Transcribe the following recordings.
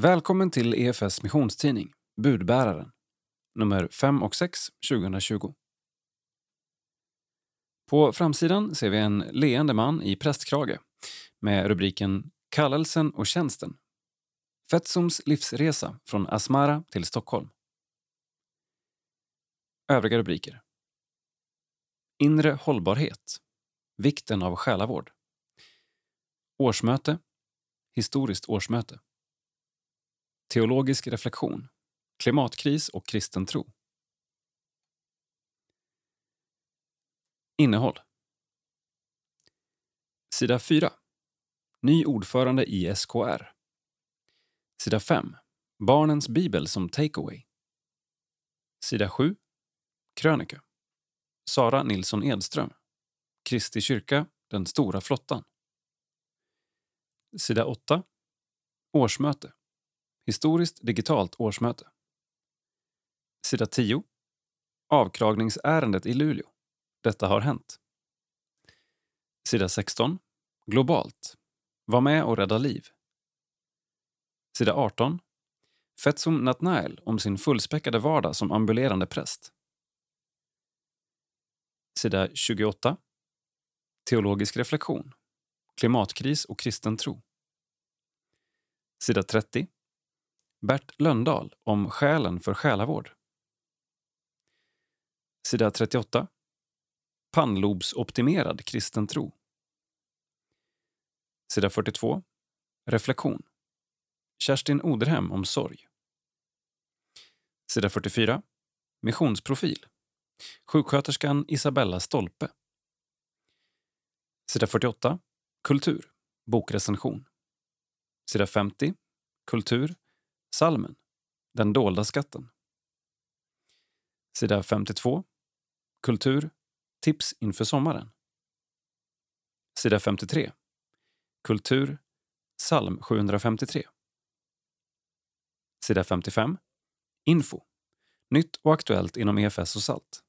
Välkommen till EFS missionstidning, Budbäraren, nummer 5 och 6 2020. På framsidan ser vi en leende man i prästkrage med rubriken Kallelsen och tjänsten. Fetsums livsresa från Asmara till Stockholm. Övriga rubriker. Inre hållbarhet. Vikten av själavård. Årsmöte. Historiskt årsmöte. Teologisk reflektion. Klimatkris och kristen tro. Innehåll. Sida 4. Ny ordförande i SKR. Sida 5. Barnens bibel som takeaway. Sida 7. Krönika. Sara Nilsson Edström. Kristi kyrka, den stora flottan. Sida 8. Årsmöte. Historiskt digitalt årsmöte. Sida 10. Avkragningsärendet i Luleå. Detta har hänt. Sida 16. Globalt. Var med och rädda liv. Sida 18. Fetsum Natnael om sin fullspäckade vardag som ambulerande präst. Sida 28. Teologisk reflektion. Klimatkris och kristen tro. Sida 30. Bert Lönndahl, om Själen för själavård. Sida 38. Pannlobsoptimerad kristen tro. Sida 42. Reflektion. Kerstin Oderhem om sorg. Sida 44. Missionsprofil. Sjuksköterskan Isabella Stolpe. Sida 48. Kultur. Bokrecension. Sida 50. Kultur. Salmen. Den dolda skatten. Sida 52. Kultur. Tips inför sommaren. Sida 53. Kultur. Psalm 753. Sida 55. Info. Nytt och aktuellt inom EFS och SALT.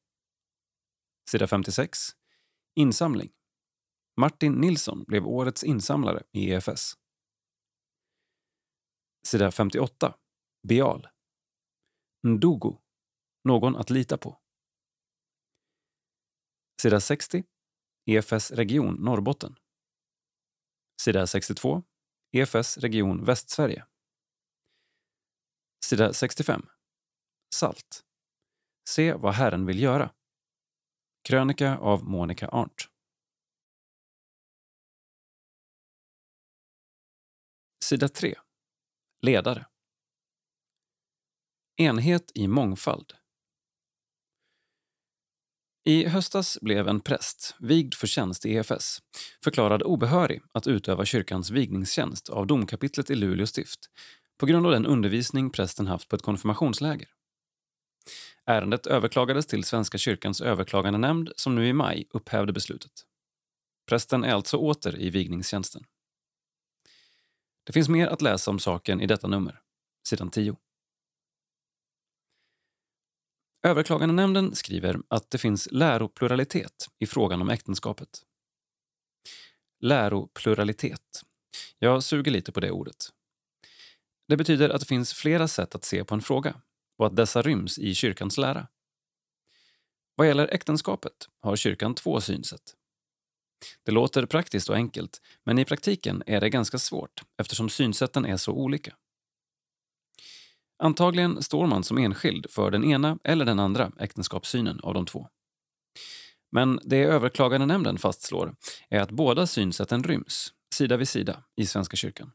Sida 56. Insamling. Martin Nilsson blev årets insamlare i EFS. Sida 58. Beal. Ndugu. Någon att lita på. Sida 60. EFS region Norrbotten. Sida 62. EFS region Västsverige. Sida 65. Salt. Se vad Herren vill göra. Krönika av Monica Arndt. Sida 3. Ledare. Enhet i mångfald. I höstas blev en präst, vigd för tjänst i EFS, förklarad obehörig att utöva kyrkans vigningstjänst av domkapitlet i Luleå stift på grund av den undervisning prästen haft på ett konfirmationsläger. Ärendet överklagades till Svenska kyrkans överklagandenämnd som nu i maj upphävde beslutet. Prästen är alltså åter i vigningstjänsten. Det finns mer att läsa om saken i detta nummer, sidan 10. Överklagandenämnden skriver att det finns läropluralitet i frågan om äktenskapet. Läropluralitet. Jag suger lite på det ordet. Det betyder att det finns flera sätt att se på en fråga och att dessa ryms i kyrkans lära. Vad gäller äktenskapet har kyrkan två synsätt. Det låter praktiskt och enkelt, men i praktiken är det ganska svårt eftersom synsätten är så olika. Antagligen står man som enskild för den ena eller den andra äktenskapssynen av de två. Men det överklagandenämnden fastslår är att båda synsätten ryms, sida vid sida, i Svenska kyrkan.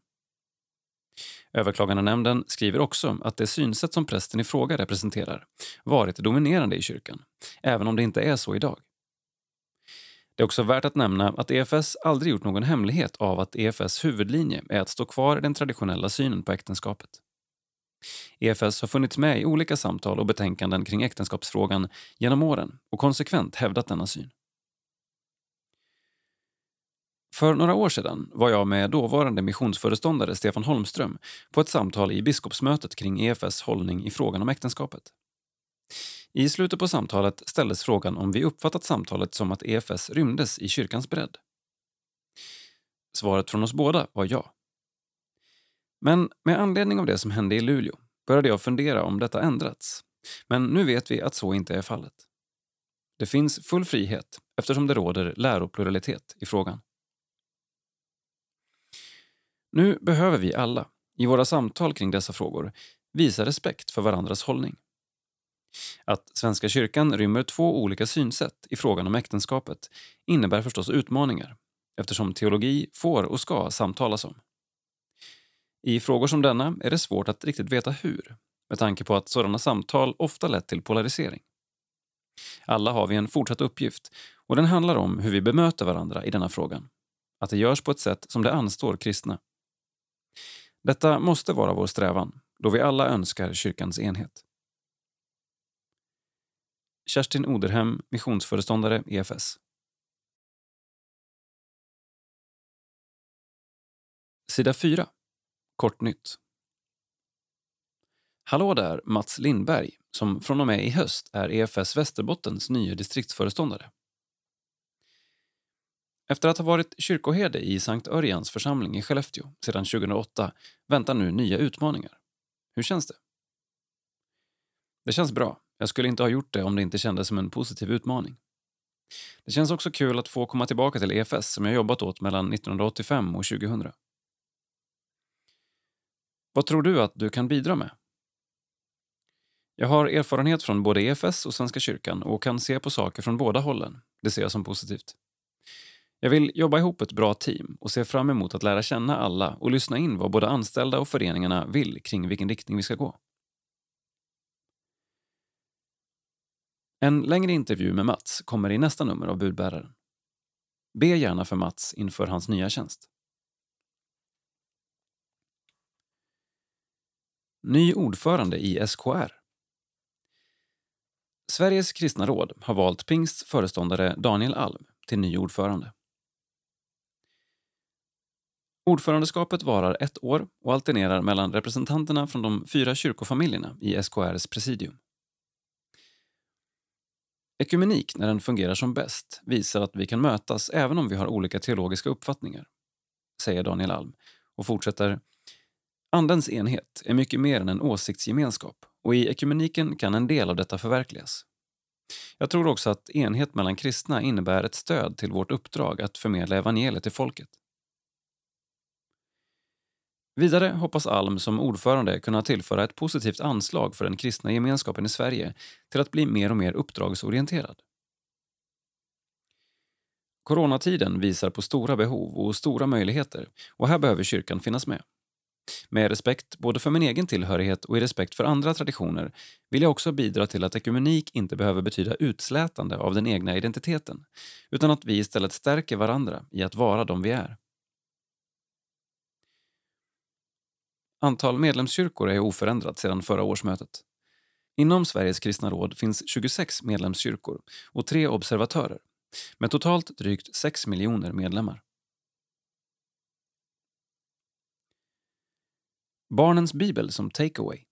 Överklagandenämnden skriver också att det synsätt som prästen i fråga representerar varit dominerande i kyrkan, även om det inte är så idag. Det är också värt att nämna att EFS aldrig gjort någon hemlighet av att EFS huvudlinje är att stå kvar i den traditionella synen på äktenskapet. EFS har funnits med i olika samtal och betänkanden kring äktenskapsfrågan genom åren och konsekvent hävdat denna syn. För några år sedan var jag med dåvarande missionsföreståndare Stefan Holmström på ett samtal i biskopsmötet kring EFS hållning i frågan om äktenskapet. I slutet på samtalet ställdes frågan om vi uppfattat samtalet som att EFS rymdes i kyrkans bredd. Svaret från oss båda var ja. Men med anledning av det som hände i Luleå började jag fundera om detta ändrats. Men nu vet vi att så inte är fallet. Det finns full frihet eftersom det råder läropluralitet i frågan. Nu behöver vi alla, i våra samtal kring dessa frågor, visa respekt för varandras hållning. Att Svenska kyrkan rymmer två olika synsätt i frågan om äktenskapet innebär förstås utmaningar eftersom teologi får och ska samtalas om. I frågor som denna är det svårt att riktigt veta hur med tanke på att sådana samtal ofta lett till polarisering. Alla har vi en fortsatt uppgift och den handlar om hur vi bemöter varandra i denna frågan. Att det görs på ett sätt som det anstår kristna. Detta måste vara vår strävan, då vi alla önskar kyrkans enhet. Kerstin Oderhem, missionsföreståndare EFS. Sida 4. Kort nytt. Hallå där, Mats Lindberg, som från och med i höst är EFS Västerbottens nya distriktsföreståndare. Efter att ha varit kyrkoherde i Sankt Örjans församling i Skellefteå sedan 2008 väntar nu nya utmaningar. Hur känns det? Det känns bra. Jag skulle inte ha gjort det om det inte kändes som en positiv utmaning. Det känns också kul att få komma tillbaka till EFS som jag jobbat åt mellan 1985 och 2000. Vad tror du att du kan bidra med? Jag har erfarenhet från både EFS och Svenska kyrkan och kan se på saker från båda hållen. Det ser jag som positivt. Jag vill jobba ihop ett bra team och ser fram emot att lära känna alla och lyssna in vad både anställda och föreningarna vill kring vilken riktning vi ska gå. En längre intervju med Mats kommer i nästa nummer av Budbäraren. Be gärna för Mats inför hans nya tjänst. Ny ordförande i SKR. Sveriges kristna råd har valt Pingsts föreståndare Daniel Alm till ny ordförande. Ordförandeskapet varar ett år och alternerar mellan representanterna från de fyra kyrkofamiljerna i SKRs presidium. Ekumenik, när den fungerar som bäst, visar att vi kan mötas även om vi har olika teologiska uppfattningar, säger Daniel Alm och fortsätter Andens enhet är mycket mer än en åsiktsgemenskap och i ekumeniken kan en del av detta förverkligas. Jag tror också att enhet mellan kristna innebär ett stöd till vårt uppdrag att förmedla evangeliet till folket. Vidare hoppas Alm som ordförande kunna tillföra ett positivt anslag för den kristna gemenskapen i Sverige till att bli mer och mer uppdragsorienterad. Coronatiden visar på stora behov och stora möjligheter och här behöver kyrkan finnas med. Med respekt både för min egen tillhörighet och i respekt för andra traditioner vill jag också bidra till att ekumenik inte behöver betyda utslätande av den egna identiteten utan att vi istället stärker varandra i att vara de vi är. Antal medlemskyrkor är oförändrat sedan förra årsmötet. Inom Sveriges kristna råd finns 26 medlemskyrkor och tre observatörer med totalt drygt 6 miljoner medlemmar. Barnens bibel som takeaway.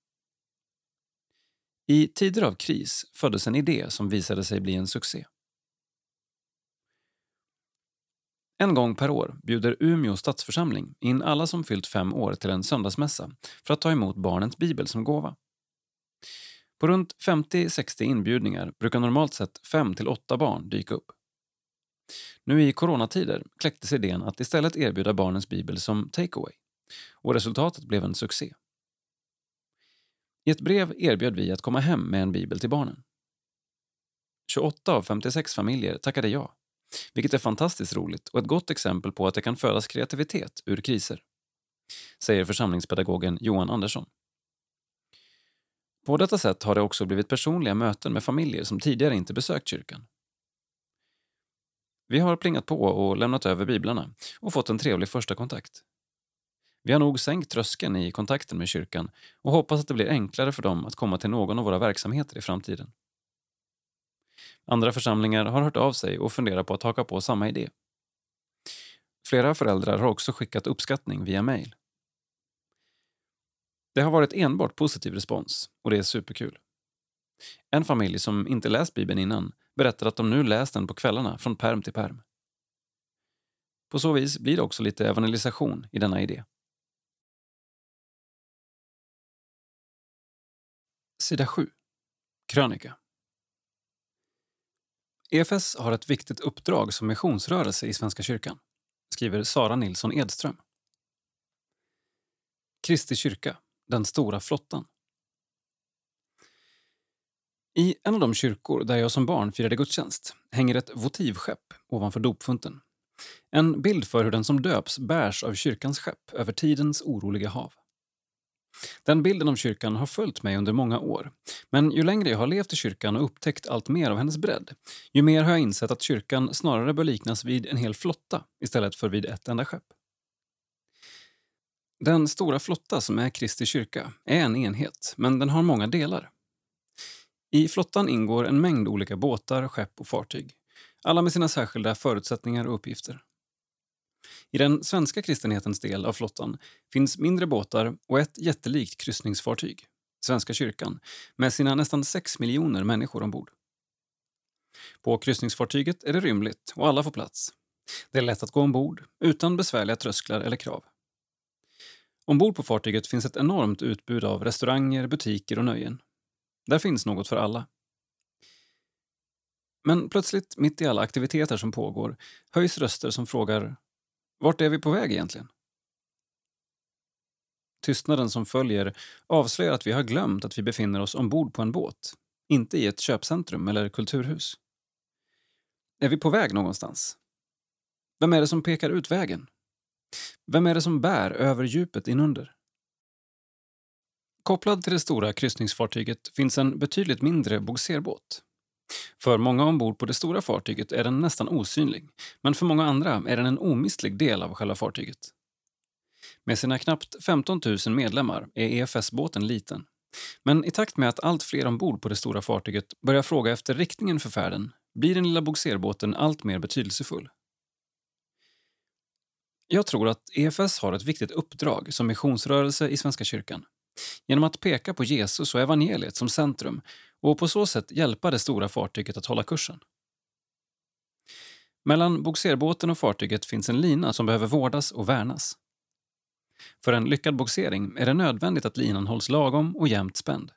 I tider av kris föddes en idé som visade sig bli en succé. En gång per år bjuder Umeå stadsförsamling in alla som fyllt fem år till en söndagsmässa för att ta emot barnens bibel som gåva. På runt 50-60 inbjudningar brukar normalt sett 5 8 barn dyka upp. Nu i coronatider kläcktes idén att istället erbjuda barnens bibel som takeaway och resultatet blev en succé. I ett brev erbjöd vi att komma hem med en bibel till barnen. 28 av 56 familjer tackade ja, vilket är fantastiskt roligt och ett gott exempel på att det kan födas kreativitet ur kriser, säger församlingspedagogen Johan Andersson. På detta sätt har det också blivit personliga möten med familjer som tidigare inte besökt kyrkan. Vi har plingat på och lämnat över biblarna och fått en trevlig första kontakt. Vi har nog sänkt tröskeln i kontakten med kyrkan och hoppas att det blir enklare för dem att komma till någon av våra verksamheter i framtiden. Andra församlingar har hört av sig och funderar på att haka på samma idé. Flera föräldrar har också skickat uppskattning via mejl. Det har varit enbart positiv respons och det är superkul. En familj som inte läst Bibeln innan berättar att de nu läst den på kvällarna från perm till perm. På så vis blir det också lite evangelisation i denna idé. Sida 7. Krönika EFS har ett viktigt uppdrag som missionsrörelse i Svenska kyrkan, skriver Sara Nilsson Edström. Kristi kyrka, den stora flottan. I en av de kyrkor där jag som barn firade gudstjänst hänger ett votivskepp ovanför dopfunten. En bild för hur den som döps bärs av kyrkans skepp över tidens oroliga hav. Den bilden av kyrkan har följt mig under många år. Men ju längre jag har levt i kyrkan och upptäckt allt mer av hennes bredd, ju mer har jag insett att kyrkan snarare bör liknas vid en hel flotta istället för vid ett enda skepp. Den stora flotta som är Kristi kyrka är en enhet, men den har många delar. I flottan ingår en mängd olika båtar, skepp och fartyg. Alla med sina särskilda förutsättningar och uppgifter. I den svenska kristenhetens del av flottan finns mindre båtar och ett jättelikt kryssningsfartyg, Svenska kyrkan, med sina nästan 6 miljoner människor ombord. På kryssningsfartyget är det rymligt och alla får plats. Det är lätt att gå ombord, utan besvärliga trösklar eller krav. Ombord på fartyget finns ett enormt utbud av restauranger, butiker och nöjen. Där finns något för alla. Men plötsligt, mitt i alla aktiviteter som pågår, höjs röster som frågar vart är vi på väg egentligen? Tystnaden som följer avslöjar att vi har glömt att vi befinner oss ombord på en båt, inte i ett köpcentrum eller kulturhus. Är vi på väg någonstans? Vem är det som pekar ut vägen? Vem är det som bär över djupet inunder? Kopplad till det stora kryssningsfartyget finns en betydligt mindre bogserbåt för många ombord på det stora fartyget är den nästan osynlig, men för många andra är den en omistlig del av själva fartyget. Med sina knappt 15 000 medlemmar är EFS-båten liten. Men i takt med att allt fler ombord på det stora fartyget börjar fråga efter riktningen för färden blir den lilla bogserbåten allt mer betydelsefull. Jag tror att EFS har ett viktigt uppdrag som missionsrörelse i Svenska kyrkan genom att peka på Jesus och evangeliet som centrum och på så sätt hjälpa det stora fartyget att hålla kursen. Mellan bogserbåten och fartyget finns en lina som behöver vårdas och värnas. För en lyckad bogsering är det nödvändigt att linan hålls lagom och jämnt spänd.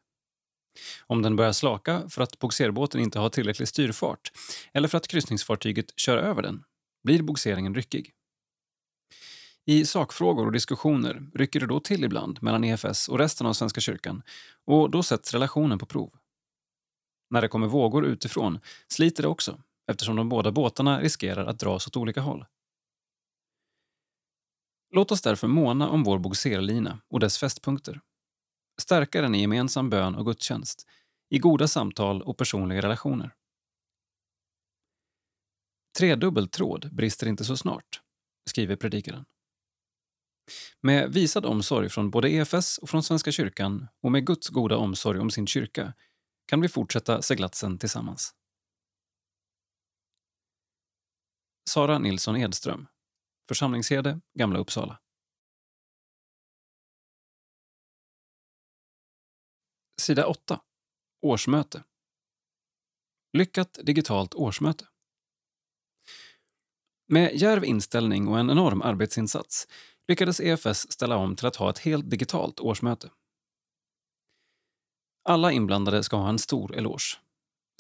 Om den börjar slaka för att bogserbåten inte har tillräcklig styrfart eller för att kryssningsfartyget kör över den blir bogseringen ryckig. I sakfrågor och diskussioner rycker det då till ibland mellan EFS och resten av Svenska kyrkan och då sätts relationen på prov. När det kommer vågor utifrån sliter det också eftersom de båda båtarna riskerar att dras åt olika håll. Låt oss därför måna om vår bogserlina och dess fästpunkter. Stärka den i gemensam bön och gudstjänst, i goda samtal och personliga relationer. Tredubbel tråd brister inte så snart, skriver predikaren. Med visad omsorg från både EFS och från Svenska kyrkan och med Guds goda omsorg om sin kyrka kan vi fortsätta seglatsen tillsammans. Sara Nilsson Edström, församlingsherde, Gamla Uppsala. Sida 8. Årsmöte. Lyckat digitalt årsmöte. Med djärv inställning och en enorm arbetsinsats lyckades EFS ställa om till att ha ett helt digitalt årsmöte. Alla inblandade ska ha en stor eloge,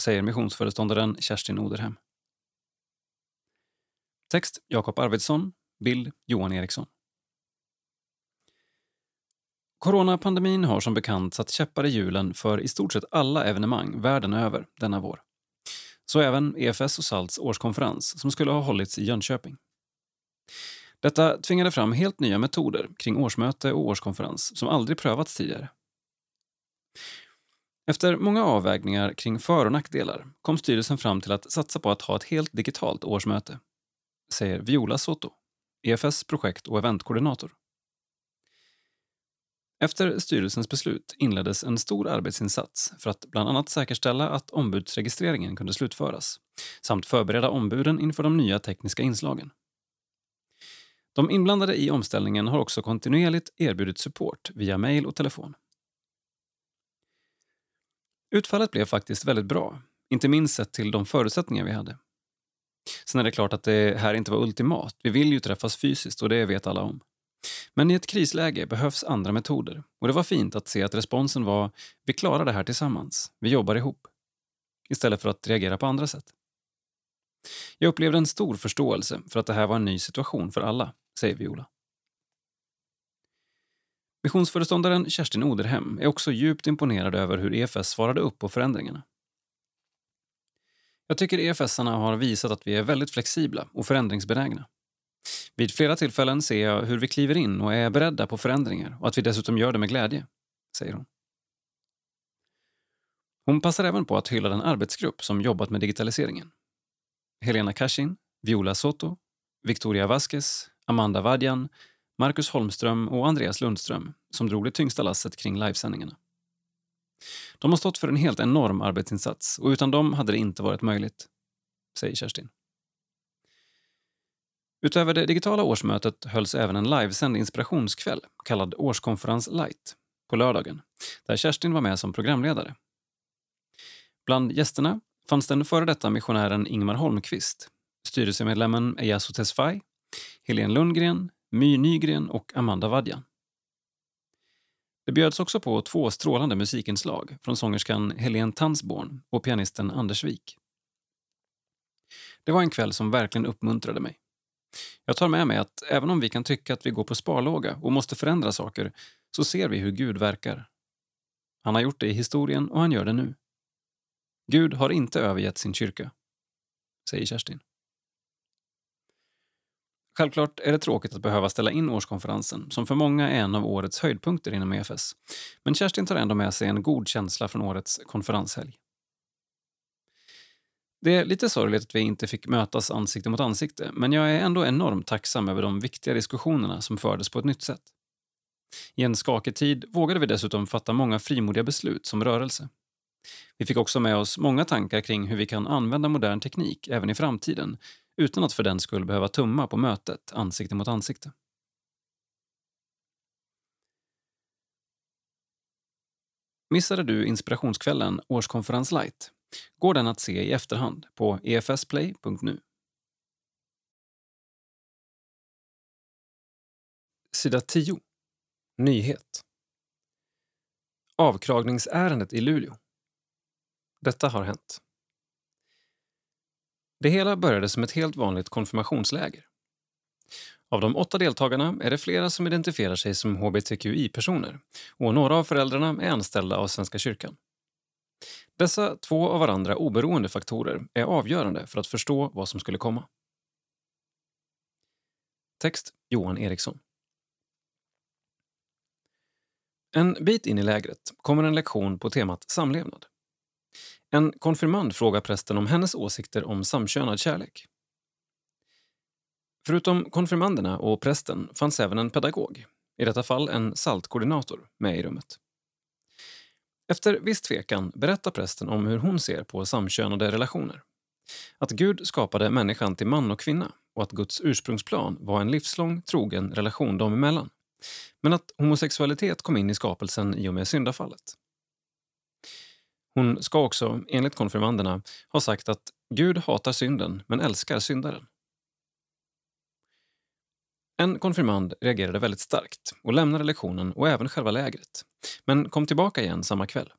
säger missionsföreståndaren Kerstin Oderhem. Text Jakob Arvidsson, bild Johan Eriksson. Coronapandemin har som bekant satt käppar i hjulen för i stort sett alla evenemang världen över denna vår. Så även EFS och SALTs årskonferens som skulle ha hållits i Jönköping. Detta tvingade fram helt nya metoder kring årsmöte och årskonferens som aldrig prövats tidigare. Efter många avvägningar kring för och nackdelar kom styrelsen fram till att satsa på att ha ett helt digitalt årsmöte, säger Viola Soto, EFS projekt och eventkoordinator. Efter styrelsens beslut inleddes en stor arbetsinsats för att bland annat säkerställa att ombudsregistreringen kunde slutföras samt förbereda ombuden inför de nya tekniska inslagen. De inblandade i omställningen har också kontinuerligt erbjudit support via mejl och telefon. Utfallet blev faktiskt väldigt bra, inte minst sett till de förutsättningar vi hade. Sen är det klart att det här inte var ultimat. Vi vill ju träffas fysiskt och det vet alla om. Men i ett krisläge behövs andra metoder och det var fint att se att responsen var “vi klarar det här tillsammans, vi jobbar ihop” istället för att reagera på andra sätt. Jag upplevde en stor förståelse för att det här var en ny situation för alla, säger Viola. Missionsföreståndaren Kerstin Oderhem är också djupt imponerad över hur EFS svarade upp på förändringarna. Jag tycker EFS-arna har visat att vi är väldigt flexibla och förändringsbenägna. Vid flera tillfällen ser jag hur vi kliver in och är beredda på förändringar och att vi dessutom gör det med glädje, säger hon. Hon passar även på att hylla den arbetsgrupp som jobbat med digitaliseringen. Helena Kashin, Viola Soto, Victoria Vasquez, Amanda Vadjan, Marcus Holmström och Andreas Lundström som drog det tyngsta lasset kring livesändningarna. De har stått för en helt enorm arbetsinsats och utan dem hade det inte varit möjligt, säger Kerstin. Utöver det digitala årsmötet hölls även en livesänd inspirationskväll kallad Årskonferens Light på lördagen, där Kerstin var med som programledare. Bland gästerna fanns den före detta missionären Ingmar Holmqvist, styrelsemedlemmen Eyasu Tesfaye, Helene Lundgren, My Nygren och Amanda Vadjan. Det bjöds också på två strålande musikinslag från sångerskan Helene Tansborn och pianisten Anders Wik. Det var en kväll som verkligen uppmuntrade mig. Jag tar med mig att även om vi kan tycka att vi går på sparlåga och måste förändra saker så ser vi hur Gud verkar. Han har gjort det i historien och han gör det nu. Gud har inte övergett sin kyrka, säger Kerstin. Självklart är det tråkigt att behöva ställa in årskonferensen som för många är en av årets höjdpunkter inom EFS. Men Kerstin tar ändå med sig en god känsla från årets konferenshelg. Det är lite sorgligt att vi inte fick mötas ansikte mot ansikte men jag är ändå enormt tacksam över de viktiga diskussionerna som fördes på ett nytt sätt. I en skakig tid vågade vi dessutom fatta många frimodiga beslut som rörelse. Vi fick också med oss många tankar kring hur vi kan använda modern teknik även i framtiden utan att för den skull behöva tumma på mötet ansikte mot ansikte. Missade du inspirationskvällen Årskonferens Light går den att se i efterhand på efsplay.nu. Sida 10. Nyhet. Avkragningsärendet i Luleå. Detta har hänt. Det hela började som ett helt vanligt konfirmationsläger. Av de åtta deltagarna är det flera som identifierar sig som hbtqi-personer och några av föräldrarna är anställda av Svenska kyrkan. Dessa två av varandra oberoende faktorer är avgörande för att förstå vad som skulle komma. Text Johan Eriksson. En bit in i lägret kommer en lektion på temat samlevnad. En konfirmand frågar prästen om hennes åsikter om samkönad kärlek. Förutom konfirmanderna och prästen fanns även en pedagog, i detta fall en saltkoordinator, med i rummet. Efter viss tvekan berättar prästen om hur hon ser på samkönade relationer. Att Gud skapade människan till man och kvinna och att Guds ursprungsplan var en livslång, trogen relation dem emellan. Men att homosexualitet kom in i skapelsen i och med syndafallet. Hon ska också, enligt konfirmanderna, ha sagt att Gud hatar synden men älskar syndaren. En konfirmand reagerade väldigt starkt och lämnade lektionen och även själva lägret, men kom tillbaka igen samma kväll.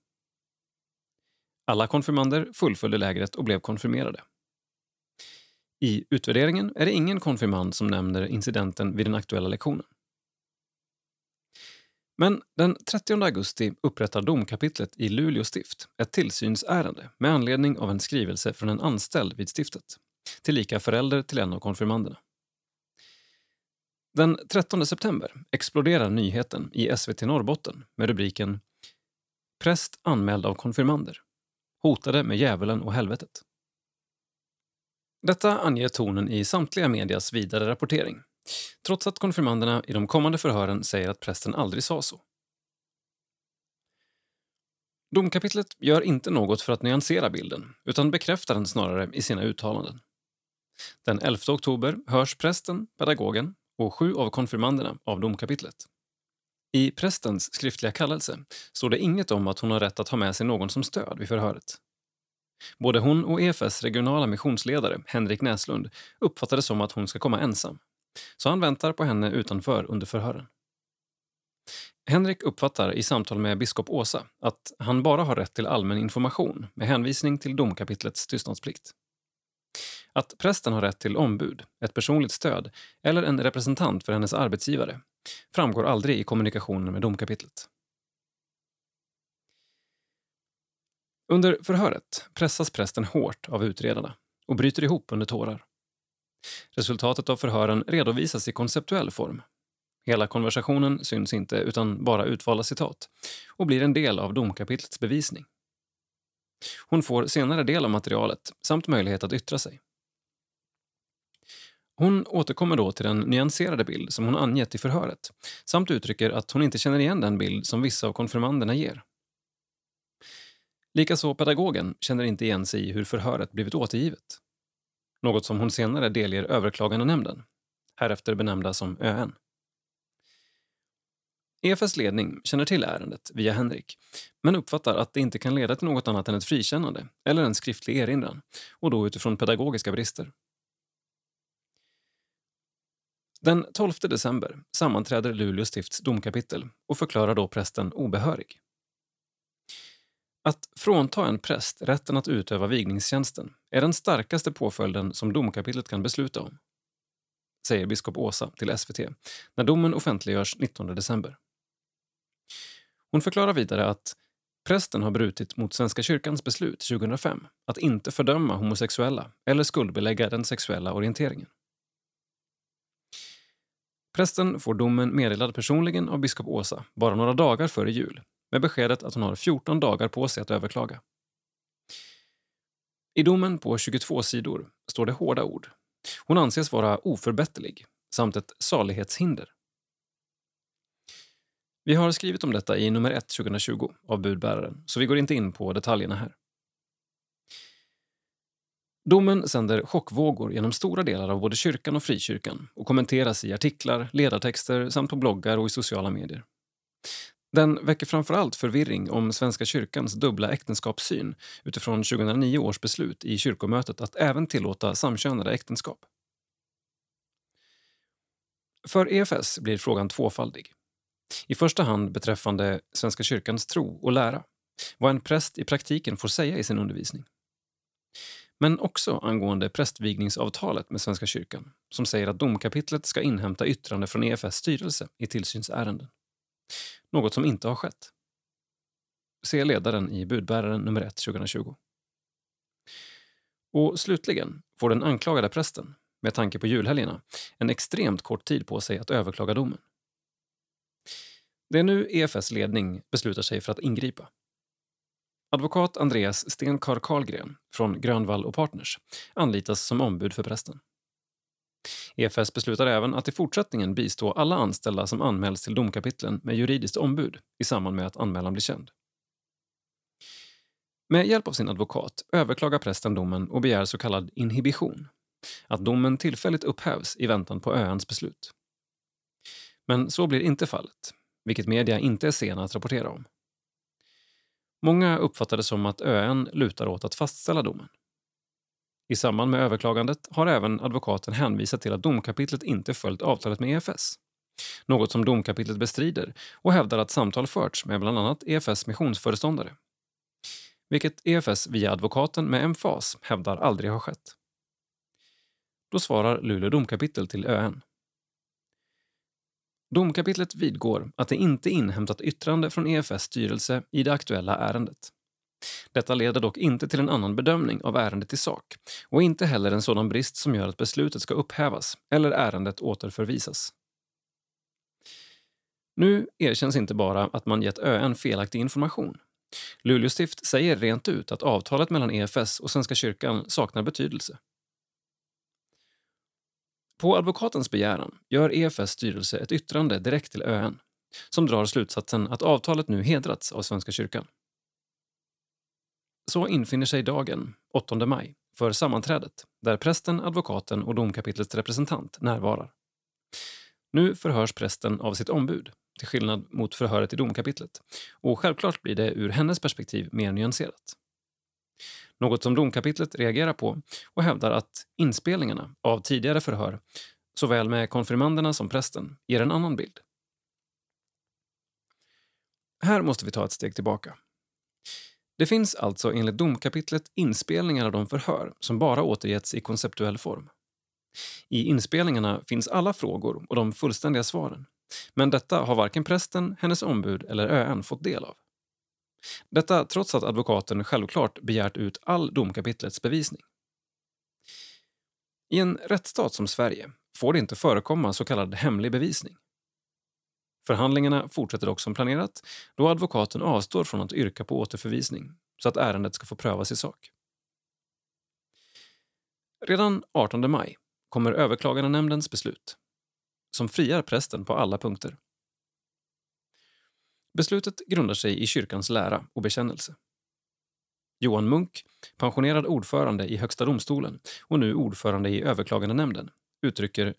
Alla konfirmander fullföljde lägret och blev konfirmerade. I utvärderingen är det ingen konfirmand som nämner incidenten vid den aktuella lektionen. Men den 30 augusti upprättar domkapitlet i Luleå stift ett tillsynsärende med anledning av en skrivelse från en anställd vid stiftet, tillika förälder till en av konfirmanderna. Den 13 september exploderar nyheten i SVT Norrbotten med rubriken “Präst anmäld av konfirmander. Hotade med djävulen och helvetet”. Detta anger tonen i samtliga medias vidare rapportering trots att konfirmanderna i de kommande förhören säger att prästen aldrig sa så. Domkapitlet gör inte något för att nyansera bilden utan bekräftar den snarare i sina uttalanden. Den 11 oktober hörs prästen, pedagogen och sju av konfirmanderna av domkapitlet. I prästens skriftliga kallelse står det inget om att hon har rätt att ha med sig någon som stöd vid förhöret. Både hon och EFS regionala missionsledare, Henrik Näslund, uppfattar det som att hon ska komma ensam. Så han väntar på henne utanför under förhören. Henrik uppfattar i samtal med biskop Åsa att han bara har rätt till allmän information med hänvisning till domkapitlets tystnadsplikt. Att prästen har rätt till ombud, ett personligt stöd eller en representant för hennes arbetsgivare framgår aldrig i kommunikationen med domkapitlet. Under förhöret pressas prästen hårt av utredarna och bryter ihop under tårar. Resultatet av förhören redovisas i konceptuell form. Hela konversationen syns inte, utan bara utvalda citat och blir en del av domkapitlets bevisning. Hon får senare del av materialet samt möjlighet att yttra sig. Hon återkommer då till den nyanserade bild som hon angett i förhöret samt uttrycker att hon inte känner igen den bild som vissa av konfirmanderna ger. Likaså pedagogen känner inte igen sig i hur förhöret blivit återgivet. Något som hon senare delger överklagandenämnden, härefter benämnda som ÖN. EFS ledning känner till ärendet via Henrik men uppfattar att det inte kan leda till något annat än ett frikännande eller en skriftlig erinran och då utifrån pedagogiska brister. Den 12 december sammanträder Luleå stifts domkapitel och förklarar då prästen obehörig. Att frånta en präst rätten att utöva vigningstjänsten är den starkaste påföljden som domkapitlet kan besluta om, säger biskop Åsa till SVT när domen offentliggörs 19 december. Hon förklarar vidare att prästen har brutit mot Svenska kyrkans beslut 2005 att inte fördöma homosexuella eller skuldbelägga den sexuella orienteringen. Prästen får domen meddelad personligen av biskop Åsa bara några dagar före jul med beskedet att hon har 14 dagar på sig att överklaga. I domen på 22 sidor står det hårda ord. Hon anses vara oförbätterlig samt ett salighetshinder. Vi har skrivit om detta i nummer 1 2020 av budbäraren, så vi går inte in på detaljerna här. Domen sänder chockvågor genom stora delar av både kyrkan och frikyrkan och kommenteras i artiklar, ledartexter samt på bloggar och i sociala medier. Den väcker framför allt förvirring om Svenska kyrkans dubbla äktenskapssyn utifrån 2009 års beslut i kyrkomötet att även tillåta samkönade äktenskap. För EFS blir frågan tvåfaldig. I första hand beträffande Svenska kyrkans tro och lära, vad en präst i praktiken får säga i sin undervisning. Men också angående prästvigningsavtalet med Svenska kyrkan som säger att domkapitlet ska inhämta yttrande från EFS styrelse i tillsynsärenden. Något som inte har skett. Se ledaren i budbäraren nummer 1 2020. Och slutligen får den anklagade prästen, med tanke på julhelgerna, en extremt kort tid på sig att överklaga domen. Det är nu EFS ledning beslutar sig för att ingripa. Advokat Andreas Stenkar Karlgren från Grönvall och Partners anlitas som ombud för prästen. EFS beslutar även att i fortsättningen bistå alla anställda som anmäls till domkapitlen med juridiskt ombud i samband med att anmälan blir känd. Med hjälp av sin advokat överklagar prästen domen och begär så kallad inhibition, att domen tillfälligt upphävs i väntan på öans beslut. Men så blir inte fallet, vilket media inte är sena att rapportera om. Många uppfattar det som att ÖN lutar åt att fastställa domen. I samband med överklagandet har även advokaten hänvisat till att domkapitlet inte följt avtalet med EFS. Något som domkapitlet bestrider och hävdar att samtal förts med bland annat EFS missionsföreståndare. Vilket EFS via advokaten med emfas hävdar aldrig har skett. Då svarar Luleå domkapitel till ÖN. Domkapitlet vidgår att det inte inhämtat yttrande från EFS styrelse i det aktuella ärendet. Detta leder dock inte till en annan bedömning av ärendet i sak och inte heller en sådan brist som gör att beslutet ska upphävas eller ärendet återförvisas. Nu erkänns inte bara att man gett ÖN felaktig information. Luleå stift säger rent ut att avtalet mellan EFS och Svenska kyrkan saknar betydelse. På advokatens begäran gör EFS styrelse ett yttrande direkt till ÖN som drar slutsatsen att avtalet nu hedrats av Svenska kyrkan. Så infinner sig dagen, 8 maj, för sammanträdet där prästen, advokaten och domkapitlets representant närvarar. Nu förhörs prästen av sitt ombud, till skillnad mot förhöret i domkapitlet. Och självklart blir det ur hennes perspektiv mer nyanserat. Något som domkapitlet reagerar på och hävdar att inspelningarna av tidigare förhör såväl med konfirmanderna som prästen, ger en annan bild. Här måste vi ta ett steg tillbaka. Det finns alltså enligt domkapitlet inspelningar av de förhör som bara återgetts i konceptuell form. I inspelningarna finns alla frågor och de fullständiga svaren. Men detta har varken prästen, hennes ombud eller ÖN fått del av. Detta trots att advokaten självklart begärt ut all domkapitlets bevisning. I en rättsstat som Sverige får det inte förekomma så kallad hemlig bevisning. Förhandlingarna fortsätter dock som planerat då advokaten avstår från att yrka på återförvisning så att ärendet ska få prövas i sak. Redan 18 maj kommer överklagandenämndens beslut som friar prästen på alla punkter. Beslutet grundar sig i kyrkans lära och bekännelse. Johan Munk, pensionerad ordförande i Högsta domstolen och nu ordförande i överklagandenämnden, uttrycker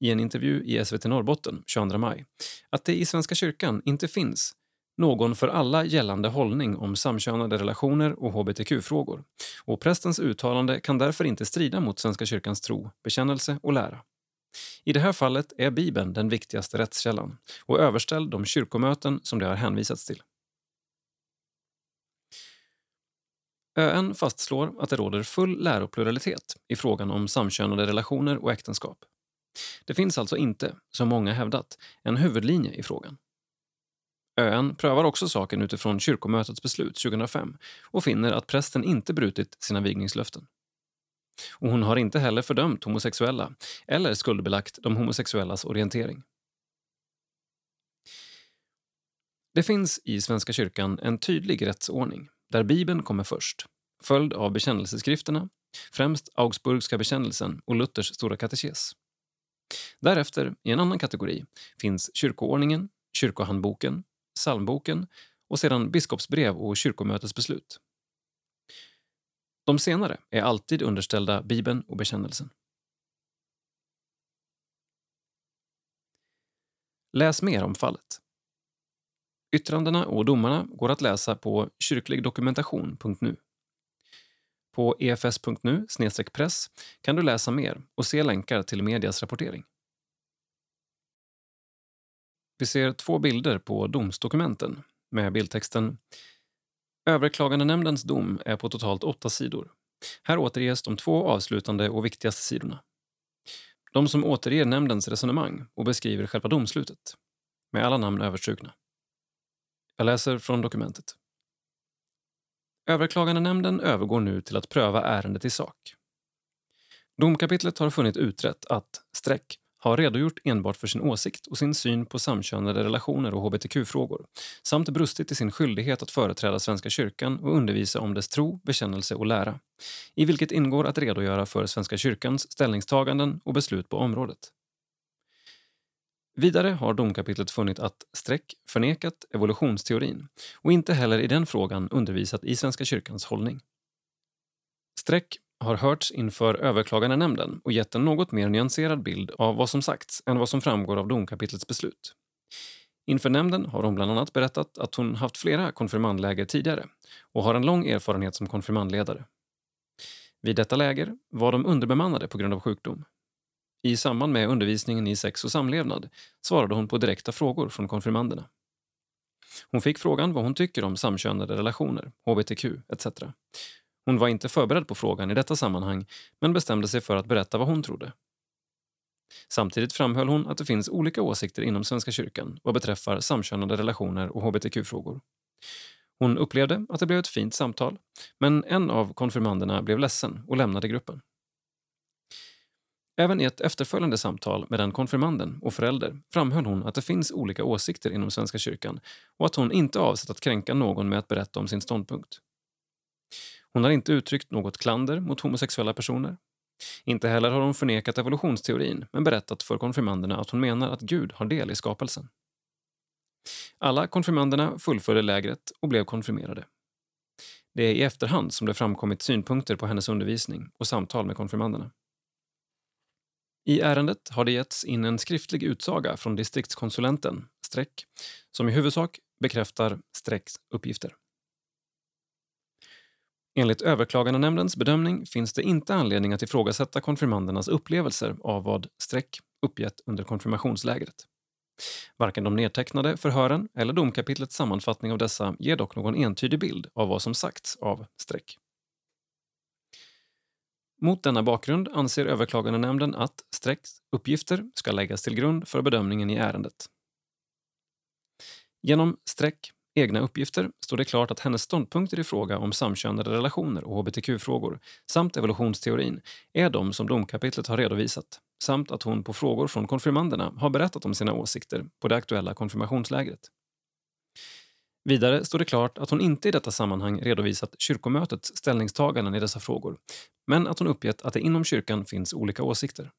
i en intervju i SVT Norrbotten 22 maj att det i Svenska kyrkan inte finns någon för alla gällande hållning om samkönade relationer och hbtq-frågor och prästens uttalande kan därför inte strida mot Svenska kyrkans tro, bekännelse och lära. I det här fallet är Bibeln den viktigaste rättskällan och överställd de kyrkomöten som det har hänvisats till. ÖN fastslår att det råder full läropluralitet i frågan om samkönade relationer och äktenskap. Det finns alltså inte, som många hävdat, en huvudlinje i frågan. ÖN prövar också saken utifrån kyrkomötets beslut 2005 och finner att prästen inte brutit sina vigningslöften. Och hon har inte heller fördömt homosexuella eller skuldbelagt de homosexuellas orientering. Det finns i Svenska kyrkan en tydlig rättsordning där Bibeln kommer först, följd av bekännelseskrifterna, främst Augsburgska bekännelsen och Luthers stora katekes. Därefter, i en annan kategori, finns kyrkoordningen, kyrkohandboken, psalmboken och sedan biskopsbrev och kyrkomötesbeslut. De senare är alltid underställda Bibeln och bekännelsen. Läs mer om fallet. Yttrandena och domarna går att läsa på kyrkligdokumentation.nu. På efs.nu press kan du läsa mer och se länkar till medias rapportering. Vi ser två bilder på domsdokumenten med bildtexten Överklagandenämndens dom är på totalt åtta sidor. Här återges de två avslutande och viktigaste sidorna. De som återger nämndens resonemang och beskriver själva domslutet, med alla namn överstrukna. Jag läser från dokumentet. Överklagandenämnden övergår nu till att pröva ärendet i sak. Domkapitlet har funnit utrett att streck har redogjort enbart för sin åsikt och sin syn på samkönade relationer och hbtq-frågor samt brustit i sin skyldighet att företräda Svenska kyrkan och undervisa om dess tro, bekännelse och lära, i vilket ingår att redogöra för Svenska kyrkans ställningstaganden och beslut på området. Vidare har domkapitlet funnit att streck förnekat evolutionsteorin och inte heller i den frågan undervisat i Svenska kyrkans hållning. Streck har hörts inför överklagandenämnden och gett en något mer nyanserad bild av vad som sagts än vad som framgår av domkapitlets beslut. Inför nämnden har hon bland annat berättat att hon haft flera konfirmandläger tidigare och har en lång erfarenhet som konfirmandledare. Vid detta läger var de underbemannade på grund av sjukdom. I samband med undervisningen i sex och samlevnad svarade hon på direkta frågor från konfirmanderna. Hon fick frågan vad hon tycker om samkönade relationer, hbtq etc. Hon var inte förberedd på frågan i detta sammanhang men bestämde sig för att berätta vad hon trodde. Samtidigt framhöll hon att det finns olika åsikter inom Svenska kyrkan vad beträffar samkönade relationer och hbtq-frågor. Hon upplevde att det blev ett fint samtal, men en av konfirmanderna blev ledsen och lämnade gruppen. Även i ett efterföljande samtal med den konfirmanden och förälder framhöll hon att det finns olika åsikter inom Svenska kyrkan och att hon inte avsett att kränka någon med att berätta om sin ståndpunkt. Hon har inte uttryckt något klander mot homosexuella personer. Inte heller har hon förnekat evolutionsteorin men berättat för konfirmanderna att hon menar att Gud har del i skapelsen. Alla konfirmanderna fullföljde lägret och blev konfirmerade. Det är i efterhand som det framkommit synpunkter på hennes undervisning och samtal med konfirmanderna. I ärendet har det getts in en skriftlig utsaga från distriktskonsulenten, streck, som i huvudsak bekräftar strecks uppgifter. Enligt överklagandenämndens bedömning finns det inte anledning att ifrågasätta konfirmandernas upplevelser av vad streck uppgett under konfirmationslägret. Varken de nedtecknade förhören eller domkapitlets sammanfattning av dessa ger dock någon entydig bild av vad som sagts av streck. Mot denna bakgrund anser överklagandenämnden att Strecks uppgifter ska läggas till grund för bedömningen i ärendet. Genom Streck egna uppgifter står det klart att hennes ståndpunkter i fråga om samkönade relationer och hbtq-frågor samt evolutionsteorin är de som domkapitlet har redovisat samt att hon på frågor från konfirmanderna har berättat om sina åsikter på det aktuella konfirmationslägret. Vidare står det klart att hon inte i detta sammanhang redovisat kyrkomötets ställningstaganden i dessa frågor, men att hon uppgett att det inom kyrkan finns olika åsikter.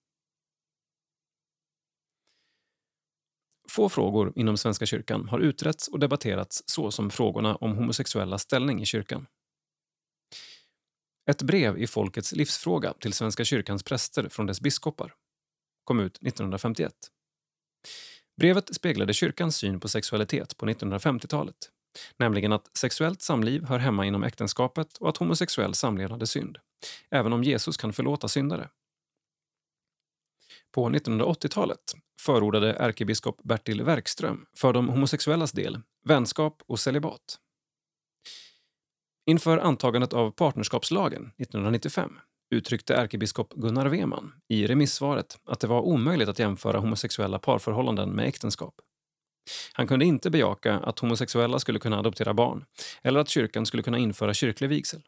Få frågor inom Svenska kyrkan har utretts och debatterats så som frågorna om homosexuella ställning i kyrkan. Ett brev i Folkets livsfråga till Svenska kyrkans präster från dess biskopar kom ut 1951. Brevet speglade kyrkans syn på sexualitet på 1950-talet, nämligen att sexuellt samliv hör hemma inom äktenskapet och att homosexuell samlevnad är synd, även om Jesus kan förlåta syndare. På 1980-talet förordade ärkebiskop Bertil Werkström för de homosexuellas del vänskap och celibat. Inför antagandet av partnerskapslagen 1995 uttryckte ärkebiskop Gunnar Weman i remissvaret att det var omöjligt att jämföra homosexuella parförhållanden med äktenskap. Han kunde inte bejaka att homosexuella skulle kunna adoptera barn eller att kyrkan skulle kunna införa kyrklig vigsel.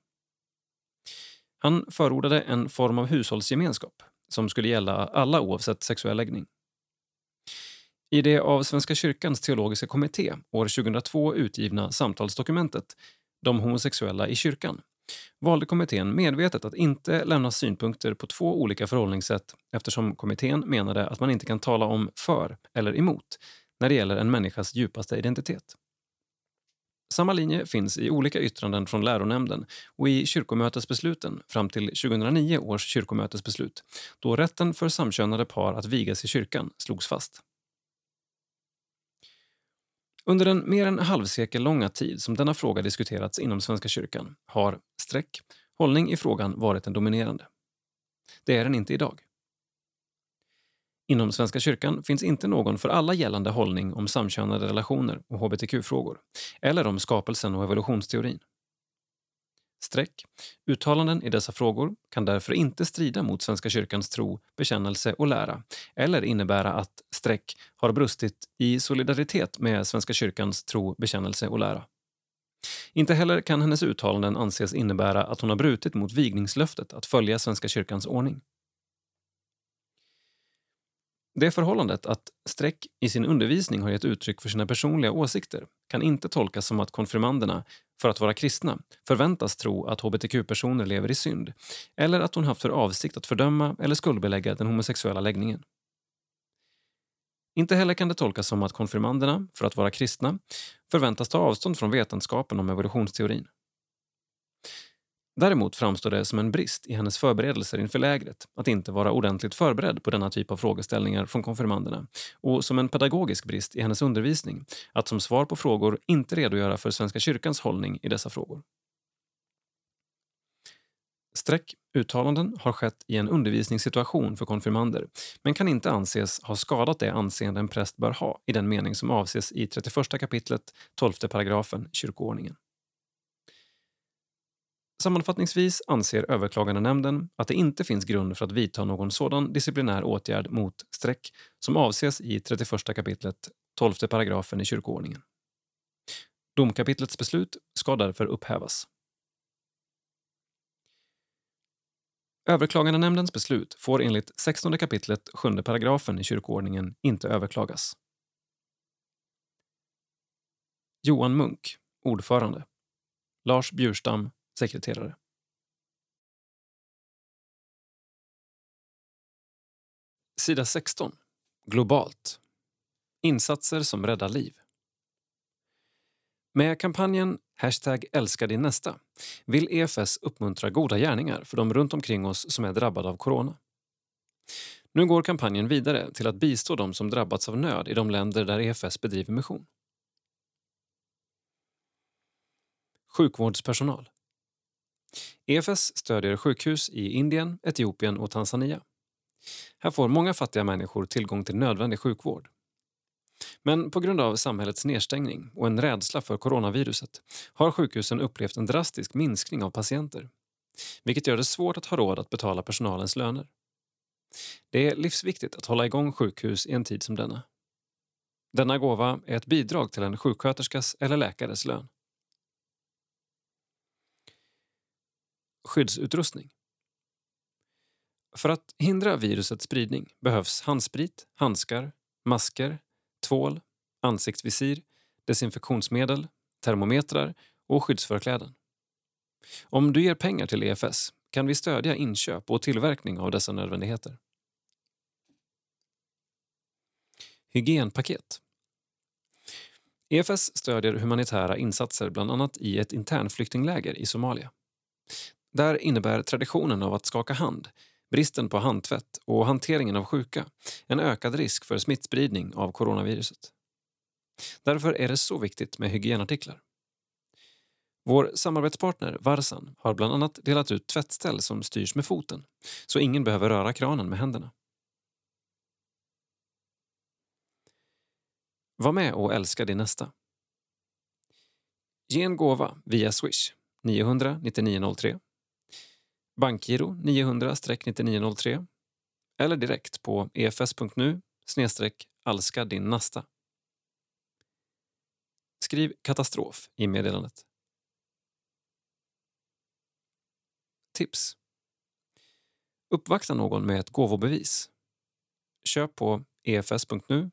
Han förordade en form av hushållsgemenskap som skulle gälla alla oavsett sexuell läggning. I det av Svenska kyrkans teologiska kommitté år 2002 utgivna samtalsdokumentet De homosexuella i kyrkan valde kommittén medvetet att inte lämna synpunkter på två olika förhållningssätt eftersom kommittén menade att man inte kan tala om för eller emot när det gäller en människas djupaste identitet. Samma linje finns i olika yttranden från läronämnden och i kyrkomötesbesluten fram till 2009 års kyrkomötesbeslut då rätten för samkönade par att vigas i kyrkan slogs fast. Under den mer än halvsekel långa tid som denna fråga diskuterats inom Svenska kyrkan har streck, hållning i frågan varit den dominerande. Det är den inte idag. Inom Svenska kyrkan finns inte någon för alla gällande hållning om samkönade relationer och hbtq-frågor, eller om skapelsen och evolutionsteorin. Streck. Uttalanden i dessa frågor kan därför inte strida mot Svenska kyrkans tro, bekännelse och lära eller innebära att streck har brustit i solidaritet med Svenska kyrkans tro, bekännelse och lära. Inte heller kan hennes uttalanden anses innebära att hon har brutit mot vigningslöftet att följa Svenska kyrkans ordning. Det förhållandet att Streck i sin undervisning har gett uttryck för sina personliga åsikter kan inte tolkas som att konfirmanderna, för att vara kristna, förväntas tro att hbtq-personer lever i synd eller att hon haft för avsikt att fördöma eller skuldbelägga den homosexuella läggningen. Inte heller kan det tolkas som att konfirmanderna, för att vara kristna, förväntas ta avstånd från vetenskapen om evolutionsteorin. Däremot framstår det som en brist i hennes förberedelser inför lägret att inte vara ordentligt förberedd på denna typ av frågeställningar från konfirmanderna och som en pedagogisk brist i hennes undervisning att som svar på frågor inte redogöra för Svenska kyrkans hållning i dessa frågor. Streck uttalanden har skett i en undervisningssituation för konfirmander men kan inte anses ha skadat det anseende en präst bör ha i den mening som avses i 31 kapitlet 12 paragrafen kyrkoordningen. Sammanfattningsvis anser överklagandenämnden att det inte finns grund för att vidta någon sådan disciplinär åtgärd mot streck som avses i 31 kapitlet 12 paragrafen i kyrkoordningen. Domkapitlets beslut ska därför upphävas. Överklagandenämndens beslut får enligt 16 kapitlet 7 paragrafen i kyrkoordningen inte överklagas. Johan Munk, ordförande. Lars Bjurstam, sekreterare. Sida 16. Globalt. Insatser som räddar liv. Med kampanjen Hashtag älska din nästa vill EFS uppmuntra goda gärningar för de runt omkring oss som är drabbade av corona. Nu går kampanjen vidare till att bistå de som drabbats av nöd i de länder där EFS bedriver mission. Sjukvårdspersonal. EFS stödjer sjukhus i Indien, Etiopien och Tanzania. Här får många fattiga människor tillgång till nödvändig sjukvård. Men på grund av samhällets nedstängning och en rädsla för coronaviruset har sjukhusen upplevt en drastisk minskning av patienter vilket gör det svårt att ha råd att betala personalens löner. Det är livsviktigt att hålla igång sjukhus i en tid som denna. Denna gåva är ett bidrag till en sjuksköterskas eller läkares lön. Skyddsutrustning. För att hindra virusets spridning behövs handsprit, handskar, masker, tvål, ansiktsvisir, desinfektionsmedel, termometrar och skyddsförkläden. Om du ger pengar till EFS kan vi stödja inköp och tillverkning av dessa nödvändigheter. Hygienpaket. EFS stödjer humanitära insatser bland annat i ett internflyktingläger i Somalia. Där innebär traditionen av att skaka hand, bristen på handtvätt och hanteringen av sjuka en ökad risk för smittspridning av coronaviruset. Därför är det så viktigt med hygienartiklar. Vår samarbetspartner Varsan har bland annat delat ut tvättställ som styrs med foten så ingen behöver röra kranen med händerna. Var med och älska din nästa. Ge en gåva via Swish 900 9903 Bankgiro 900-9903 eller direkt på efs.nu alska din nästa. Skriv katastrof i meddelandet. Tips. Uppvakta någon med ett gåvobevis. Köp på efs.nu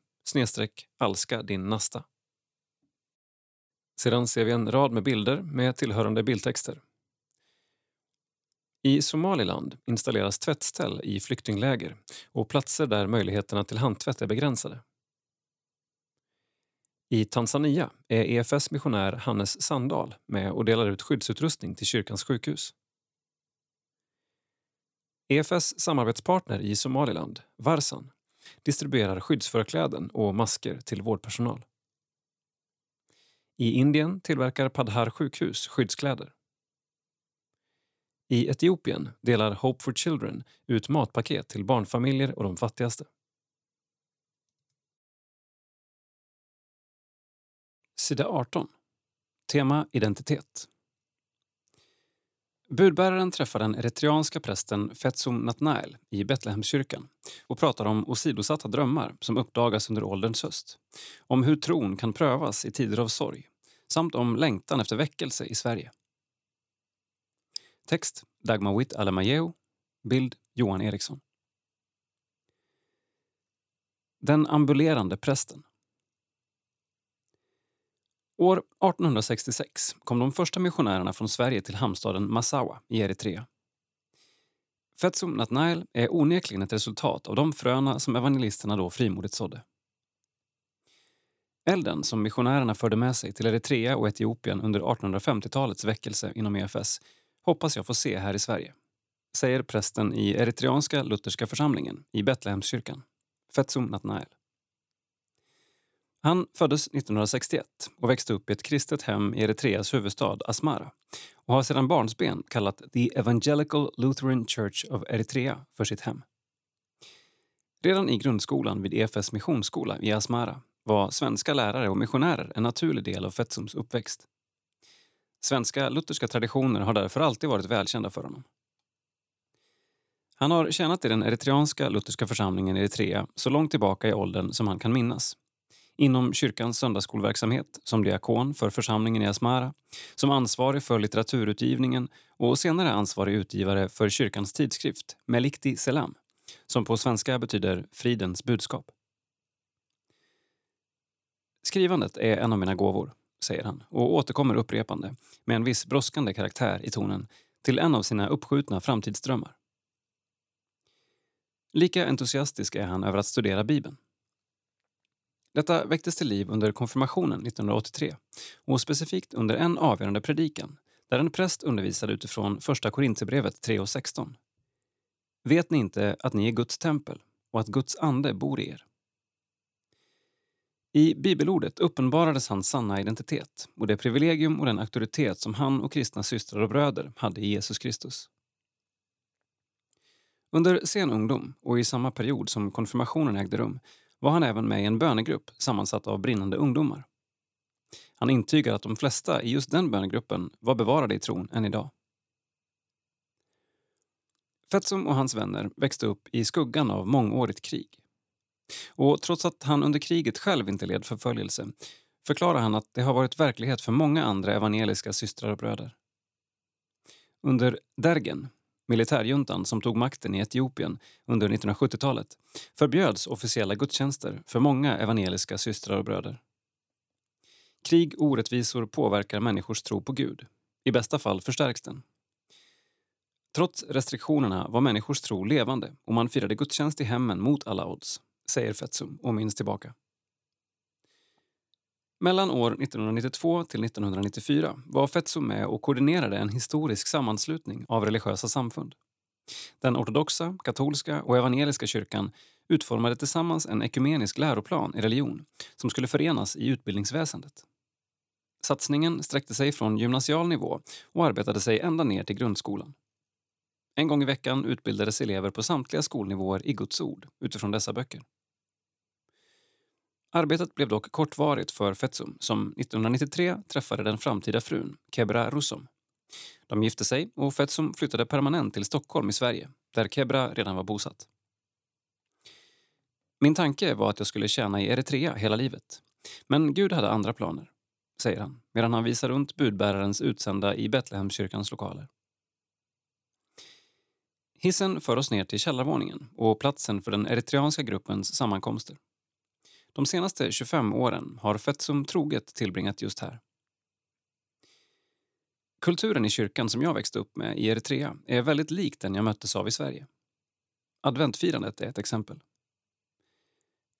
alska din nasta. Sedan ser vi en rad med bilder med tillhörande bildtexter. I Somaliland installeras tvättställ i flyktingläger och platser där möjligheterna till handtvätt är begränsade. I Tanzania är EFS missionär Hannes Sandahl med och delar ut skyddsutrustning till kyrkans sjukhus. EFS samarbetspartner i Somaliland, Varsan, distribuerar skyddsförkläden och masker till vårdpersonal. I Indien tillverkar Padhar sjukhus skyddskläder. I Etiopien delar Hope for Children ut matpaket till barnfamiljer och de fattigaste. Sida 18. Tema identitet. Budbäraren träffar den eritreanska prästen Fetsum Natnael i Betlehemskyrkan och pratar om åsidosatta drömmar som uppdagas under ålderns höst. Om hur tron kan prövas i tider av sorg samt om längtan efter väckelse i Sverige. Text Dagmar Witt Alamajeu. Bild Johan Eriksson. Den ambulerande prästen. År 1866 kom de första missionärerna från Sverige till hamnstaden Massawa i Eritrea. Fetsum Natnael är onekligen ett resultat av de fröna som evangelisterna då frimodigt sådde. Elden som missionärerna förde med sig till Eritrea och Etiopien under 1850-talets väckelse inom EFS hoppas jag få se här i Sverige, säger prästen i Eritreanska lutherska församlingen i Betlehemskyrkan, Fetsum Natnael. Han föddes 1961 och växte upp i ett kristet hem i Eritreas huvudstad Asmara och har sedan barnsben kallat The Evangelical Lutheran Church of Eritrea för sitt hem. Redan i grundskolan vid EFS missionsskola i Asmara var svenska lärare och missionärer en naturlig del av Fetsums uppväxt. Svenska lutherska traditioner har därför alltid varit välkända för honom. Han har tjänat i den eritreanska lutherska församlingen i Eritrea så långt tillbaka i åldern som han kan minnas inom kyrkans söndagsskolverksamhet som diakon för församlingen i Asmara, som ansvarig för litteraturutgivningen och senare ansvarig utgivare för kyrkans tidskrift Melikti Selam, som på svenska betyder Fridens budskap. Skrivandet är en av mina gåvor, säger han och återkommer upprepande med en viss brådskande karaktär i tonen till en av sina uppskjutna framtidsdrömmar. Lika entusiastisk är han över att studera Bibeln. Detta väcktes till liv under konfirmationen 1983 och specifikt under en avgörande predikan där en präst undervisade utifrån Första Korinthierbrevet 3.16. Vet ni inte att ni är Guds tempel och att Guds ande bor i er? I bibelordet uppenbarades hans sanna identitet och det privilegium och den auktoritet som han och kristna systrar och bröder hade i Jesus Kristus. Under sen ungdom och i samma period som konfirmationen ägde rum var han även med i en bönegrupp sammansatt av brinnande ungdomar. Han intygar att de flesta i just den bönegruppen var bevarade i tron än idag. Fetsum och hans vänner växte upp i skuggan av mångårigt krig. Och trots att han under kriget själv inte led förföljelse förklarar han att det har varit verklighet för många andra evangeliska systrar och bröder. Under Dergen, militärjuntan som tog makten i Etiopien under 1970-talet förbjöds officiella gudstjänster för många evangeliska systrar och bröder. Krig och orättvisor påverkar människors tro på Gud. I bästa fall förstärks den. Trots restriktionerna var människors tro levande och man firade gudstjänst i hemmen mot alla odds, säger Fetsum och minns tillbaka. Mellan år 1992 till 1994 var Fetsum med och koordinerade en historisk sammanslutning av religiösa samfund. Den ortodoxa, katolska och evangeliska kyrkan utformade tillsammans en ekumenisk läroplan i religion som skulle förenas i utbildningsväsendet. Satsningen sträckte sig från gymnasial nivå och arbetade sig ända ner till grundskolan. En gång i veckan utbildades elever på samtliga skolnivåer i Guds ord utifrån dessa böcker. Arbetet blev dock kortvarigt för Fetsum som 1993 träffade den framtida frun, Kebra Russom. De gifte sig och Fetsum flyttade permanent till Stockholm i Sverige, där Kebra redan var bosatt. Min tanke var att jag skulle tjäna i Eritrea hela livet. Men Gud hade andra planer, säger han medan han visar runt budbärarens utsända i Betlehemskyrkans lokaler. Hissen för oss ner till källarvåningen och platsen för den eritreanska gruppens sammankomster. De senaste 25 åren har Fetsum troget tillbringat just här. Kulturen i kyrkan som jag växte upp med i Eritrea är väldigt lik den jag möttes av i Sverige. Adventfirandet är ett exempel.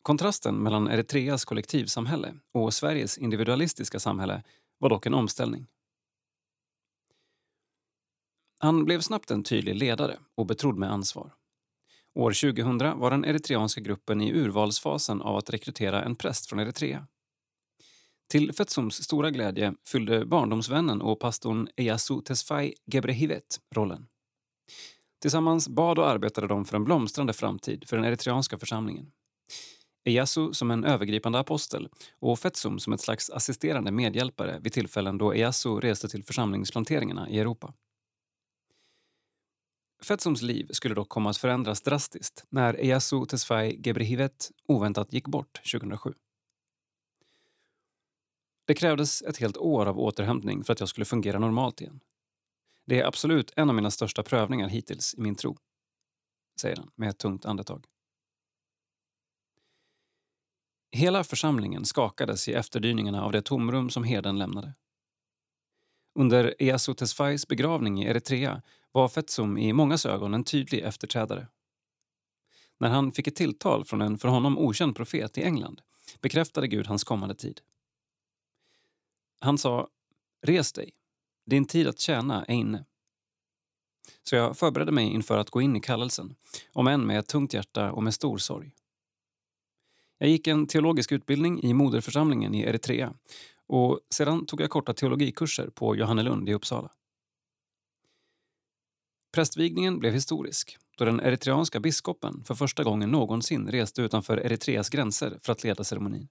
Kontrasten mellan Eritreas kollektivsamhälle och Sveriges individualistiska samhälle var dock en omställning. Han blev snabbt en tydlig ledare och betrodd med ansvar. År 2000 var den eritreanska gruppen i urvalsfasen av att rekrytera en präst från Eritrea. Till Fetsums stora glädje fyllde barndomsvännen och pastorn Eyasu Tesfaye Gebrehivet rollen. Tillsammans bad och arbetade de för en blomstrande framtid för den eritreanska församlingen. Eyasu som en övergripande apostel och Fetsum som ett slags assisterande medhjälpare vid tillfällen då Eyasu reste till församlingsplanteringarna i Europa. Fetsoms liv skulle dock komma att förändras drastiskt när Eyasu Tesfaye Gebrehivet oväntat gick bort 2007. Det krävdes ett helt år av återhämtning för att jag skulle fungera normalt igen. Det är absolut en av mina största prövningar hittills i min tro, säger han med ett tungt andetag. Hela församlingen skakades i efterdyningarna av det tomrum som herden lämnade. Under Eyasu Tesfayes begravning i Eritrea var Fetsum i mångas ögon en tydlig efterträdare. När han fick ett tilltal från en för honom okänd profet i England bekräftade Gud hans kommande tid. Han sa Res dig, din tid att tjäna är inne. Så jag förberedde mig inför att gå in i kallelsen, om än med ett tungt hjärta och med stor sorg. Jag gick en teologisk utbildning i moderförsamlingen i Eritrea och sedan tog jag korta teologikurser på Johannelund i Uppsala. Prästvigningen blev historisk då den eritreanska biskopen för första gången någonsin reste utanför Eritreas gränser för att leda ceremonin.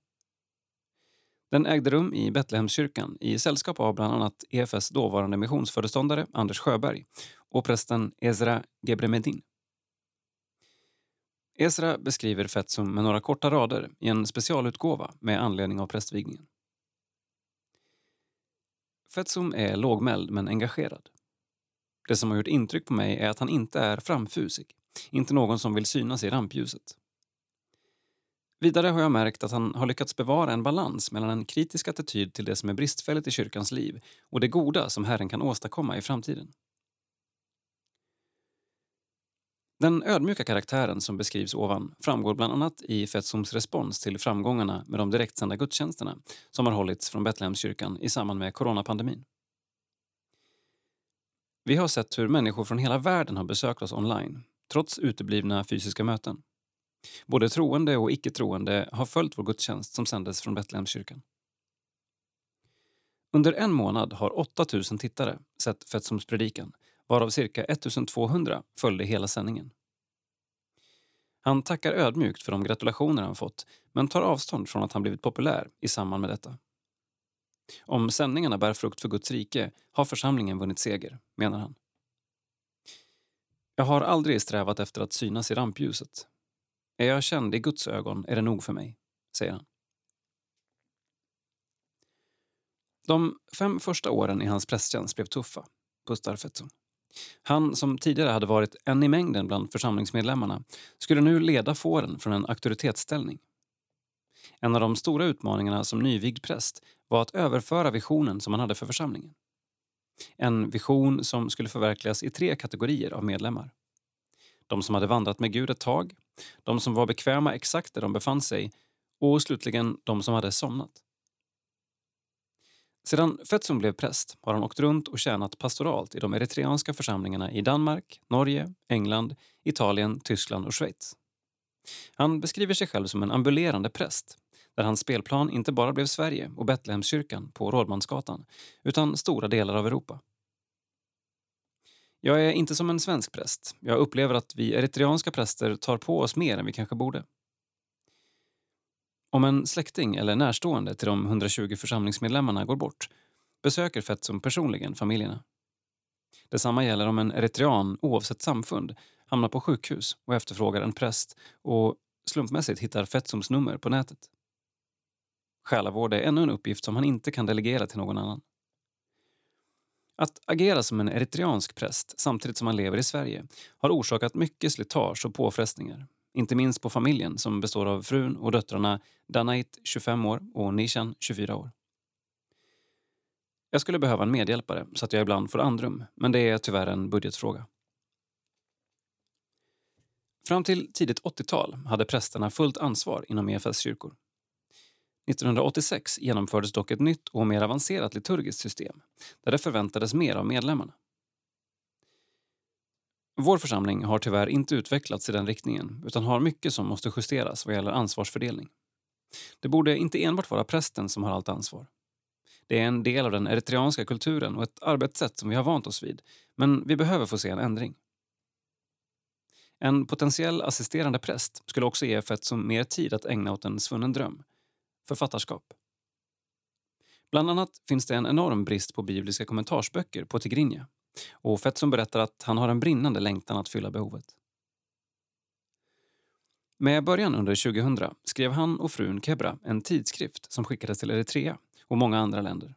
Den ägde rum i Betlehemskyrkan i sällskap av bland annat EFS dåvarande missionsföreståndare Anders Sjöberg och prästen Ezra Gebremedin. Ezra beskriver Fetsum med några korta rader i en specialutgåva med anledning av prästvigningen. Fetsum är lågmäld men engagerad. Det som har gjort intryck på mig är att han inte är framfusig, inte någon som vill synas i rampljuset. Vidare har jag märkt att han har lyckats bevara en balans mellan en kritisk attityd till det som är bristfälligt i kyrkans liv och det goda som Herren kan åstadkomma i framtiden. Den ödmjuka karaktären som beskrivs ovan framgår bland annat i Fetsums respons till framgångarna med de direktsända gudstjänsterna som har hållits från Betlehemskyrkan i samband med coronapandemin. Vi har sett hur människor från hela världen har besökt oss online, trots uteblivna fysiska möten. Både troende och icke-troende har följt vår gudstjänst som sändes från Betlehemskyrkan. Under en månad har 8000 tittare sett Fetsums predikan varav cirka 1200 följde hela sändningen. Han tackar ödmjukt för de gratulationer han fått men tar avstånd från att han blivit populär i samband med detta. Om sändningarna bär frukt för Guds rike har församlingen vunnit seger, menar han. Jag har aldrig strävat efter att synas i rampljuset. Är jag känd i Guds ögon är det nog för mig, säger han. De fem första åren i hans prästtjänst blev tuffa, pustar Fetson. Han som tidigare hade varit en i mängden bland församlingsmedlemmarna skulle nu leda fåren från en auktoritetsställning. En av de stora utmaningarna som nyvigd präst var att överföra visionen som han hade för församlingen. En vision som skulle förverkligas i tre kategorier av medlemmar. De som hade vandrat med Gud ett tag, de som var bekväma exakt där de befann sig och slutligen de som hade somnat. Sedan Fetsum blev präst har han åkt runt och tjänat pastoralt i de eritreanska församlingarna i Danmark, Norge, England, Italien, Tyskland och Schweiz. Han beskriver sig själv som en ambulerande präst där hans spelplan inte bara blev Sverige och Betlehemskyrkan på Rådmansgatan utan stora delar av Europa. Jag är inte som en svensk präst. Jag upplever att vi eritreanska präster tar på oss mer än vi kanske borde. Om en släkting eller närstående till de 120 församlingsmedlemmarna går bort besöker Fetsum personligen familjerna. Detsamma gäller om en eritrean, oavsett samfund, hamnar på sjukhus och efterfrågar en präst och slumpmässigt hittar Fetsums nummer på nätet. Själavård är ännu en uppgift som han inte kan delegera till någon annan. Att agera som en eritreansk präst samtidigt som han lever i Sverige har orsakat mycket slitage och påfrestningar inte minst på familjen som består av frun och döttrarna Danait, 25 år, och Nishan, 24 år. Jag skulle behöva en medhjälpare så att jag ibland får andrum, men det är tyvärr en budgetfråga. Fram till tidigt 80-tal hade prästerna fullt ansvar inom EFS kyrkor. 1986 genomfördes dock ett nytt och mer avancerat liturgiskt system där det förväntades mer av medlemmarna. Vår församling har tyvärr inte utvecklats i den riktningen utan har mycket som måste justeras vad gäller ansvarsfördelning. Det borde inte enbart vara prästen som har allt ansvar. Det är en del av den eritreanska kulturen och ett arbetssätt som vi har vant oss vid, men vi behöver få se en ändring. En potentiell assisterande präst skulle också ge som mer tid att ägna åt en svunnen dröm, författarskap. Bland annat finns det en enorm brist på bibliska kommentarsböcker på tigrinja och Fetson berättar att han har en brinnande längtan att fylla behovet. Med början under 2000 skrev han och frun Kebra en tidskrift som skickades till Eritrea och många andra länder.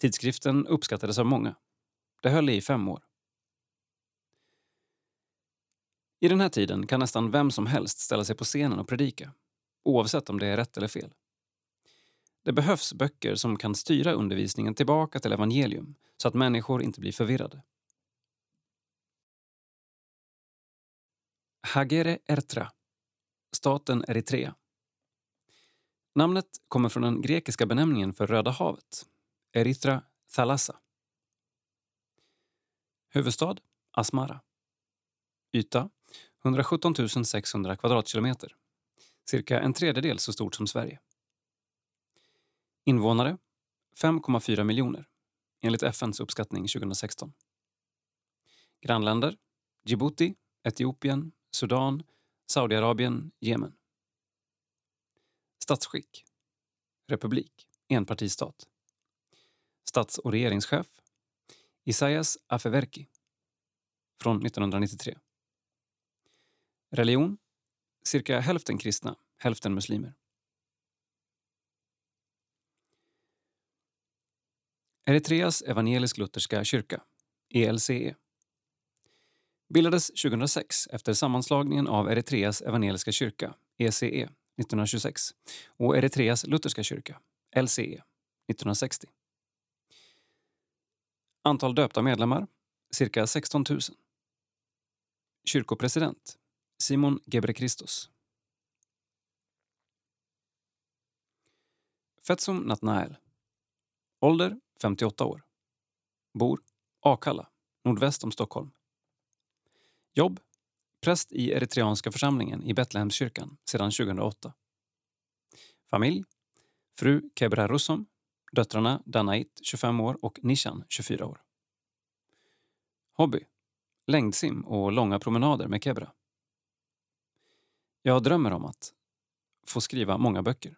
Tidskriften uppskattades av många. Det höll i fem år. I den här tiden kan nästan vem som helst ställa sig på scenen och predika, oavsett om det är rätt eller fel. Det behövs böcker som kan styra undervisningen tillbaka till evangelium så att människor inte blir förvirrade. Hagere Ertra, staten Eritrea. Namnet kommer från den grekiska benämningen för Röda havet, Eritra Thalassa. Huvudstad Asmara. Yta 117 600 kvadratkilometer. Cirka en tredjedel så stort som Sverige. Invånare 5,4 miljoner enligt FNs uppskattning 2016. Grannländer Djibouti, Etiopien, Sudan, Saudiarabien, Jemen. Statsskick Republik, enpartistat. Stats och regeringschef Isaias Afewerki från 1993. Religion cirka hälften kristna, hälften muslimer. Eritreas evangelisk-lutherska kyrka, ELCE. Bildades 2006 efter sammanslagningen av Eritreas evangeliska kyrka, ECE, 1926 och Eritreas lutherska kyrka, LCE, 1960. Antal döpta medlemmar, cirka 16 000. Kyrkopresident, Simon Gebrekristos. Fetsum Natnael. Ålder 58 år. Bor Akalla, nordväst om Stockholm. Jobb präst i Eritreanska församlingen i Betlehemskyrkan sedan 2008. Familj fru Kebra Russom, döttrarna Danait, 25 år och Nishan, 24 år. Hobby längdsim och långa promenader med Kebra. Jag drömmer om att få skriva många böcker.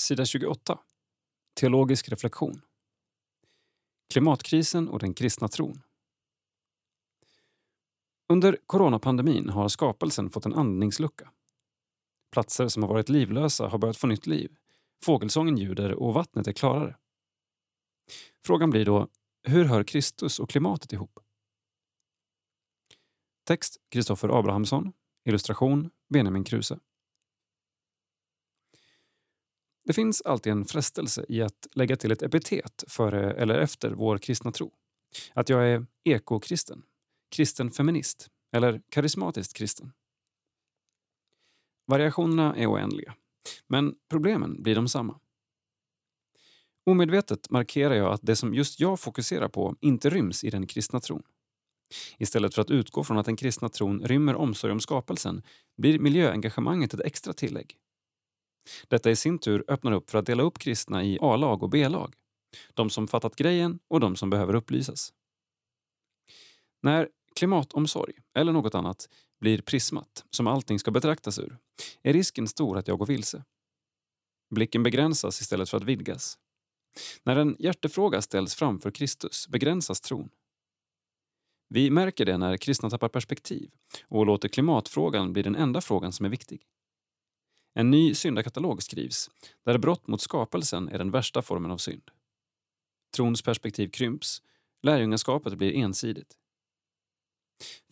Sida 28. Teologisk reflektion. Klimatkrisen och den kristna tron. Under coronapandemin har skapelsen fått en andningslucka. Platser som har varit livlösa har börjat få nytt liv. Fågelsången ljuder och vattnet är klarare. Frågan blir då, hur hör Kristus och klimatet ihop? Text Kristoffer Abrahamsson. Illustration Benjamin Kruse. Det finns alltid en frestelse i att lägga till ett epitet före eller efter vår kristna tro. Att jag är ekokristen, kristen feminist eller karismatiskt kristen. Variationerna är oändliga, men problemen blir de samma. Omedvetet markerar jag att det som just jag fokuserar på inte ryms i den kristna tron. Istället för att utgå från att den kristna tron rymmer omsorg om skapelsen blir miljöengagemanget ett extra tillägg. Detta i sin tur öppnar upp för att dela upp kristna i A-lag och B-lag. De som fattat grejen och de som behöver upplysas. När klimatomsorg, eller något annat, blir prismat som allting ska betraktas ur är risken stor att jag går vilse. Blicken begränsas istället för att vidgas. När en hjärtefråga ställs framför Kristus begränsas tron. Vi märker det när kristna tappar perspektiv och låter klimatfrågan bli den enda frågan som är viktig. En ny syndakatalog skrivs, där brott mot skapelsen är den värsta formen av synd. Trons perspektiv krymps, lärjungaskapet blir ensidigt.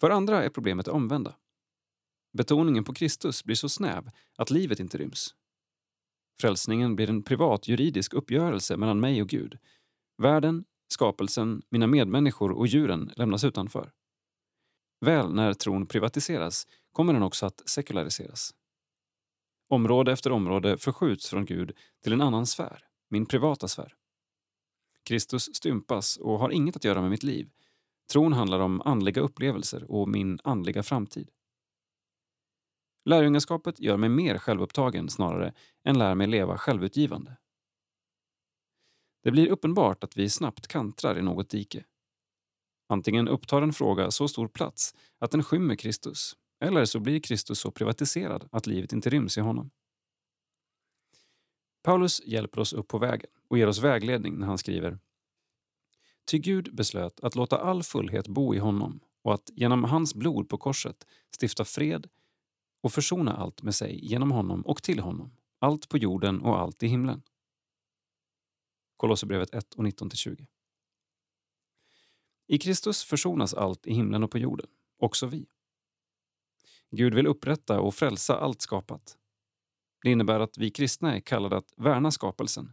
För andra är problemet det omvända. Betoningen på Kristus blir så snäv att livet inte ryms. Frälsningen blir en privat juridisk uppgörelse mellan mig och Gud. Världen, skapelsen, mina medmänniskor och djuren lämnas utanför. Väl när tron privatiseras kommer den också att sekulariseras. Område efter område förskjuts från Gud till en annan sfär, min privata sfär. Kristus stympas och har inget att göra med mitt liv. Tron handlar om andliga upplevelser och min andliga framtid. Lärjungaskapet gör mig mer självupptagen snarare än lär mig leva självutgivande. Det blir uppenbart att vi snabbt kantrar i något dike. Antingen upptar en fråga så stor plats att den skymmer Kristus eller så blir Kristus så privatiserad att livet inte ryms i honom. Paulus hjälper oss upp på vägen och ger oss vägledning när han skriver Ty Gud beslöt att låta all fullhet bo i honom och att genom hans blod på korset stifta fred och försona allt med sig genom honom och till honom, allt på jorden och allt i himlen. Kolosserbrevet 1 och 19-20. I Kristus försonas allt i himlen och på jorden, också vi. Gud vill upprätta och frälsa allt skapat. Det innebär att vi kristna är kallade att värna skapelsen.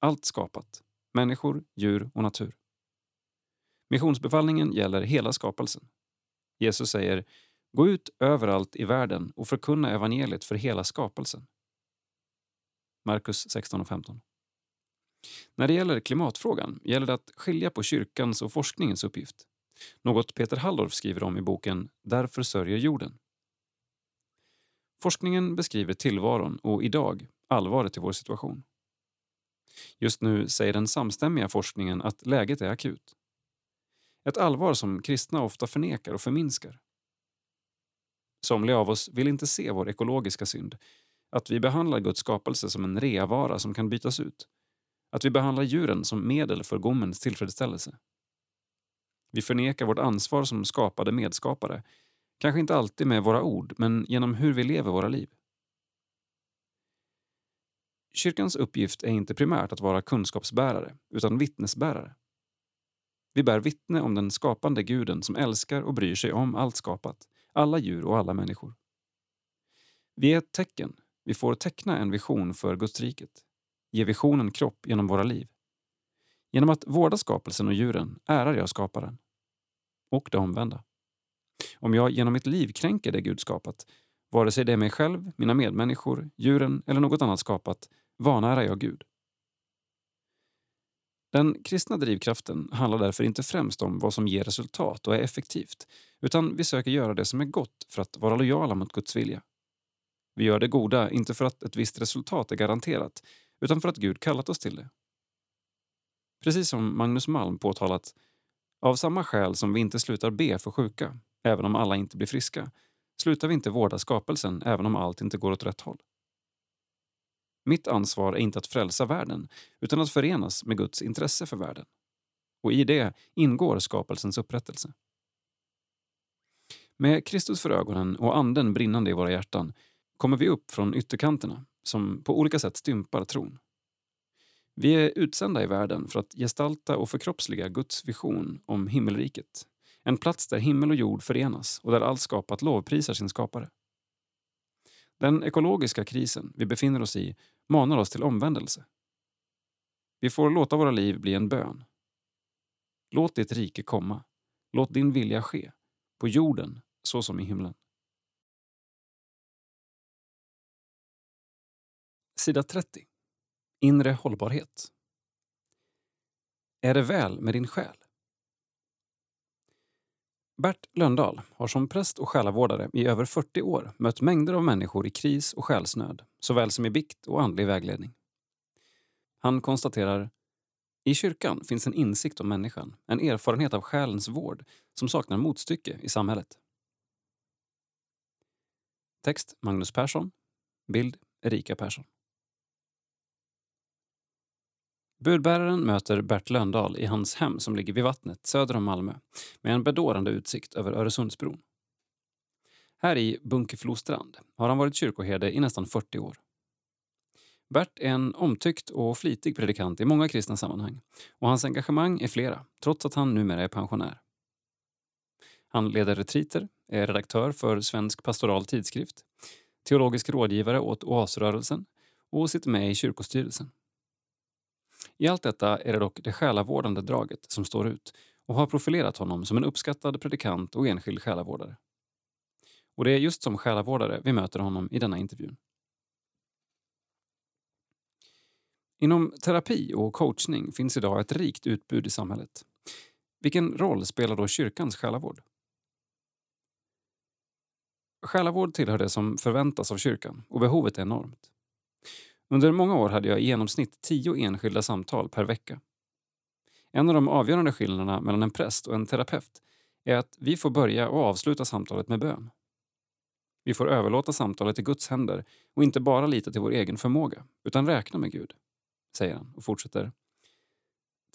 Allt skapat, människor, djur och natur. Missionsbefallningen gäller hela skapelsen. Jesus säger Gå ut överallt i världen och förkunna evangeliet för hela skapelsen. Markus 16 och 15. När det gäller klimatfrågan gäller det att skilja på kyrkans och forskningens uppgift. Något Peter Halldorf skriver om i boken Därför sörjer jorden. Forskningen beskriver tillvaron och idag allvaret i vår situation. Just nu säger den samstämmiga forskningen att läget är akut. Ett allvar som kristna ofta förnekar och förminskar. Somliga av oss vill inte se vår ekologiska synd, att vi behandlar Guds skapelse som en reavara som kan bytas ut, att vi behandlar djuren som medel för gommens tillfredsställelse. Vi förnekar vårt ansvar som skapade medskapare, kanske inte alltid med våra ord, men genom hur vi lever våra liv. Kyrkans uppgift är inte primärt att vara kunskapsbärare, utan vittnesbärare. Vi bär vittne om den skapande guden som älskar och bryr sig om allt skapat, alla djur och alla människor. Vi är ett tecken, vi får teckna en vision för Gudsriket, ge visionen kropp genom våra liv. Genom att vårda skapelsen och djuren ärar jag skaparen. Och det omvända. Om jag genom mitt liv kränker det Gud skapat, vare sig det är mig själv, mina medmänniskor, djuren eller något annat skapat, vanärar jag Gud. Den kristna drivkraften handlar därför inte främst om vad som ger resultat och är effektivt, utan vi söker göra det som är gott för att vara lojala mot Guds vilja. Vi gör det goda inte för att ett visst resultat är garanterat, utan för att Gud kallat oss till det. Precis som Magnus Malm påtalat, Av samma skäl som vi inte slutar be för sjuka, även om alla inte blir friska, slutar vi inte vårda skapelsen även om allt inte går åt rätt håll. Mitt ansvar är inte att frälsa världen, utan att förenas med Guds intresse för världen. Och i det ingår skapelsens upprättelse. Med Kristus för ögonen och Anden brinnande i våra hjärtan kommer vi upp från ytterkanterna som på olika sätt stympar tron. Vi är utsända i världen för att gestalta och förkroppsliga Guds vision om himmelriket. En plats där himmel och jord förenas och där allt skapat lovprisar sin skapare. Den ekologiska krisen vi befinner oss i manar oss till omvändelse. Vi får låta våra liv bli en bön. Låt ditt rike komma. Låt din vilja ske, på jorden så som i himlen. Sida 30. Inre hållbarhet. Är det väl med din själ? Bert Lönndahl har som präst och själavårdare i över 40 år mött mängder av människor i kris och själsnöd, såväl som i bikt och andlig vägledning. Han konstaterar i kyrkan finns en insikt om människan, en erfarenhet av själens vård som saknar motstycke i samhället. Text Magnus Persson. Bild Erika Persson. Budbäraren möter Bert Löndahl i hans hem som ligger vid vattnet söder om Malmö med en bedårande utsikt över Öresundsbron. Här i Bunkeflostrand har han varit kyrkoherde i nästan 40 år. Bert är en omtyckt och flitig predikant i många kristna sammanhang och hans engagemang är flera, trots att han numera är pensionär. Han leder retriter, är redaktör för Svensk pastoral tidskrift, teologisk rådgivare åt Oasrörelsen och sitter med i kyrkostyrelsen. I allt detta är det dock det själavårdande draget som står ut och har profilerat honom som en uppskattad predikant och enskild själavårdare. Och det är just som själavårdare vi möter honom i denna intervju. Inom terapi och coachning finns idag ett rikt utbud i samhället. Vilken roll spelar då kyrkans själavård? Själavård tillhör det som förväntas av kyrkan och behovet är enormt. Under många år hade jag i genomsnitt tio enskilda samtal per vecka. En av de avgörande skillnaderna mellan en präst och en terapeut är att vi får börja och avsluta samtalet med bön. Vi får överlåta samtalet i Guds händer och inte bara lita till vår egen förmåga, utan räkna med Gud, säger han och fortsätter.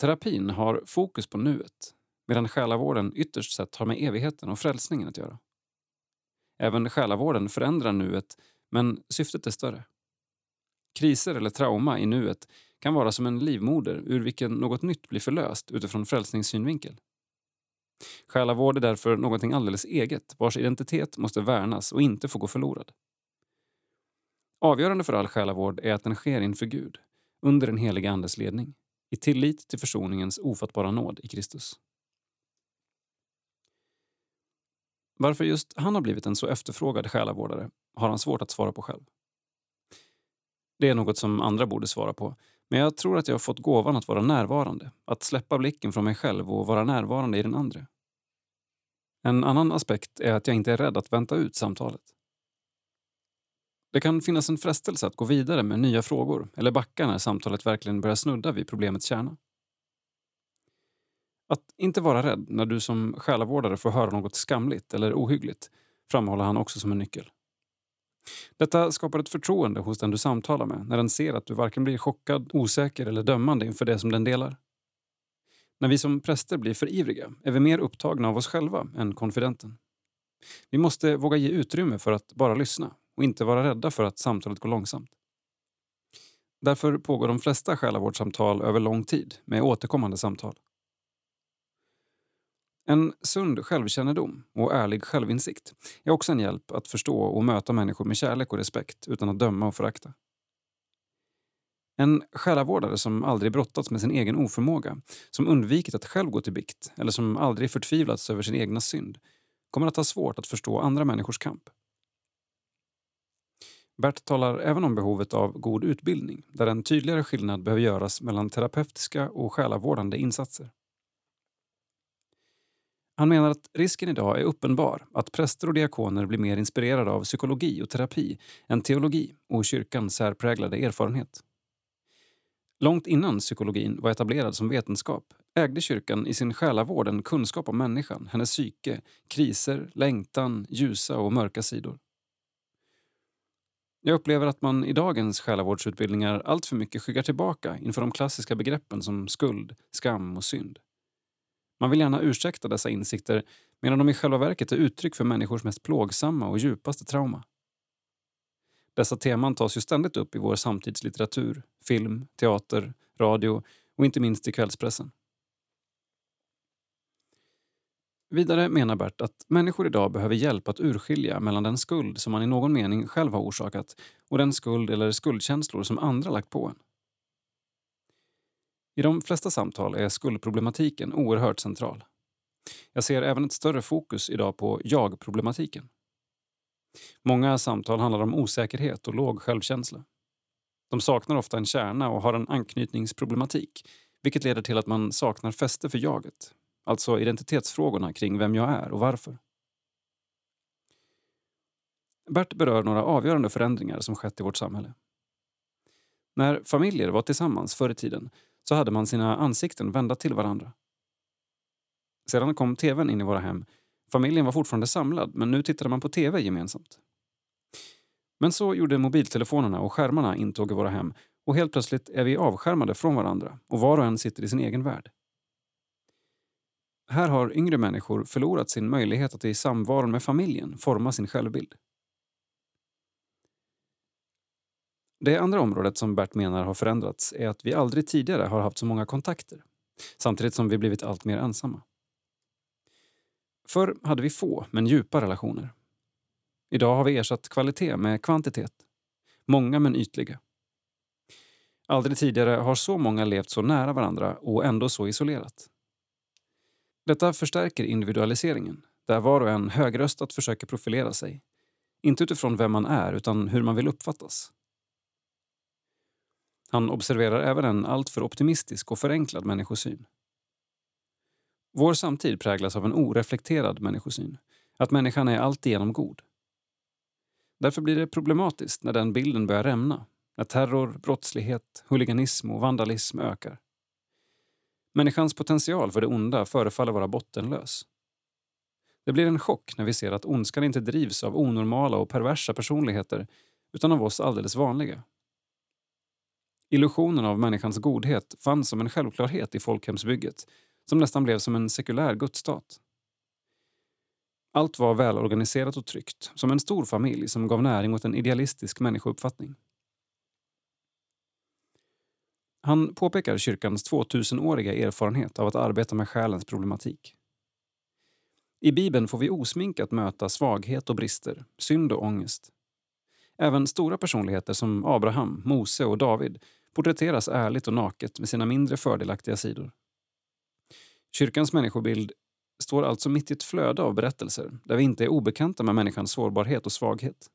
Terapin har fokus på nuet, medan själavården ytterst sett har med evigheten och frälsningen att göra. Även själavården förändrar nuet, men syftet är större. Kriser eller trauma i nuet kan vara som en livmoder ur vilken något nytt blir förlöst utifrån frälsningssynvinkel. Själavård är därför någonting alldeles eget vars identitet måste värnas och inte få gå förlorad. Avgörande för all själavård är att den sker inför Gud, under den heliga Andes ledning, i tillit till försoningens ofattbara nåd i Kristus. Varför just han har blivit en så efterfrågad själavårdare har han svårt att svara på själv. Det är något som andra borde svara på. Men jag tror att jag har fått gåvan att vara närvarande, att släppa blicken från mig själv och vara närvarande i den andra. En annan aspekt är att jag inte är rädd att vänta ut samtalet. Det kan finnas en frestelse att gå vidare med nya frågor eller backa när samtalet verkligen börjar snudda vid problemets kärna. Att inte vara rädd när du som själavårdare får höra något skamligt eller ohyggligt framhåller han också som en nyckel. Detta skapar ett förtroende hos den du samtalar med när den ser att du varken blir chockad, osäker eller dömande inför det som den delar. När vi som präster blir för ivriga är vi mer upptagna av oss själva än konfidenten. Vi måste våga ge utrymme för att bara lyssna och inte vara rädda för att samtalet går långsamt. Därför pågår de flesta själavårdssamtal över lång tid med återkommande samtal. En sund självkännedom och ärlig självinsikt är också en hjälp att förstå och möta människor med kärlek och respekt utan att döma och förakta. En själavårdare som aldrig brottats med sin egen oförmåga, som undvikit att själv gå till bikt eller som aldrig förtvivlats över sin egna synd kommer att ha svårt att förstå andra människors kamp. Bert talar även om behovet av god utbildning där en tydligare skillnad behöver göras mellan terapeutiska och själavårdande insatser. Han menar att risken idag är uppenbar att präster och diakoner blir mer inspirerade av psykologi och terapi än teologi och kyrkans särpräglade erfarenhet. Långt innan psykologin var etablerad som vetenskap ägde kyrkan i sin själavård en kunskap om människan, hennes psyke, kriser, längtan, ljusa och mörka sidor. Jag upplever att man i dagens själavårdsutbildningar alltför mycket skyggar tillbaka inför de klassiska begreppen som skuld, skam och synd. Man vill gärna ursäkta dessa insikter medan de i själva verket är uttryck för människors mest plågsamma och djupaste trauma. Dessa teman tas ju ständigt upp i vår samtidslitteratur, film, teater, radio och inte minst i kvällspressen. Vidare menar Bert att människor idag behöver hjälp att urskilja mellan den skuld som man i någon mening själv har orsakat och den skuld eller skuldkänslor som andra lagt på en. I de flesta samtal är skuldproblematiken oerhört central. Jag ser även ett större fokus idag på jag-problematiken. Många samtal handlar om osäkerhet och låg självkänsla. De saknar ofta en kärna och har en anknytningsproblematik vilket leder till att man saknar fäste för jaget, alltså identitetsfrågorna kring vem jag är och varför. Bert berör några avgörande förändringar som skett i vårt samhälle. När familjer var tillsammans förr i tiden så hade man sina ansikten vända till varandra. Sedan kom tvn in i våra hem. Familjen var fortfarande samlad, men nu tittade man på tv gemensamt. Men så gjorde mobiltelefonerna och skärmarna intåg i våra hem och helt plötsligt är vi avskärmade från varandra och var och en sitter i sin egen värld. Här har yngre människor förlorat sin möjlighet att i samvaron med familjen forma sin självbild. Det andra området som Bert menar har förändrats är att vi aldrig tidigare har haft så många kontakter samtidigt som vi blivit allt mer ensamma. Förr hade vi få, men djupa relationer. Idag har vi ersatt kvalitet med kvantitet. Många men ytliga. Aldrig tidigare har så många levt så nära varandra och ändå så isolerat. Detta förstärker individualiseringen, där var och en högröstat försöker profilera sig. Inte utifrån vem man är, utan hur man vill uppfattas. Han observerar även en alltför optimistisk och förenklad människosyn. Vår samtid präglas av en oreflekterad människosyn, att människan är alltigenom god. Därför blir det problematiskt när den bilden börjar rämna, när terror, brottslighet, huliganism och vandalism ökar. Människans potential för det onda förefaller vara bottenlös. Det blir en chock när vi ser att ondskan inte drivs av onormala och perversa personligheter utan av oss alldeles vanliga. Illusionen av människans godhet fanns som en självklarhet i folkhemsbygget som nästan blev som en sekulär gudsstat. Allt var välorganiserat och tryggt, som en stor familj som gav näring åt en idealistisk människouppfattning. Han påpekar kyrkans 2000-åriga erfarenhet av att arbeta med själens problematik. I Bibeln får vi osminkat möta svaghet och brister, synd och ångest. Även stora personligheter som Abraham, Mose och David porträtteras ärligt och naket med sina mindre fördelaktiga sidor. Kyrkans människobild står alltså mitt i ett flöde av berättelser där vi inte är obekanta med människans sårbarhet och svaghet.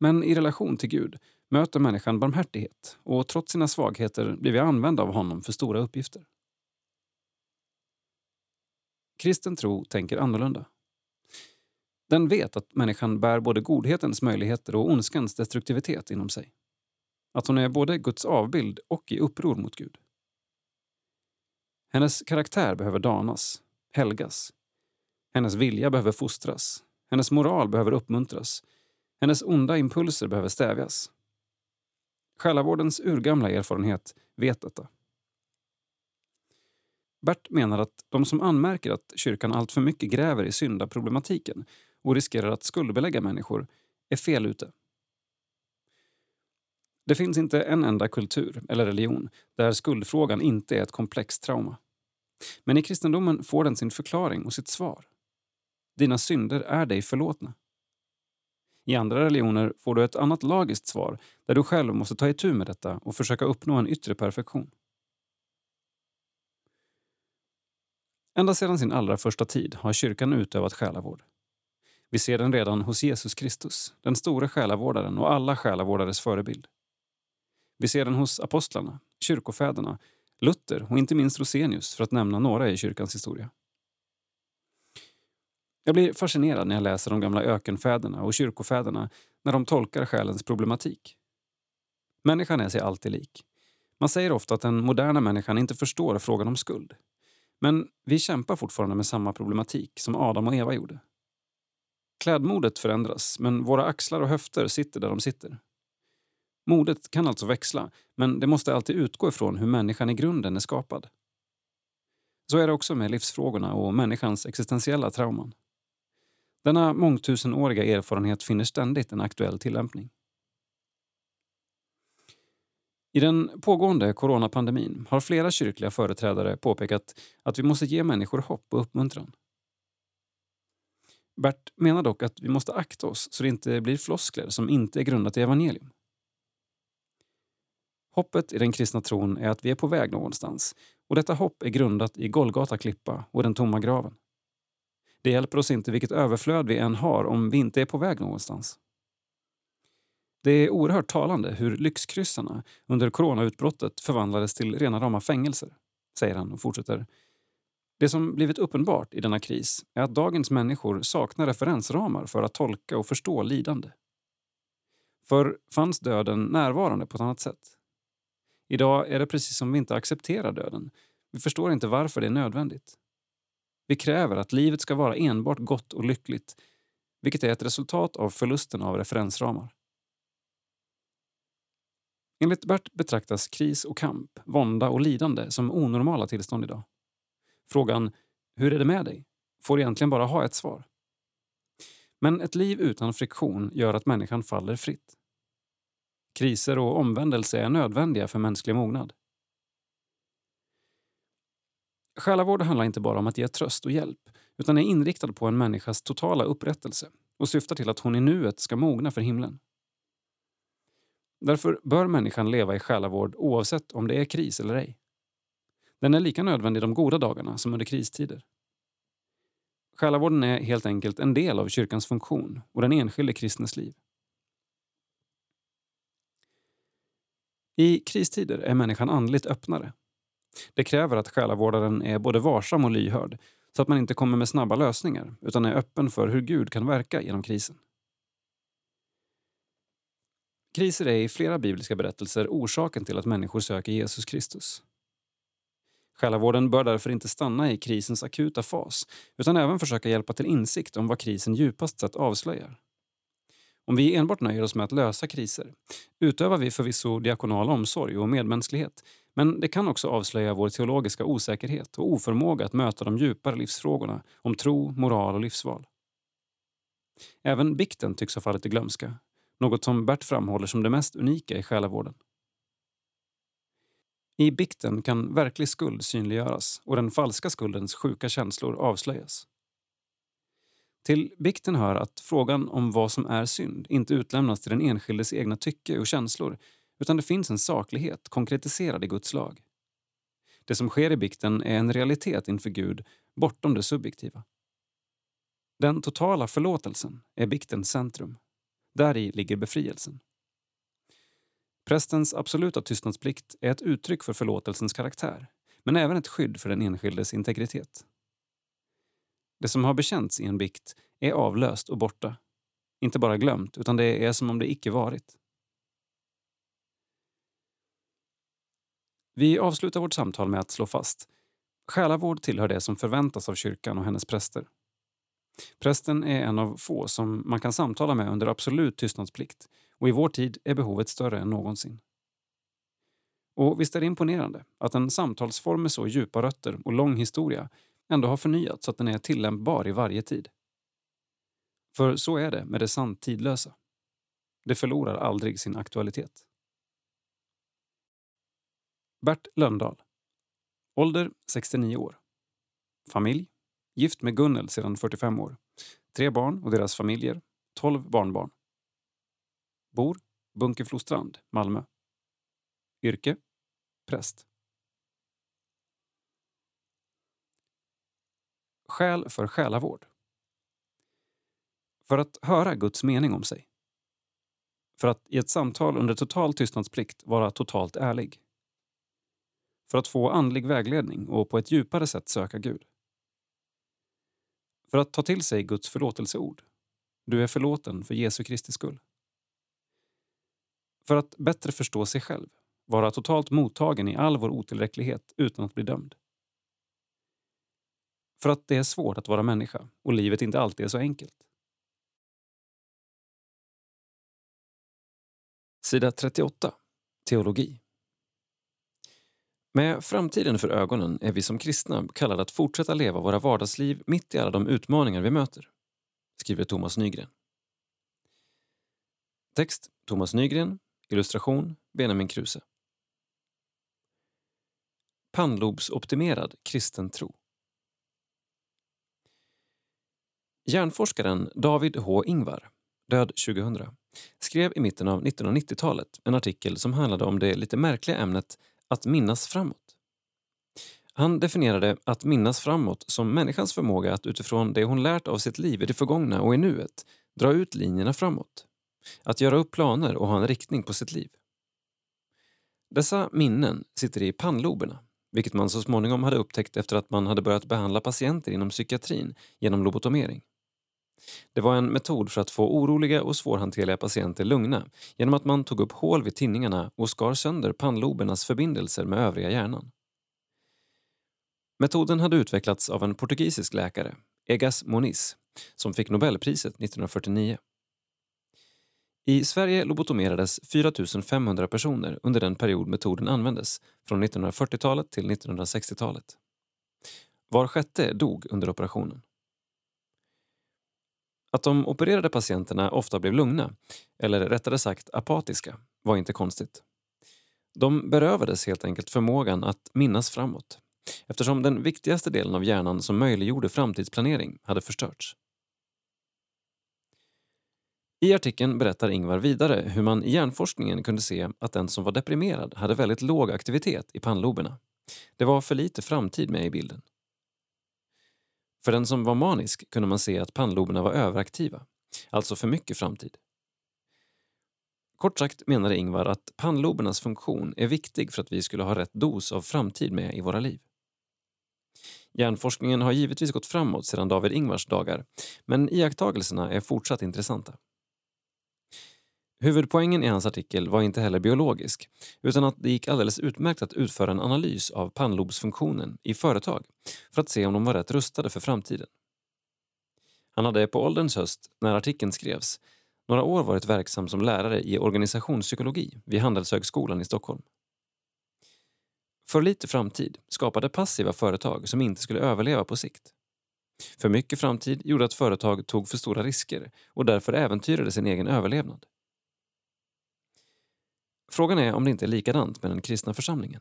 Men i relation till Gud möter människan barmhärtighet och trots sina svagheter blir vi använda av honom för stora uppgifter. Kristen tro tänker annorlunda. Den vet att människan bär både godhetens möjligheter och ondskans destruktivitet inom sig. Att hon är både Guds avbild och i uppror mot Gud. Hennes karaktär behöver danas, helgas. Hennes vilja behöver fostras. Hennes moral behöver uppmuntras. Hennes onda impulser behöver stävjas. Själavårdens urgamla erfarenhet vet detta. Bert menar att de som anmärker att kyrkan alltför mycket gräver i syndaproblematiken och riskerar att skuldbelägga människor är fel ute. Det finns inte en enda kultur eller religion där skuldfrågan inte är ett komplext trauma. Men i kristendomen får den sin förklaring och sitt svar. Dina synder är dig förlåtna. I andra religioner får du ett annat lagiskt svar där du själv måste ta itu med detta och försöka uppnå en yttre perfektion. Ända sedan sin allra första tid har kyrkan utövat själavård. Vi ser den redan hos Jesus Kristus, den store själavårdaren och alla själavårdares förebild. Vi ser den hos apostlarna, kyrkofäderna, Luther och inte minst Rosenius för att nämna några i kyrkans historia. Jag blir fascinerad när jag läser de gamla ökenfäderna och kyrkofäderna när de tolkar själens problematik. Människan är sig alltid lik. Man säger ofta att den moderna människan inte förstår frågan om skuld. Men vi kämpar fortfarande med samma problematik som Adam och Eva gjorde. Klädmodet förändras, men våra axlar och höfter sitter där de sitter. Modet kan alltså växla, men det måste alltid utgå ifrån hur människan i grunden är skapad. Så är det också med livsfrågorna och människans existentiella trauman. Denna mångtusenåriga erfarenhet finner ständigt en aktuell tillämpning. I den pågående coronapandemin har flera kyrkliga företrädare påpekat att vi måste ge människor hopp och uppmuntran. Bert menar dock att vi måste akta oss så det inte blir floskler som inte är grundat i evangelium. Hoppet i den kristna tron är att vi är på väg någonstans och detta hopp är grundat i Golgata klippa och den tomma graven. Det hjälper oss inte vilket överflöd vi än har om vi inte är på väg någonstans. Det är oerhört talande hur lyxkryssarna under coronautbrottet förvandlades till rena rama fängelser, säger han och fortsätter. Det som blivit uppenbart i denna kris är att dagens människor saknar referensramar för att tolka och förstå lidande. För fanns döden närvarande på ett annat sätt? Idag är det precis som vi inte accepterar döden. Vi förstår inte varför det är nödvändigt. Vi kräver att livet ska vara enbart gott och lyckligt, vilket är ett resultat av förlusten av referensramar. Enligt Bert betraktas kris och kamp, vånda och lidande som onormala tillstånd idag. Frågan “Hur är det med dig?” får egentligen bara ha ett svar. Men ett liv utan friktion gör att människan faller fritt. Kriser och omvändelse är nödvändiga för mänsklig mognad. Själavård handlar inte bara om att ge tröst och hjälp utan är inriktad på en människas totala upprättelse och syftar till att hon i nuet ska mogna för himlen. Därför bör människan leva i själavård oavsett om det är kris eller ej. Den är lika nödvändig de goda dagarna som under kristider. Själavården är helt enkelt en del av kyrkans funktion och den enskilde kristnes liv. I kristider är människan andligt öppnare. Det kräver att själavårdaren är både varsam och lyhörd så att man inte kommer med snabba lösningar utan är öppen för hur Gud kan verka genom krisen. Kriser är i flera bibliska berättelser orsaken till att människor söker Jesus Kristus. Själavården bör därför inte stanna i krisens akuta fas utan även försöka hjälpa till insikt om vad krisen djupast sett avslöjar. Om vi enbart nöjer oss med att lösa kriser utövar vi förvisso diakonal omsorg och medmänsklighet men det kan också avslöja vår teologiska osäkerhet och oförmåga att möta de djupare livsfrågorna om tro, moral och livsval. Även bikten tycks ha fallit i glömska, något som Bert framhåller som det mest unika i själavården. I bikten kan verklig skuld synliggöras och den falska skuldens sjuka känslor avslöjas. Till bikten hör att frågan om vad som är synd inte utlämnas till den enskildes egna tycke och känslor utan det finns en saklighet konkretiserad i Guds lag. Det som sker i bikten är en realitet inför Gud bortom det subjektiva. Den totala förlåtelsen är biktens centrum. Där i ligger befrielsen. Prästens absoluta tystnadsplikt är ett uttryck för förlåtelsens karaktär men även ett skydd för den enskildes integritet. Det som har bekänts i en bikt är avlöst och borta. Inte bara glömt, utan det är som om det icke varit. Vi avslutar vårt samtal med att slå fast Själavård tillhör det som förväntas av kyrkan och hennes präster. Prästen är en av få som man kan samtala med under absolut tystnadsplikt och i vår tid är behovet större än någonsin. Och visst är det imponerande att en samtalsform med så djupa rötter och lång historia ändå har förnyats så att den är tillämpbar i varje tid. För så är det med det sant tidlösa. Det förlorar aldrig sin aktualitet. Bert Löndahl. Ålder 69 år. Familj Gift med Gunnel sedan 45 år. Tre barn och deras familjer. 12 barnbarn. Bor Bunkeflostrand, Malmö. Yrke präst. Skäl för själavård. För att höra Guds mening om sig. För att i ett samtal under total tystnadsplikt vara totalt ärlig. För att få andlig vägledning och på ett djupare sätt söka Gud. För att ta till sig Guds förlåtelseord. Du är förlåten för Jesu Kristi skull. För att bättre förstå sig själv, vara totalt mottagen i all vår otillräcklighet utan att bli dömd. För att det är svårt att vara människa och livet inte alltid är så enkelt. Sida 38. Teologi. Med framtiden för ögonen är vi som kristna kallade att fortsätta leva våra vardagsliv mitt i alla de utmaningar vi möter, skriver Thomas Nygren. Text Thomas Nygren, illustration Benjamin Kruse. Pannlobsoptimerad kristen tro. Hjärnforskaren David H. Ingvar, död 2000, skrev i mitten av 1990-talet en artikel som handlade om det lite märkliga ämnet att minnas framåt. Han definierade att minnas framåt som människans förmåga att utifrån det hon lärt av sitt liv i det förgångna och i nuet dra ut linjerna framåt. Att göra upp planer och ha en riktning på sitt liv. Dessa minnen sitter i pannloberna, vilket man så småningom hade upptäckt efter att man hade börjat behandla patienter inom psykiatrin genom lobotomering. Det var en metod för att få oroliga och svårhanterliga patienter lugna genom att man tog upp hål vid tinningarna och skar sönder pannlobernas förbindelser med övriga hjärnan. Metoden hade utvecklats av en portugisisk läkare, Egas Moniz, som fick Nobelpriset 1949. I Sverige lobotomerades 4 500 personer under den period metoden användes, från 1940-talet till 1960-talet. Var sjätte dog under operationen. Att de opererade patienterna ofta blev lugna, eller rättare sagt apatiska, var inte konstigt. De berövades helt enkelt förmågan att minnas framåt eftersom den viktigaste delen av hjärnan som möjliggjorde framtidsplanering hade förstörts. I artikeln berättar Ingvar vidare hur man i hjärnforskningen kunde se att den som var deprimerad hade väldigt låg aktivitet i pannloberna. Det var för lite framtid med i bilden. För den som var manisk kunde man se att pannloberna var överaktiva, alltså för mycket framtid. Kort sagt menade Ingvar att pannlobernas funktion är viktig för att vi skulle ha rätt dos av framtid med i våra liv. Hjärnforskningen har givetvis gått framåt sedan David Ingvars dagar, men iakttagelserna är fortsatt intressanta. Huvudpoängen i hans artikel var inte heller biologisk utan att det gick alldeles utmärkt att utföra en analys av pannlobsfunktionen i företag för att se om de var rätt rustade för framtiden. Han hade på ålderns höst, när artikeln skrevs, några år varit verksam som lärare i organisationspsykologi vid Handelshögskolan i Stockholm. För lite framtid skapade passiva företag som inte skulle överleva på sikt. För mycket framtid gjorde att företag tog för stora risker och därför äventyrade sin egen överlevnad. Frågan är om det inte är likadant med den kristna församlingen.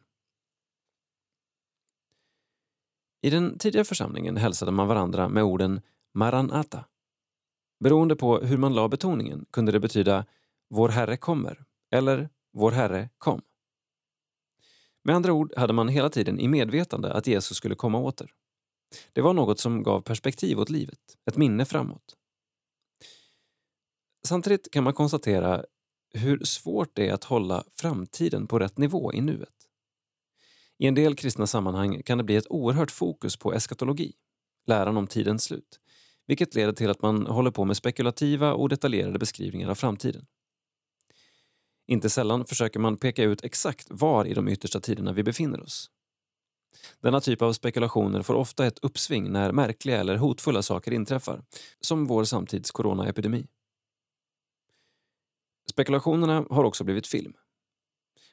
I den tidiga församlingen hälsade man varandra med orden Maranata. Beroende på hur man la betoningen kunde det betyda Vår Herre kommer eller Vår Herre kom. Med andra ord hade man hela tiden i medvetande att Jesus skulle komma åter. Det var något som gav perspektiv åt livet, ett minne framåt. Samtidigt kan man konstatera hur svårt det är att hålla framtiden på rätt nivå i nuet. I en del kristna sammanhang kan det bli ett oerhört fokus på eskatologi, läran om tidens slut, vilket leder till att man håller på med spekulativa och detaljerade beskrivningar av framtiden. Inte sällan försöker man peka ut exakt var i de yttersta tiderna vi befinner oss. Denna typ av spekulationer får ofta ett uppsving när märkliga eller hotfulla saker inträffar, som vår samtids coronaepidemi. Spekulationerna har också blivit film.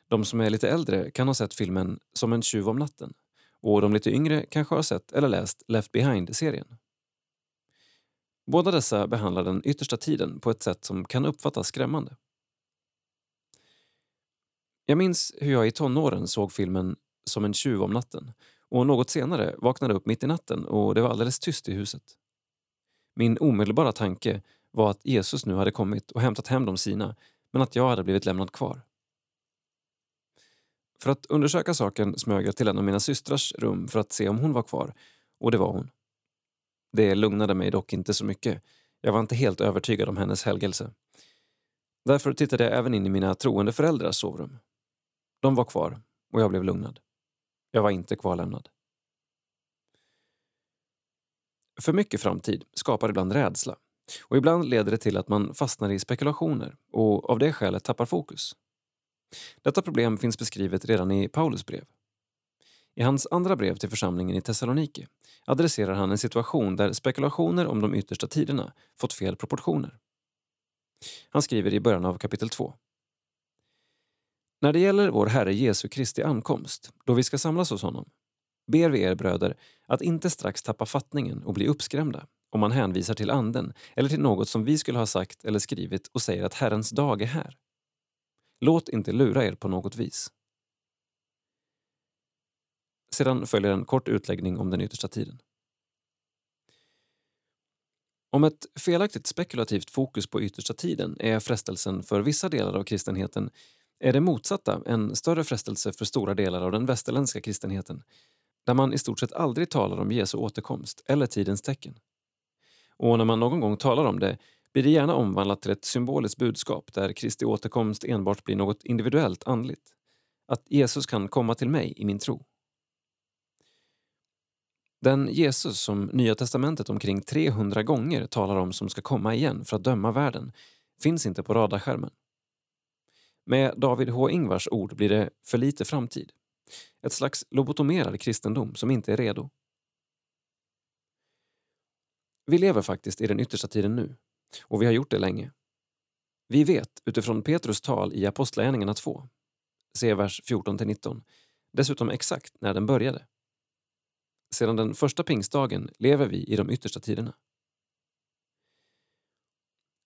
De som är lite äldre kan ha sett filmen Som en tjuv om natten och de lite yngre kanske har sett eller läst Left behind-serien. Båda dessa behandlar den yttersta tiden på ett sätt som kan uppfattas skrämmande. Jag minns hur jag i tonåren såg filmen Som en tjuv om natten och något senare vaknade upp mitt i natten och det var alldeles tyst i huset. Min omedelbara tanke var att Jesus nu hade kommit och hämtat hem de sina men att jag hade blivit lämnad kvar. För att undersöka saken smög jag till en av mina systrars rum för att se om hon var kvar och det var hon. Det lugnade mig dock inte så mycket. Jag var inte helt övertygad om hennes helgelse. Därför tittade jag även in i mina troende föräldrars sovrum. De var kvar och jag blev lugnad. Jag var inte kvarlämnad. För mycket framtid skapar ibland rädsla och ibland leder det till att man fastnar i spekulationer och av det skälet tappar fokus. Detta problem finns beskrivet redan i Paulus brev. I hans andra brev till församlingen i Thessaloniki adresserar han en situation där spekulationer om de yttersta tiderna fått fel proportioner. Han skriver i början av kapitel 2. När det gäller vår Herre Jesu Kristi ankomst, då vi ska samlas hos honom, ber vi er bröder att inte strax tappa fattningen och bli uppskrämda om man hänvisar till anden eller till något som vi skulle ha sagt eller skrivit och säger att Herrens dag är här. Låt inte lura er på något vis. Sedan följer en kort utläggning om den yttersta tiden. Om ett felaktigt spekulativt fokus på yttersta tiden är frestelsen för vissa delar av kristenheten är det motsatta en större frestelse för stora delar av den västerländska kristenheten där man i stort sett aldrig talar om Jesu återkomst eller tidens tecken. Och när man någon gång talar om det blir det gärna omvandlat till ett symboliskt budskap där Kristi återkomst enbart blir något individuellt andligt. Att Jesus kan komma till mig i min tro. Den Jesus som Nya testamentet omkring 300 gånger talar om som ska komma igen för att döma världen finns inte på radarskärmen. Med David H. Ingvars ord blir det för lite framtid. Ett slags lobotomerad kristendom som inte är redo. Vi lever faktiskt i den yttersta tiden nu, och vi har gjort det länge. Vi vet utifrån Petrus tal i Apostlagärningarna 2, se vers 14-19, dessutom exakt när den började. Sedan den första pingstdagen lever vi i de yttersta tiderna.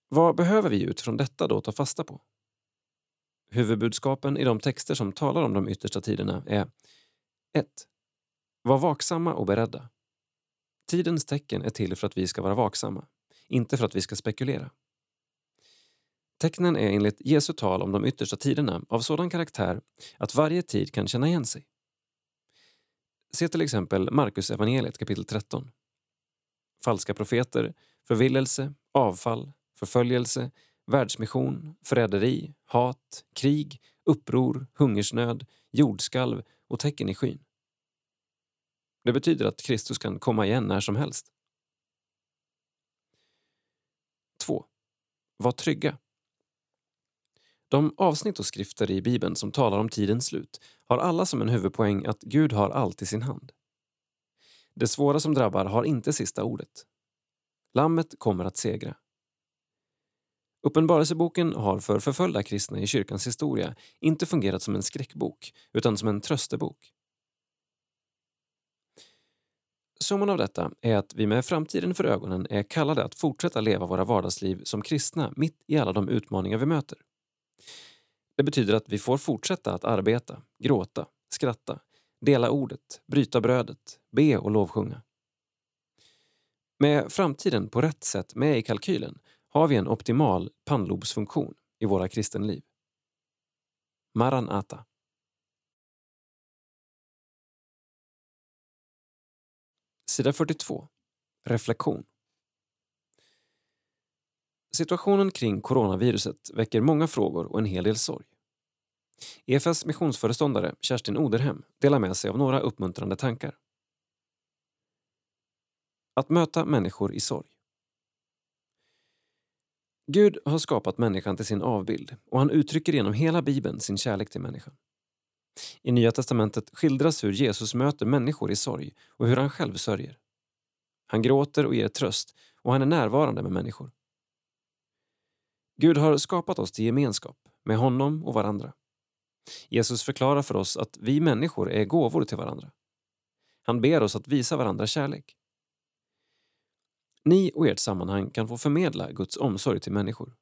Vad behöver vi utifrån detta då ta fasta på? Huvudbudskapen i de texter som talar om de yttersta tiderna är 1. Var vaksamma och beredda. Tidens tecken är till för att vi ska vara vaksamma, inte för att vi ska spekulera. Tecknen är enligt Jesu tal om de yttersta tiderna av sådan karaktär att varje tid kan känna igen sig. Se till exempel Markus evangeliet kapitel 13. Falska profeter, förvillelse, avfall, förföljelse, världsmission, förräderi, hat, krig, uppror, hungersnöd, jordskalv och tecken i skyn. Det betyder att Kristus kan komma igen när som helst. 2. Var trygga. De avsnitt och skrifter i Bibeln som talar om tidens slut har alla som en huvudpoäng att Gud har allt i sin hand. Det svåra som drabbar har inte sista ordet. Lammet kommer att segra. Uppenbarelseboken har för förföljda kristna i kyrkans historia inte fungerat som en skräckbok utan som en tröstebok. Summan av detta är att vi med framtiden för ögonen är kallade att fortsätta leva våra vardagsliv som kristna mitt i alla de utmaningar vi möter. Det betyder att vi får fortsätta att arbeta, gråta, skratta, dela ordet, bryta brödet, be och lovsjunga. Med framtiden på rätt sätt med i kalkylen har vi en optimal pannlobsfunktion i våra kristenliv. Maranata. Sida 42. Reflektion. Situationen kring coronaviruset väcker många frågor och en hel del sorg. EFS missionsföreståndare Kerstin Oderhem delar med sig av några uppmuntrande tankar. Att möta människor i sorg. Gud har skapat människan till sin avbild och han uttrycker genom hela Bibeln sin kärlek till människan. I Nya testamentet skildras hur Jesus möter människor i sorg och hur han själv sörjer. Han gråter och ger tröst och han är närvarande med människor. Gud har skapat oss till gemenskap med honom och varandra. Jesus förklarar för oss att vi människor är gåvor till varandra. Han ber oss att visa varandra kärlek. Ni och ert sammanhang kan få förmedla Guds omsorg till människor.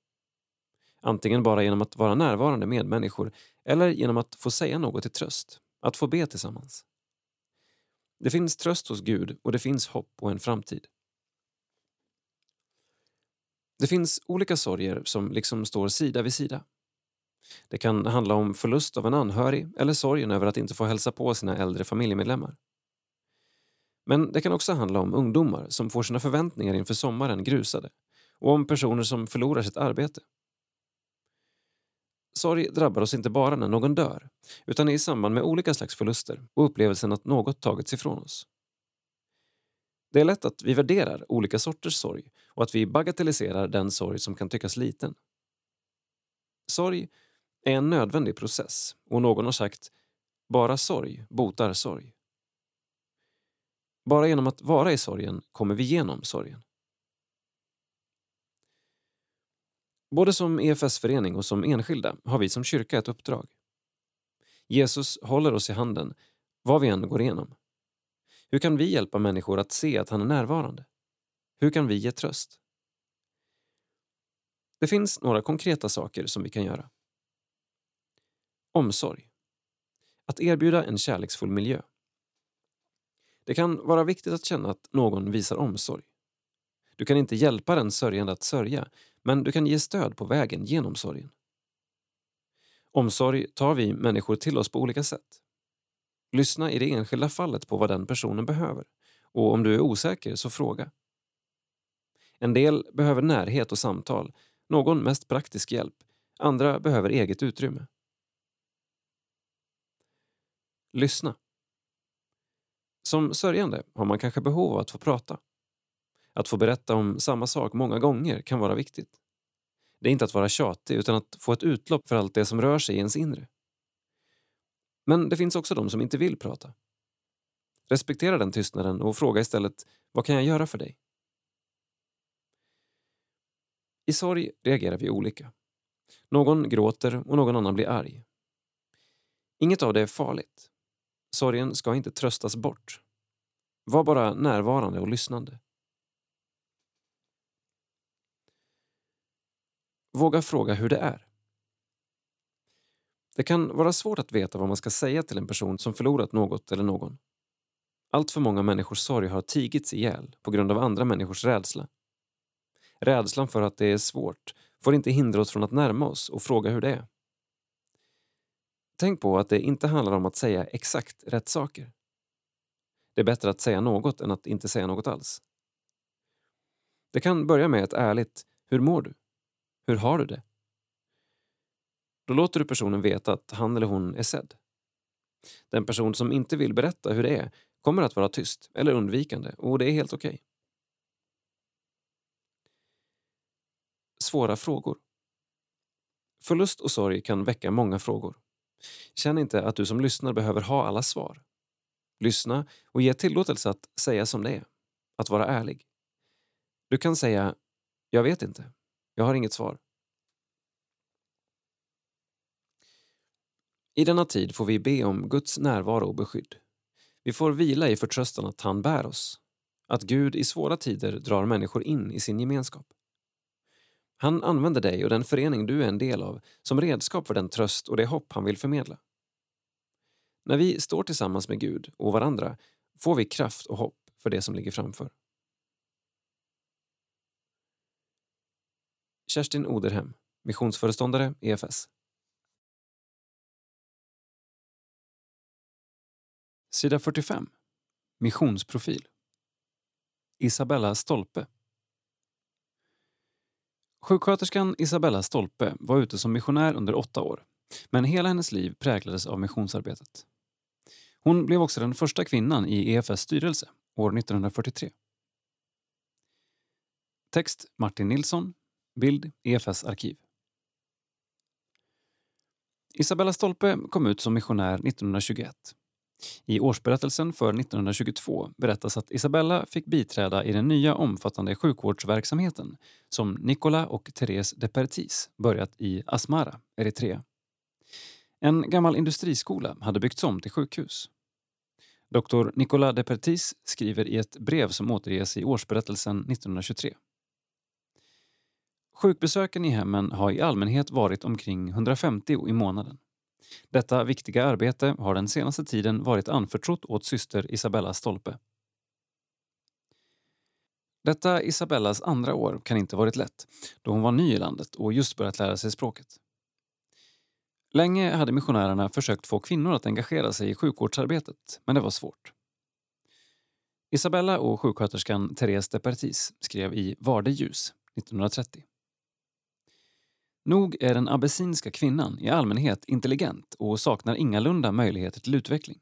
Antingen bara genom att vara närvarande med människor eller genom att få säga något till tröst, att få be tillsammans. Det finns tröst hos Gud och det finns hopp och en framtid. Det finns olika sorger som liksom står sida vid sida. Det kan handla om förlust av en anhörig eller sorgen över att inte få hälsa på sina äldre familjemedlemmar. Men det kan också handla om ungdomar som får sina förväntningar inför sommaren grusade och om personer som förlorar sitt arbete. Sorg drabbar oss inte bara när någon dör utan i samband med olika slags förluster och upplevelsen att något tagits ifrån oss. Det är lätt att vi värderar olika sorters sorg och att vi bagatelliserar den sorg som kan tyckas liten. Sorg är en nödvändig process och någon har sagt bara sorg botar sorg. Bara genom att vara i sorgen kommer vi igenom sorgen. Både som EFS-förening och som enskilda har vi som kyrka ett uppdrag. Jesus håller oss i handen vad vi än går igenom. Hur kan vi hjälpa människor att se att han är närvarande? Hur kan vi ge tröst? Det finns några konkreta saker som vi kan göra. Omsorg. Att erbjuda en kärleksfull miljö. Det kan vara viktigt att känna att någon visar omsorg. Du kan inte hjälpa den sörjande att sörja, men du kan ge stöd på vägen genom sorgen. Omsorg tar vi människor till oss på olika sätt. Lyssna i det enskilda fallet på vad den personen behöver och om du är osäker så fråga. En del behöver närhet och samtal, någon mest praktisk hjälp, andra behöver eget utrymme. Lyssna. Som sörjande har man kanske behov av att få prata. Att få berätta om samma sak många gånger kan vara viktigt. Det är inte att vara tjatig utan att få ett utlopp för allt det som rör sig i ens inre. Men det finns också de som inte vill prata. Respektera den tystnaden och fråga istället vad kan jag göra för dig? I sorg reagerar vi olika. Någon gråter och någon annan blir arg. Inget av det är farligt. Sorgen ska inte tröstas bort. Var bara närvarande och lyssnande. Våga fråga hur det är. Det kan vara svårt att veta vad man ska säga till en person som förlorat något eller någon. Allt för många människors sorg har tigits ihjäl på grund av andra människors rädsla. Rädslan för att det är svårt får inte hindra oss från att närma oss och fråga hur det är. Tänk på att det inte handlar om att säga exakt rätt saker. Det är bättre att säga något än att inte säga något alls. Det kan börja med ett ärligt “Hur mår du?” Hur har du det? Då låter du personen veta att han eller hon är sedd. Den person som inte vill berätta hur det är kommer att vara tyst eller undvikande och det är helt okej. Okay. Svåra frågor. Förlust och sorg kan väcka många frågor. Känn inte att du som lyssnar behöver ha alla svar. Lyssna och ge tillåtelse att säga som det är. Att vara ärlig. Du kan säga “Jag vet inte” Jag har inget svar. I denna tid får vi be om Guds närvaro och beskydd. Vi får vila i förtröstan att han bär oss. Att Gud i svåra tider drar människor in i sin gemenskap. Han använder dig och den förening du är en del av som redskap för den tröst och det hopp han vill förmedla. När vi står tillsammans med Gud och varandra får vi kraft och hopp för det som ligger framför. Kerstin Oderhem, missionsföreståndare EFS. Sida 45. Missionsprofil. Isabella Stolpe. Sjuksköterskan Isabella Stolpe var ute som missionär under åtta år men hela hennes liv präglades av missionsarbetet. Hon blev också den första kvinnan i EFS styrelse år 1943. Text Martin Nilsson, Bild EFS arkiv. Isabella Stolpe kom ut som missionär 1921. I årsberättelsen för 1922 berättas att Isabella fick biträda i den nya omfattande sjukvårdsverksamheten som Nicola och Therese de Pertis börjat i Asmara, Eritrea. En gammal industriskola hade byggts om till sjukhus. Doktor Nicola de Pertis skriver i ett brev som återges i årsberättelsen 1923. Sjukbesöken i hemmen har i allmänhet varit omkring 150 i månaden. Detta viktiga arbete har den senaste tiden varit anförtrott åt syster Isabella Stolpe. Detta Isabellas andra år kan inte varit lätt då hon var ny i landet och just börjat lära sig språket. Länge hade missionärerna försökt få kvinnor att engagera sig i sjukvårdsarbetet, men det var svårt. Isabella och sjuksköterskan Therese Depertis skrev i Varde ljus 1930. Nog är den abessinska kvinnan i allmänhet intelligent och saknar ingalunda möjligheter till utveckling.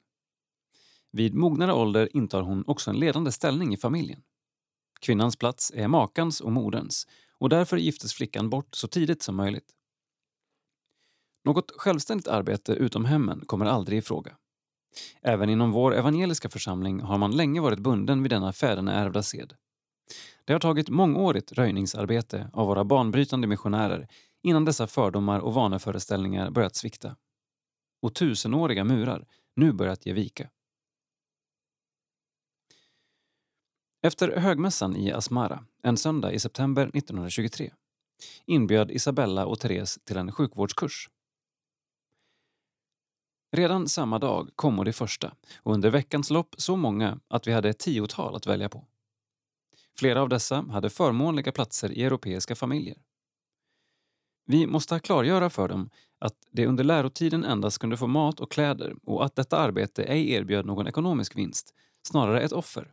Vid mognare ålder intar hon också en ledande ställning i familjen. Kvinnans plats är makans och moderns och därför giftes flickan bort så tidigt som möjligt. Något självständigt arbete utom hemmen kommer aldrig i fråga. Även inom vår evangeliska församling har man länge varit bunden vid denna fäderneärvda sed. Det har tagit mångårigt röjningsarbete av våra banbrytande missionärer innan dessa fördomar och vaneföreställningar börjat svikta. Och tusenåriga murar nu börjat ge vika. Efter högmässan i Asmara, en söndag i september 1923, inbjöd Isabella och Therese till en sjukvårdskurs. Redan samma dag kom det första och under veckans lopp så många att vi hade ett tiotal att välja på. Flera av dessa hade förmånliga platser i europeiska familjer. Vi måste klargöra för dem att de under lärotiden endast kunde få mat och kläder och att detta arbete ej erbjöd någon ekonomisk vinst, snarare ett offer.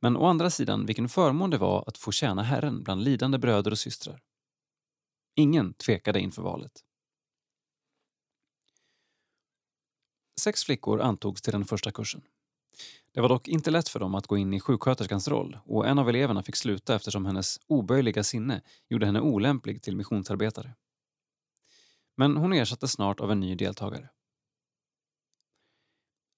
Men å andra sidan vilken förmån det var att få tjäna Herren bland lidande bröder och systrar. Ingen tvekade inför valet. Sex flickor antogs till den första kursen. Det var dock inte lätt för dem att gå in i sjuksköterskans roll och en av eleverna fick sluta eftersom hennes oböjliga sinne gjorde henne olämplig till missionsarbetare. Men hon ersattes snart av en ny deltagare.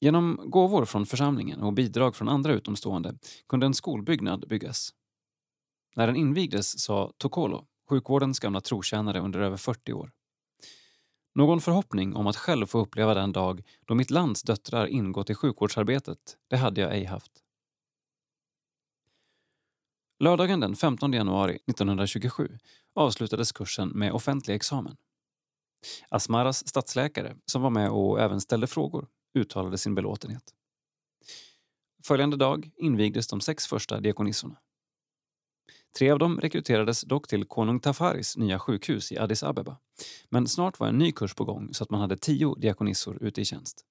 Genom gåvor från församlingen och bidrag från andra utomstående kunde en skolbyggnad byggas. När den invigdes sa Tokolo, sjukvårdens gamla trotjänare under över 40 år. Någon förhoppning om att själv få uppleva den dag då mitt lands döttrar ingått i sjukvårdsarbetet, det hade jag ej haft. Lördagen den 15 januari 1927 avslutades kursen med offentlig examen. Asmaras statsläkare, som var med och även ställde frågor, uttalade sin belåtenhet. Följande dag invigdes de sex första diakonissorna. Tre av dem rekryterades dock till konung Tafaris nya sjukhus i Addis Abeba. Men snart var en ny kurs på gång så att man hade tio diakonissor ute i tjänst.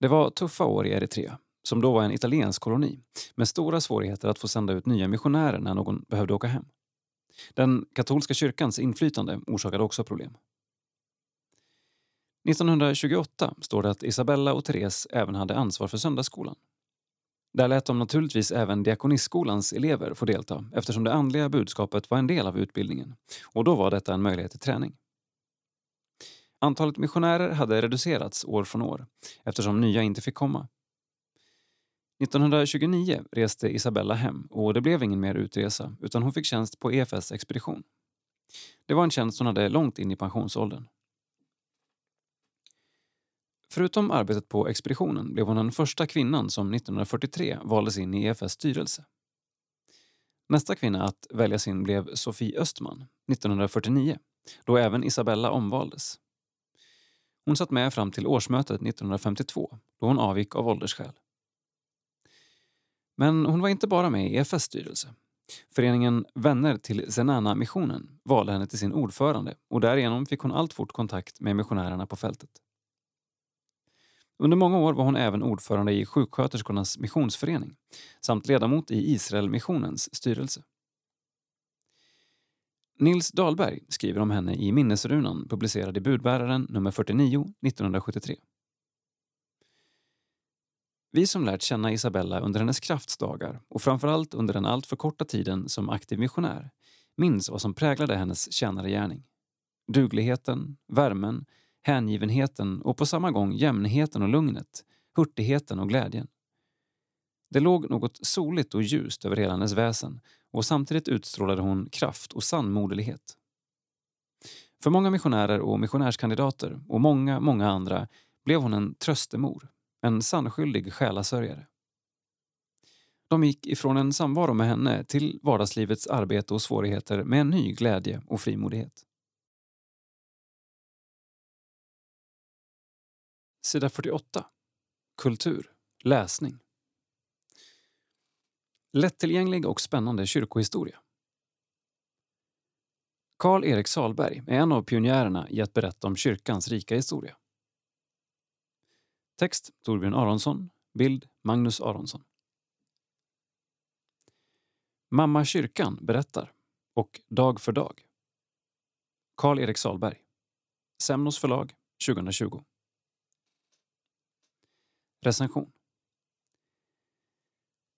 Det var tuffa år i Eritrea, som då var en italiensk koloni med stora svårigheter att få sända ut nya missionärer när någon behövde åka hem. Den katolska kyrkans inflytande orsakade också problem. 1928 står det att Isabella och Therese även hade ansvar för söndagsskolan. Där lät de naturligtvis även Diakonisskolans elever få delta eftersom det andliga budskapet var en del av utbildningen och då var detta en möjlighet till träning. Antalet missionärer hade reducerats år från år eftersom nya inte fick komma. 1929 reste Isabella hem och det blev ingen mer utresa utan hon fick tjänst på EFS expedition. Det var en tjänst hon hade långt in i pensionsåldern. Förutom arbetet på expeditionen blev hon den första kvinnan som 1943 valdes in i EFS styrelse. Nästa kvinna att väljas in blev Sofie Östman 1949, då även Isabella omvaldes. Hon satt med fram till årsmötet 1952, då hon avgick av åldersskäl. Men hon var inte bara med i EFS styrelse. Föreningen Vänner till Zenana-missionen valde henne till sin ordförande och därigenom fick hon alltfort kontakt med missionärerna på fältet. Under många år var hon även ordförande i Sjuksköterskornas missionsförening samt ledamot i Israelmissionens styrelse. Nils Dahlberg skriver om henne i minnesrunan publicerad i Budbäraren nummer 49 1973. Vi som lärt känna Isabella under hennes kraftsdagar och framförallt under den alltför korta tiden som aktiv missionär minns vad som präglade hennes tjänargärning. Dugligheten, värmen, hängivenheten och på samma gång jämnheten och lugnet, hurtigheten och glädjen. Det låg något soligt och ljust över hela hennes väsen och samtidigt utstrålade hon kraft och sann moderlighet. För många missionärer och missionärskandidater och många, många andra blev hon en tröstemor, en sannskyldig själasörjare. De gick ifrån en samvaro med henne till vardagslivets arbete och svårigheter med en ny glädje och frimodighet. Sida 48. Kultur. Läsning. Lättillgänglig och spännande kyrkohistoria. Karl-Erik Salberg är en av pionjärerna i att berätta om kyrkans rika historia. Text Torbjörn Aronsson. Bild Magnus Aronsson. Mamma kyrkan berättar och Dag för dag. Karl-Erik Salberg. Semnos förlag 2020. Recension.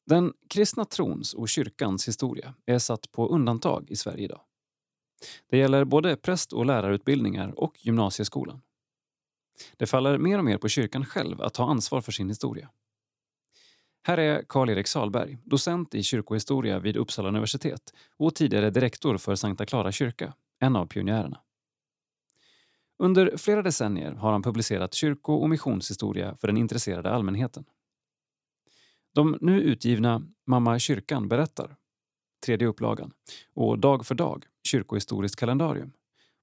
Den kristna trons och kyrkans historia är satt på undantag i Sverige idag. Det gäller både präst och lärarutbildningar och gymnasieskolan. Det faller mer och mer på kyrkan själv att ta ansvar för sin historia. Här är Karl-Erik Salberg, docent i kyrkohistoria vid Uppsala universitet och tidigare direktor för Sankta Clara kyrka, en av pionjärerna. Under flera decennier har han publicerat kyrko och missionshistoria för den intresserade allmänheten. De nu utgivna Mamma kyrkan berättar, tredje upplagan, och Dag för dag, kyrkohistoriskt kalendarium,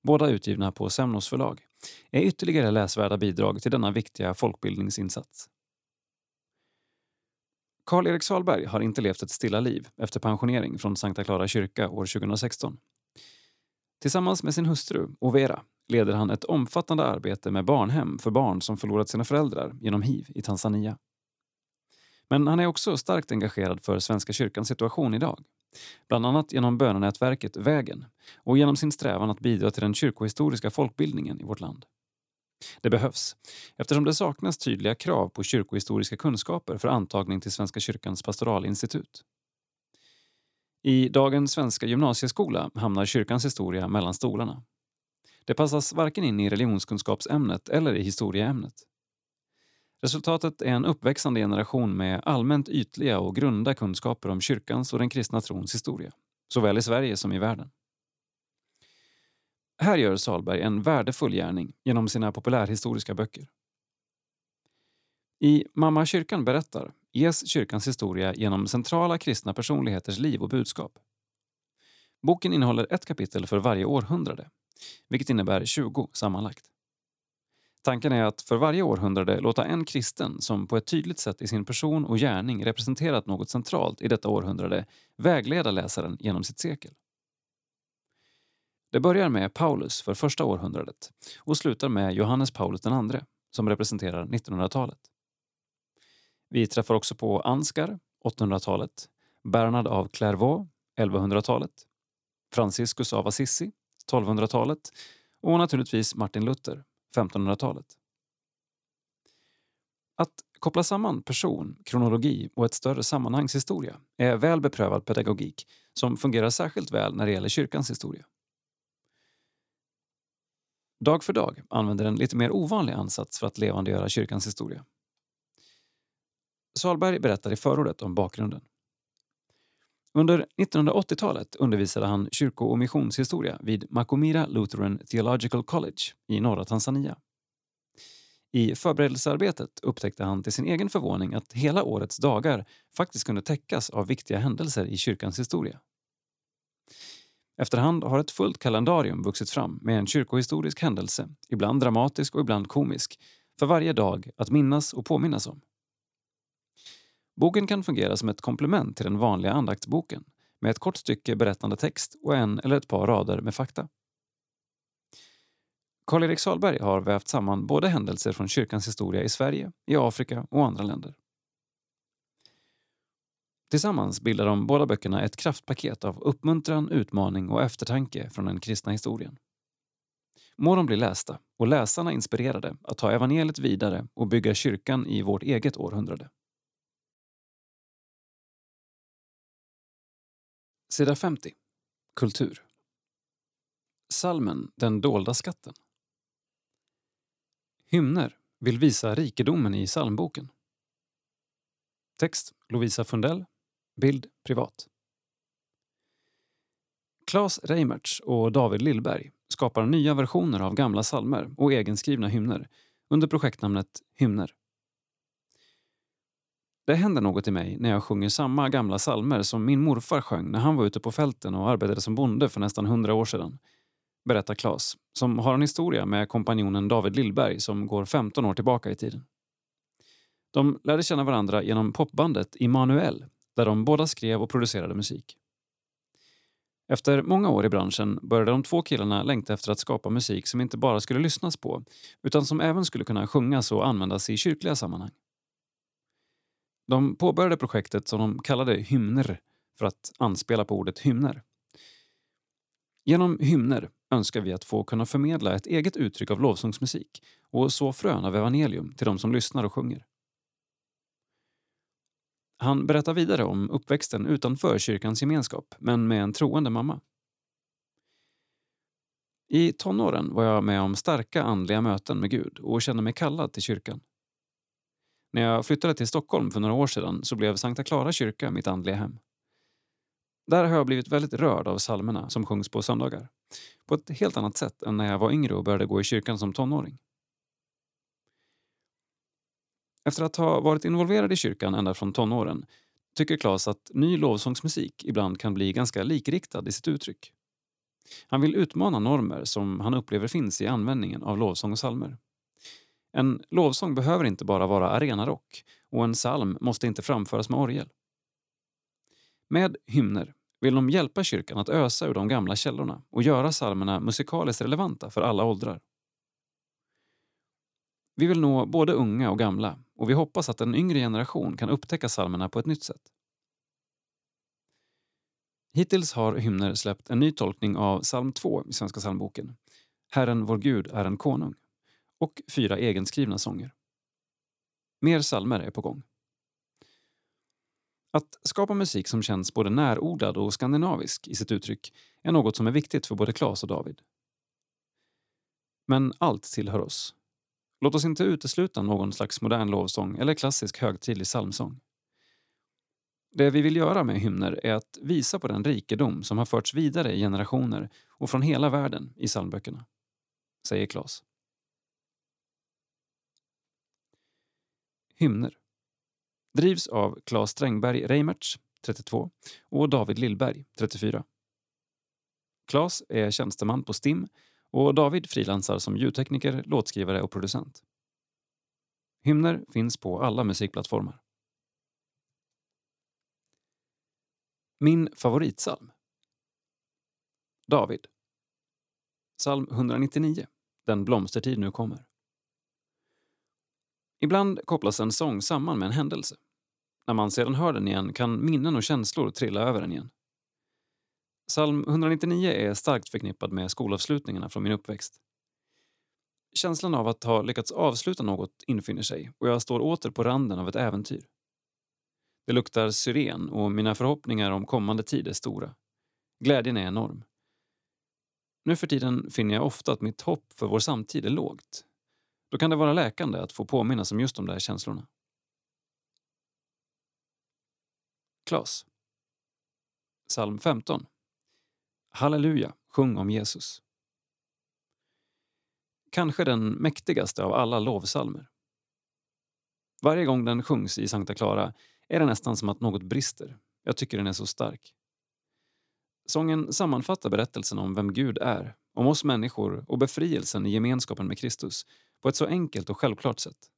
båda utgivna på Semnos förlag, är ytterligare läsvärda bidrag till denna viktiga folkbildningsinsats. Karl-Erik Salberg har inte levt ett stilla liv efter pensionering från Sankta Clara kyrka år 2016. Tillsammans med sin hustru, Overa, leder han ett omfattande arbete med barnhem för barn som förlorat sina föräldrar genom hiv i Tanzania. Men han är också starkt engagerad för Svenska kyrkans situation idag. Bland annat genom bönenätverket Vägen och genom sin strävan att bidra till den kyrkohistoriska folkbildningen i vårt land. Det behövs, eftersom det saknas tydliga krav på kyrkohistoriska kunskaper för antagning till Svenska kyrkans pastoralinstitut. I dagens svenska gymnasieskola hamnar kyrkans historia mellan stolarna. Det passas varken in i religionskunskapsämnet eller i historieämnet. Resultatet är en uppväxande generation med allmänt ytliga och grunda kunskaper om kyrkans och den kristna trons historia, såväl i Sverige som i världen. Här gör Salberg en värdefull gärning genom sina populärhistoriska böcker. I Mamma kyrkan berättar ges kyrkans historia genom centrala kristna personligheters liv och budskap. Boken innehåller ett kapitel för varje århundrade, vilket innebär 20 sammanlagt. Tanken är att för varje århundrade låta en kristen som på ett tydligt sätt i sin person och gärning representerat något centralt i detta århundrade vägleda läsaren genom sitt sekel. Det börjar med Paulus för första århundradet och slutar med Johannes Paulus II som representerar 1900-talet. Vi träffar också på Ansgar, 800-talet, Bernard av Clairvaux, 1100-talet, Franciscus av Assisi, 1200-talet och naturligtvis Martin Luther, 1500-talet. Att koppla samman person, kronologi och ett större sammanhangshistoria är väl beprövad pedagogik som fungerar särskilt väl när det gäller kyrkans historia. Dag för dag använder en lite mer ovanlig ansats för att levandegöra kyrkans historia. Salberg berättar i förordet om bakgrunden. Under 1980-talet undervisade han kyrko och missionshistoria vid Makumira Lutheran Theological College i norra Tanzania. I förberedelsearbetet upptäckte han till sin egen förvåning att hela årets dagar faktiskt kunde täckas av viktiga händelser i kyrkans historia. Efterhand har ett fullt kalendarium vuxit fram med en kyrkohistorisk händelse, ibland dramatisk och ibland komisk, för varje dag att minnas och påminnas om. Boken kan fungera som ett komplement till den vanliga andaktsboken med ett kort stycke berättande text och en eller ett par rader med fakta. Karl-Erik Salberg har vävt samman både händelser från kyrkans historia i Sverige, i Afrika och andra länder. Tillsammans bildar de båda böckerna ett kraftpaket av uppmuntran, utmaning och eftertanke från den kristna historien. Må de bli lästa och läsarna inspirerade att ta evangeliet vidare och bygga kyrkan i vårt eget århundrade. Sida 50. Kultur. Salmen Den dolda skatten. Hymner vill visa rikedomen i psalmboken. Text Lovisa Fundell. Bild privat. Claes Reimertz och David Lillberg skapar nya versioner av gamla salmer och egenskrivna hymner under projektnamnet Hymner. Det händer något i mig när jag sjunger samma gamla salmer som min morfar sjöng när han var ute på fälten och arbetade som bonde för nästan hundra år sedan. Berättar Claes, som har en historia med kompanjonen David Lillberg som går 15 år tillbaka i tiden. De lärde känna varandra genom popbandet Immanuel där de båda skrev och producerade musik. Efter många år i branschen började de två killarna längta efter att skapa musik som inte bara skulle lyssnas på utan som även skulle kunna sjungas och användas i kyrkliga sammanhang. De påbörjade projektet som de kallade Hymner för att anspela på ordet hymner. Genom hymner önskar vi att få kunna förmedla ett eget uttryck av lovsångsmusik och så frön av evangelium till de som lyssnar och sjunger. Han berättar vidare om uppväxten utanför kyrkans gemenskap, men med en troende mamma. I tonåren var jag med om starka andliga möten med Gud och kände mig kallad till kyrkan. När jag flyttade till Stockholm för några år sedan så blev Sankta Clara kyrka mitt andliga hem. Där har jag blivit väldigt rörd av psalmerna som sjungs på söndagar. På ett helt annat sätt än när jag var yngre och började gå i kyrkan som tonåring. Efter att ha varit involverad i kyrkan ända från tonåren tycker Claes att ny lovsångsmusik ibland kan bli ganska likriktad i sitt uttryck. Han vill utmana normer som han upplever finns i användningen av lovsång och psalmer. En lovsång behöver inte bara vara arenarock och en psalm måste inte framföras med orgel. Med hymner vill de hjälpa kyrkan att ösa ur de gamla källorna och göra psalmerna musikaliskt relevanta för alla åldrar. Vi vill nå både unga och gamla och vi hoppas att en yngre generation kan upptäcka psalmerna på ett nytt sätt. Hittills har hymner släppt en ny tolkning av psalm 2 i Svenska psalmboken, Herren vår Gud är en konung, och fyra egenskrivna sånger. Mer psalmer är på gång. Att skapa musik som känns både närodlad och skandinavisk i sitt uttryck är något som är viktigt för både Claes och David. Men allt tillhör oss. Låt oss inte utesluta någon slags modern lovsång eller klassisk högtidlig psalmsång. Det vi vill göra med hymner är att visa på den rikedom som har förts vidare i generationer och från hela världen i psalmböckerna, säger Claes. Hymner drivs av Claes Strängberg Reimertz, 32, och David Lillberg, 34. Claes är tjänsteman på STIM och David frilansar som ljudtekniker, låtskrivare och producent. Hymner finns på alla musikplattformar. Min favoritsalm. David. Psalm 199, Den blomstertid nu kommer. Ibland kopplas en sång samman med en händelse. När man sedan hör den igen kan minnen och känslor trilla över en igen. Psalm 199 är starkt förknippad med skolavslutningarna från min uppväxt. Känslan av att ha lyckats avsluta något infinner sig och jag står åter på randen av ett äventyr. Det luktar syren och mina förhoppningar om kommande tid är stora. Glädjen är enorm. Nu för tiden finner jag ofta att mitt hopp för vår samtid är lågt. Då kan det vara läkande att få påminnas om just de där känslorna. Klas. Psalm 15. Halleluja, sjung om Jesus. Kanske den mäktigaste av alla lovsalmer. Varje gång den sjungs i Sankta Clara är det nästan som att något brister. Jag tycker den är så stark. Sången sammanfattar berättelsen om vem Gud är, om oss människor och befrielsen i gemenskapen med Kristus på ett så enkelt och självklart sätt.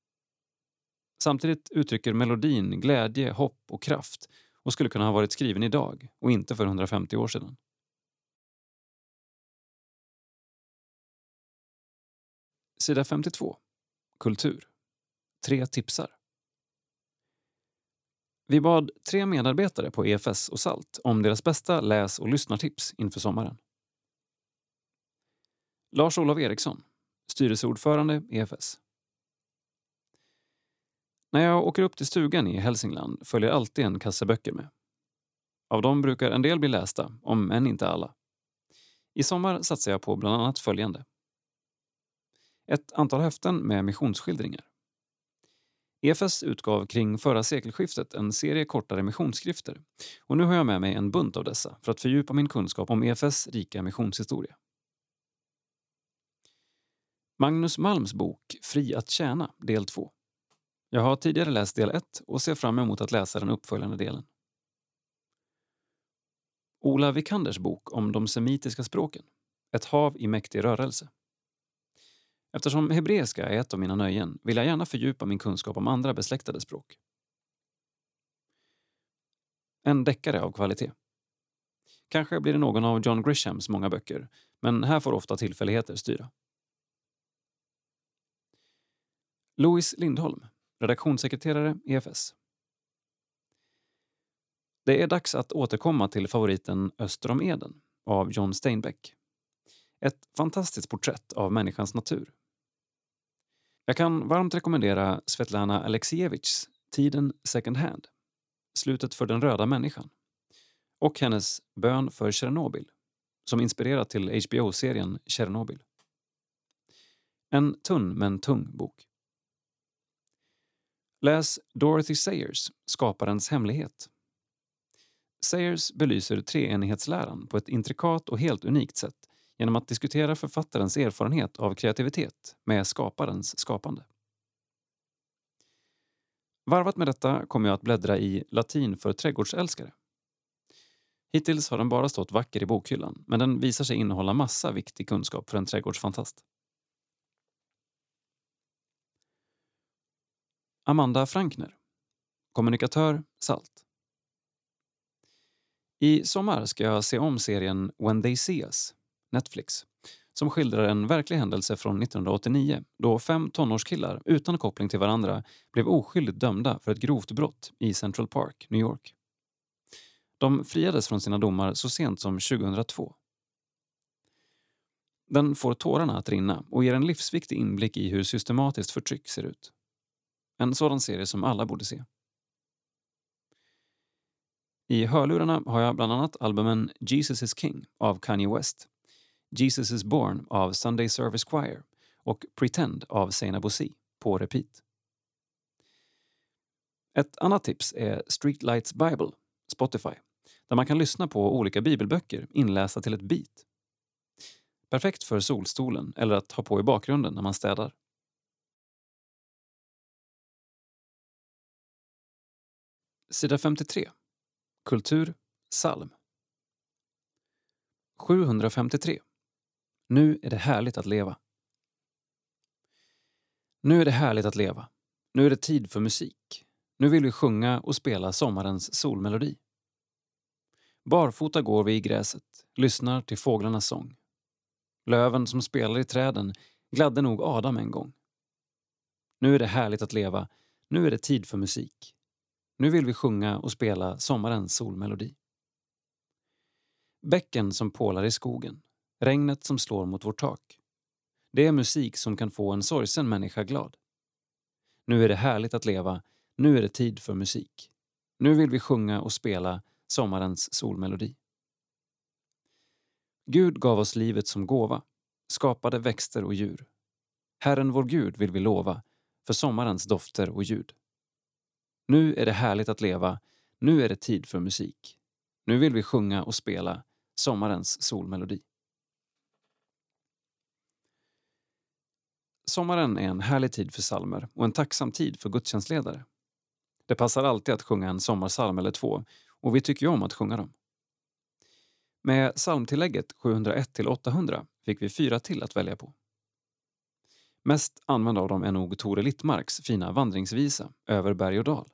Samtidigt uttrycker melodin glädje, hopp och kraft och skulle kunna ha varit skriven idag och inte för 150 år sedan. Sida 52. Kultur. Tre tipsar. Vi bad tre medarbetare på EFS och SALT om deras bästa läs och lyssnartips inför sommaren. Lars-Olof Eriksson, styrelseordförande EFS. När jag åker upp till stugan i Hälsingland följer alltid en kasse böcker med. Av dem brukar en del bli lästa, om än inte alla. I sommar satsar jag på bland annat följande. Ett antal häften med missionsskildringar. EFS utgav kring förra sekelskiftet en serie kortare missionsskrifter och nu har jag med mig en bunt av dessa för att fördjupa min kunskap om EFS rika missionshistoria. Magnus Malms bok Fri att tjäna, del 2. Jag har tidigare läst del 1 och ser fram emot att läsa den uppföljande delen. Ola Vikanders bok om de semitiska språken, Ett hav i mäktig rörelse. Eftersom hebreiska är ett av mina nöjen vill jag gärna fördjupa min kunskap om andra besläktade språk. En deckare av kvalitet. Kanske blir det någon av John Grishams många böcker, men här får ofta tillfälligheter styra. Louis Lindholm, redaktionssekreterare EFS. Det är dags att återkomma till favoriten Öster om Eden av John Steinbeck. Ett fantastiskt porträtt av människans natur. Jag kan varmt rekommendera Svetlana Alexievitjs Tiden second hand, Slutet för den röda människan och hennes Bön för Tjernobyl, som inspirerat till HBO-serien Tjernobyl. En tunn men tung bok. Läs Dorothy Sayers, Skaparens hemlighet. Sayers belyser treenighetsläran på ett intrikat och helt unikt sätt genom att diskutera författarens erfarenhet av kreativitet med skaparens skapande. Varvat med detta kommer jag att bläddra i Latin för trädgårdsälskare. Hittills har den bara stått vacker i bokhyllan men den visar sig innehålla massa viktig kunskap för en trädgårdsfantast. Amanda Frankner Kommunikatör SALT I sommar ska jag se om serien When They See Us, Netflix som skildrar en verklig händelse från 1989 då fem tonårskillar utan koppling till varandra blev oskyldigt dömda för ett grovt brott i Central Park, New York. De friades från sina domar så sent som 2002. Den får tårarna att rinna och ger en livsviktig inblick i hur systematiskt förtryck ser ut. En sådan serie som alla borde se. I hörlurarna har jag bland annat albumen Jesus is King av Kanye West, Jesus is Born av Sunday Service Choir och Pretend av Seinabo Bosi på repeat. Ett annat tips är Streetlights Bible, Spotify, där man kan lyssna på olika bibelböcker inlästa till ett beat. Perfekt för solstolen eller att ha på i bakgrunden när man städar. Sida 53. Kultur, psalm. 753. Nu är det härligt att leva. Nu är det härligt att leva. Nu är det tid för musik. Nu vill vi sjunga och spela sommarens solmelodi. Barfota går vi i gräset, lyssnar till fåglarnas sång. Löven som spelar i träden gladde nog Adam en gång. Nu är det härligt att leva. Nu är det tid för musik. Nu vill vi sjunga och spela sommarens solmelodi. Bäcken som pålar i skogen, regnet som slår mot vårt tak. Det är musik som kan få en sorgsen människa glad. Nu är det härligt att leva, nu är det tid för musik. Nu vill vi sjunga och spela sommarens solmelodi. Gud gav oss livet som gåva, skapade växter och djur. Herren vår Gud vill vi lova för sommarens dofter och ljud. Nu är det härligt att leva, nu är det tid för musik. Nu vill vi sjunga och spela sommarens solmelodi. Sommaren är en härlig tid för salmer och en tacksam tid för gudstjänstledare. Det passar alltid att sjunga en sommarsalm eller två och vi tycker ju om att sjunga dem. Med psalmtillägget 701-800 fick vi fyra till att välja på. Mest använd av dem är nog Tore Littmarks fina vandringsvisa Över berg och dal.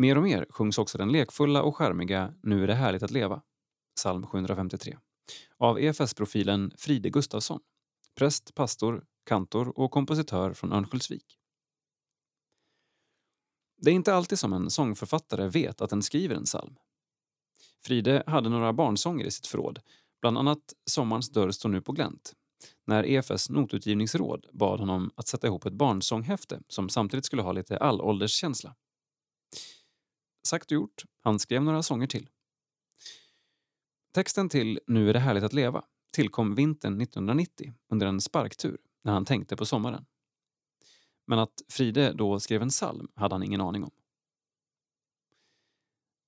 Mer och mer sjungs också den lekfulla och skärmiga Nu är det härligt att leva, psalm 753, av EFS-profilen Fride Gustafsson, präst, pastor, kantor och kompositör från Örnsköldsvik. Det är inte alltid som en sångförfattare vet att den skriver en psalm. Fride hade några barnsånger i sitt förråd, bland annat Sommarens dörr står nu på glänt, när EFS notutgivningsråd bad honom att sätta ihop ett barnsånghäfte som samtidigt skulle ha lite allålderskänsla. Sagt och gjort, han skrev några sånger till. Texten till Nu är det härligt att leva tillkom vintern 1990 under en sparktur när han tänkte på sommaren. Men att Fride då skrev en psalm hade han ingen aning om.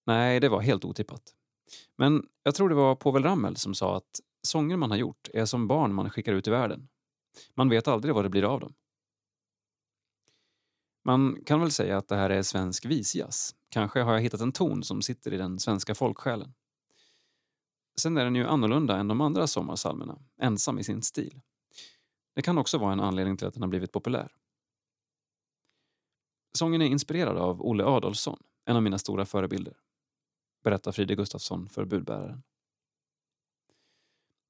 Nej, det var helt otippat. Men jag tror det var Povel Ramel som sa att sånger man har gjort är som barn man skickar ut i världen. Man vet aldrig vad det blir av dem. Man kan väl säga att det här är svensk visjazz. Kanske har jag hittat en ton som sitter i den svenska folksjälen. Sen är den ju annorlunda än de andra sommarsalmerna, ensam i sin stil. Det kan också vara en anledning till att den har blivit populär. Sången är inspirerad av Olle Adolfsson, en av mina stora förebilder. Berättar Fride Gustafsson för budbäraren.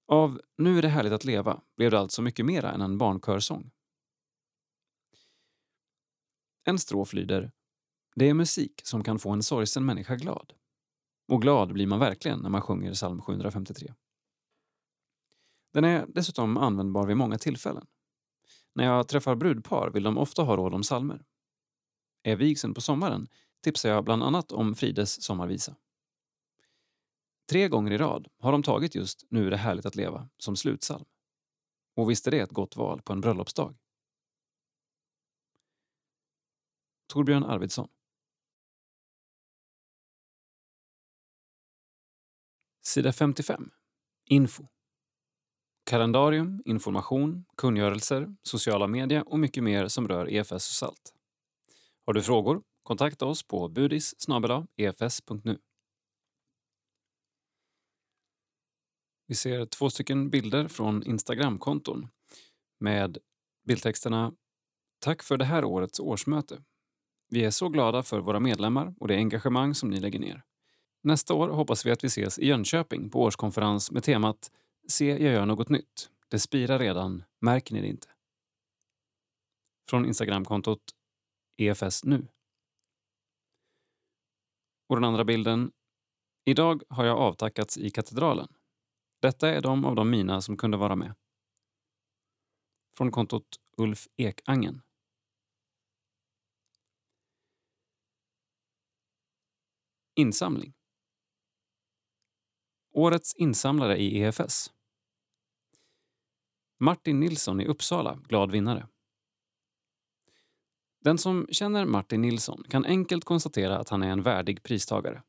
Av Nu är det härligt att leva blev det alltså mycket mera än en barnkörsång. En strof lyder Det är musik som kan få en sorgsen människa glad. Och glad blir man verkligen när man sjunger psalm 753. Den är dessutom användbar vid många tillfällen. När jag träffar brudpar vill de ofta ha råd om salmer. Är vigseln på sommaren tipsar jag bland annat om Frides sommarvisa. tre gånger i rad har de tagit just Nu är det härligt att leva som slutsalm. Och visst är det ett gott val på en bröllopsdag? Torbjörn Arvidsson. Sida 55. Info. Kalendarium, information, kungörelser, sociala medier och mycket mer som rör EFS och SALT. Har du frågor? Kontakta oss på budis efs.nu. Vi ser två stycken bilder från Instagramkonton med bildtexterna Tack för det här årets årsmöte. Vi är så glada för våra medlemmar och det engagemang som ni lägger ner. Nästa år hoppas vi att vi ses i Jönköping på årskonferens med temat Se, jag gör något nytt. Det spirar redan, märker ni det inte? Från Instagramkontot EFS nu. Och den andra bilden. Idag har jag avtackats i katedralen. Detta är de av de mina som kunde vara med. Från kontot Ulf Ekangen. Insamling. Årets insamlare i EFS. Martin Nilsson i Uppsala, glad vinnare. Den som känner Martin Nilsson kan enkelt konstatera att han är en värdig pristagare.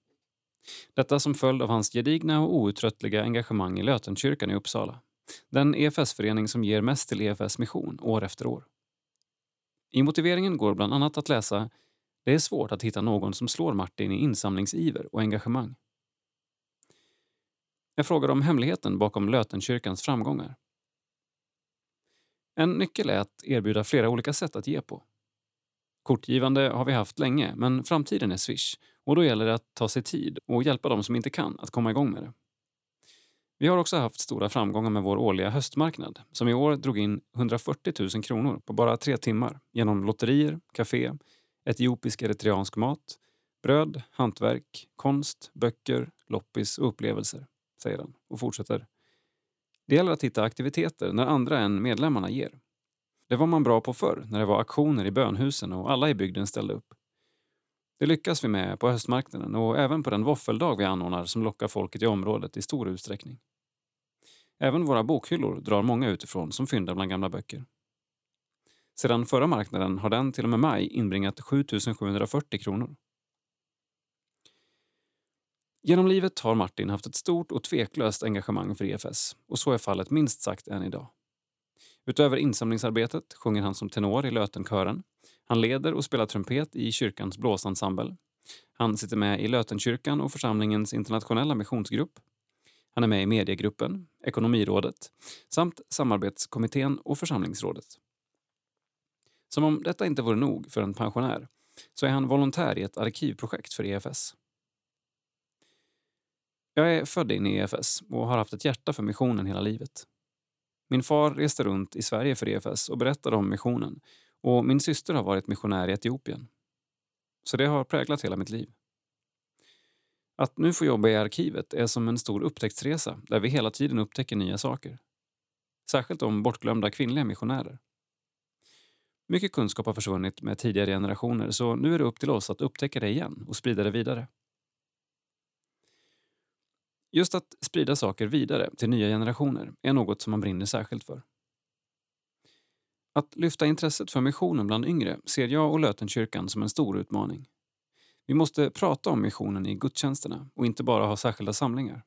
Detta som följd av hans gedigna och outtröttliga engagemang i Lötenkyrkan i Uppsala. Den EFS-förening som ger mest till EFS mission år efter år. I motiveringen går bland annat att läsa det är svårt att hitta någon som slår Martin i insamlingsiver och engagemang. Jag frågar om hemligheten bakom Lötenkyrkans framgångar. En nyckel är att erbjuda flera olika sätt att ge på. Kortgivande har vi haft länge, men framtiden är Swish och då gäller det att ta sig tid och hjälpa de som inte kan att komma igång med det. Vi har också haft stora framgångar med vår årliga höstmarknad som i år drog in 140 000 kronor på bara tre timmar genom lotterier, café, etiopisk eritreansk mat, bröd, hantverk, konst, böcker, loppis och upplevelser, säger han och fortsätter. Det gäller att hitta aktiviteter när andra än medlemmarna ger. Det var man bra på förr, när det var aktioner i bönhusen och alla i bygden ställde upp. Det lyckas vi med på höstmarknaden och även på den våffeldag vi anordnar som lockar folket i området i stor utsträckning. Även våra bokhyllor drar många utifrån som fyndar bland gamla böcker. Sedan förra marknaden har den till och med maj inbringat 7 740 kronor. Genom livet har Martin haft ett stort och tveklöst engagemang för EFS och så är fallet minst sagt än idag. Utöver insamlingsarbetet sjunger han som tenor i Lötenkören. Han leder och spelar trumpet i kyrkans blåsensemble. Han sitter med i Lötenkyrkan och församlingens internationella missionsgrupp. Han är med i mediegruppen, Ekonomirådet samt samarbetskommittén och församlingsrådet. Som om detta inte vore nog för en pensionär så är han volontär i ett arkivprojekt för EFS. Jag är född in i EFS och har haft ett hjärta för missionen hela livet. Min far reste runt i Sverige för EFS och berättade om missionen och min syster har varit missionär i Etiopien. Så det har präglat hela mitt liv. Att nu få jobba i arkivet är som en stor upptäcktsresa där vi hela tiden upptäcker nya saker. Särskilt om bortglömda kvinnliga missionärer. Mycket kunskap har försvunnit med tidigare generationer så nu är det upp till oss att upptäcka det igen och sprida det vidare. Just att sprida saker vidare till nya generationer är något som man brinner särskilt för. Att lyfta intresset för missionen bland yngre ser jag och Lötenkyrkan som en stor utmaning. Vi måste prata om missionen i gudstjänsterna och inte bara ha särskilda samlingar.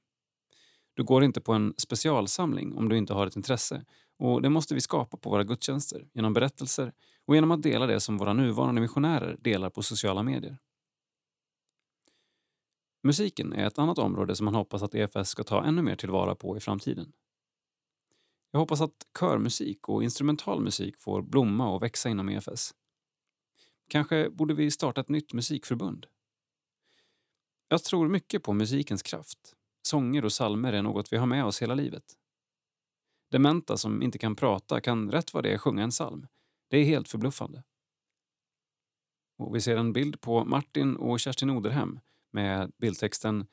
Du går inte på en specialsamling om du inte har ett intresse och det måste vi skapa på våra gudstjänster genom berättelser och genom att dela det som våra nuvarande missionärer delar på sociala medier. Musiken är ett annat område som man hoppas att EFS ska ta ännu mer tillvara på i framtiden. Jag hoppas att körmusik och instrumental musik får blomma och växa inom EFS. Kanske borde vi starta ett nytt musikförbund? Jag tror mycket på musikens kraft. Sånger och salmer är något vi har med oss hela livet. Dementa som inte kan prata kan rätt vad det är sjunga en psalm. Det är helt förbluffande. Och vi ser en bild på Martin och Kerstin Oderhem med bildtexten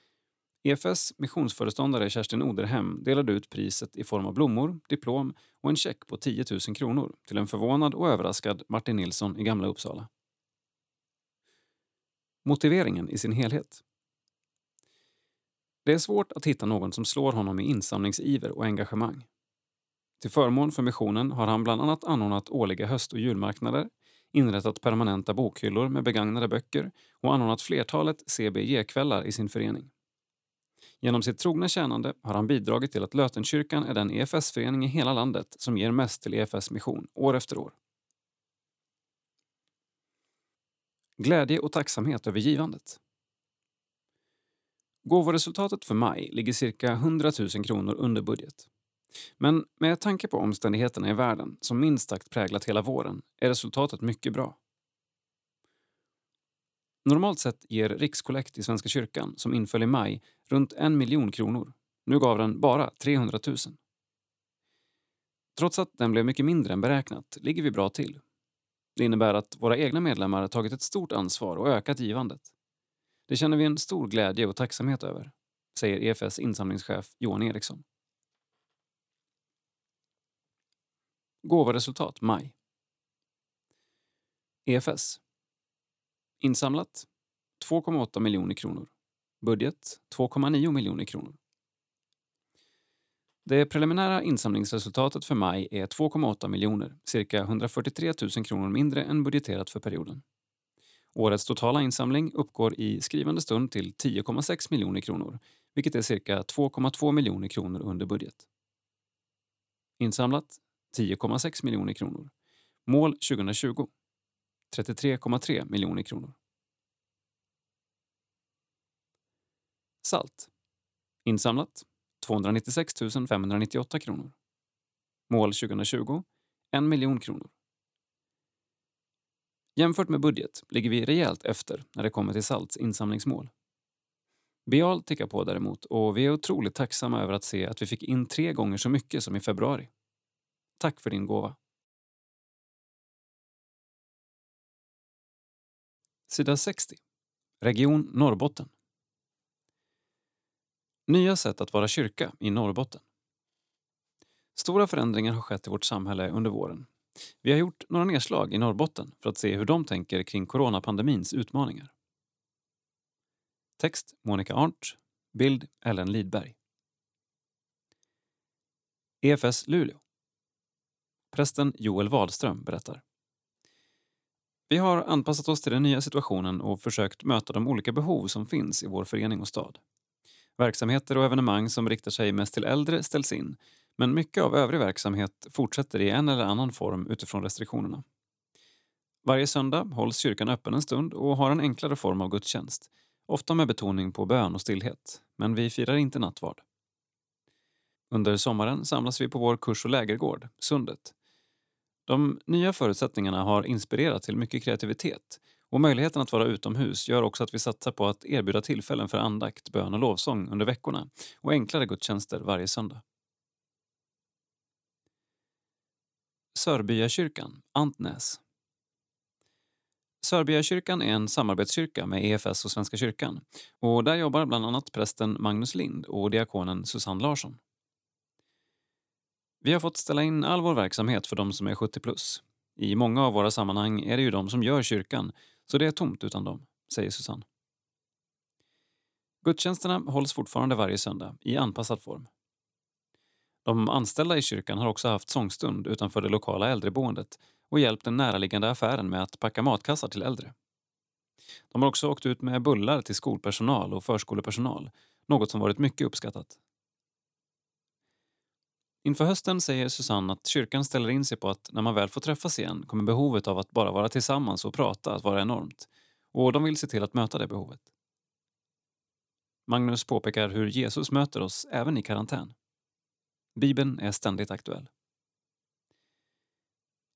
EFS missionsföreståndare Kerstin Oderhem delade ut priset i form av blommor, diplom och en check på 10 000 kronor till en förvånad och överraskad Martin Nilsson i Gamla Uppsala. Motiveringen i sin helhet. Det är svårt att hitta någon som slår honom i insamlingsiver och engagemang. Till förmån för missionen har han bland annat anordnat årliga höst och julmarknader, inrättat permanenta bokhyllor med begagnade böcker och anordnat flertalet CBG-kvällar i sin förening. Genom sitt trogna tjänande har han bidragit till att Lötenkyrkan är den EFS-förening i hela landet som ger mest till EFS mission år efter år. Glädje och tacksamhet över givandet. Gåvoresultatet för maj ligger cirka 100 000 kronor under budget. Men med tanke på omständigheterna i världen som minst sagt präglat hela våren är resultatet mycket bra. Normalt sett ger Rikskollekt i Svenska kyrkan, som inföll i maj, runt en miljon kronor. Nu gav den bara 300 000. Trots att den blev mycket mindre än beräknat ligger vi bra till. Det innebär att våra egna medlemmar tagit ett stort ansvar och ökat givandet. Det känner vi en stor glädje och tacksamhet över, säger EFS insamlingschef Johan Eriksson. Gåvoresultat maj. EFS. Insamlat 2,8 miljoner kronor. Budget 2,9 miljoner kronor. Det preliminära insamlingsresultatet för maj är 2,8 miljoner, cirka 143 000 kronor mindre än budgeterat för perioden. Årets totala insamling uppgår i skrivande stund till 10,6 miljoner kronor, vilket är cirka 2,2 miljoner kronor under budget. Insamlat 10,6 miljoner kronor. Mål 2020 33,3 miljoner kronor. Salt. Insamlat 296 598 kronor. Mål 2020 1 miljon kronor. Jämfört med budget ligger vi rejält efter när det kommer till Salts insamlingsmål. Bial tickar på däremot och vi är otroligt tacksamma över att se att vi fick in tre gånger så mycket som i februari. Tack för din gåva. Sida 60. Region Norrbotten. Nya sätt att vara kyrka i Norrbotten. Stora förändringar har skett i vårt samhälle under våren. Vi har gjort några nedslag i Norrbotten för att se hur de tänker kring coronapandemins utmaningar. Text Monica Arndt. Bild Ellen Lidberg. EFS Luleå. Prästen Joel Wadström berättar. Vi har anpassat oss till den nya situationen och försökt möta de olika behov som finns i vår förening och stad. Verksamheter och evenemang som riktar sig mest till äldre ställs in men mycket av övrig verksamhet fortsätter i en eller annan form utifrån restriktionerna. Varje söndag hålls kyrkan öppen en stund och har en enklare form av gudstjänst. Ofta med betoning på bön och stillhet, men vi firar inte nattvard. Under sommaren samlas vi på vår kurs och lägergård, Sundet. De nya förutsättningarna har inspirerat till mycket kreativitet och möjligheten att vara utomhus gör också att vi satsar på att erbjuda tillfällen för andakt, bön och lovsång under veckorna och enklare gudstjänster varje söndag. Sörbyakyrkan, Antnäs. Sörbyakyrkan är en samarbetskyrka med EFS och Svenska kyrkan och där jobbar bland annat prästen Magnus Lind och diakonen Susanne Larsson. Vi har fått ställa in all vår verksamhet för de som är 70 plus. I många av våra sammanhang är det ju de som gör kyrkan, så det är tomt utan dem, säger Susanne. Gudstjänsterna hålls fortfarande varje söndag i anpassad form. De anställda i kyrkan har också haft sångstund utanför det lokala äldreboendet och hjälpt den näraliggande affären med att packa matkassar till äldre. De har också åkt ut med bullar till skolpersonal och förskolepersonal, något som varit mycket uppskattat. Inför hösten säger Susanne att kyrkan ställer in sig på att när man väl får träffas igen kommer behovet av att bara vara tillsammans och prata att vara enormt. Och de vill se till att möta det behovet. Magnus påpekar hur Jesus möter oss även i karantän. Bibeln är ständigt aktuell.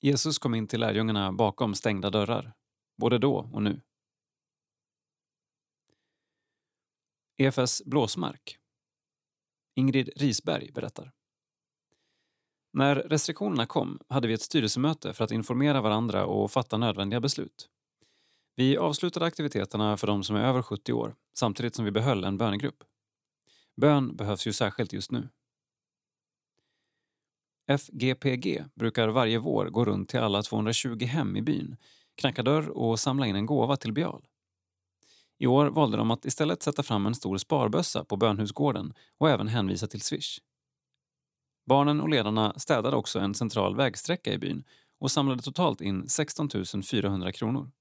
Jesus kom in till lärjungarna bakom stängda dörrar, både då och nu. EFS blåsmark. Ingrid Risberg berättar. När restriktionerna kom hade vi ett styrelsemöte för att informera varandra och fatta nödvändiga beslut. Vi avslutade aktiviteterna för de som är över 70 år samtidigt som vi behöll en bönegrupp. Bön behövs ju särskilt just nu. FGPG brukar varje vår gå runt till alla 220 hem i byn, knacka dörr och samla in en gåva till Bial. I år valde de att istället sätta fram en stor sparbössa på bönhusgården och även hänvisa till Swish. Barnen och ledarna städade också en central vägsträcka i byn och samlade totalt in 16 400 kronor.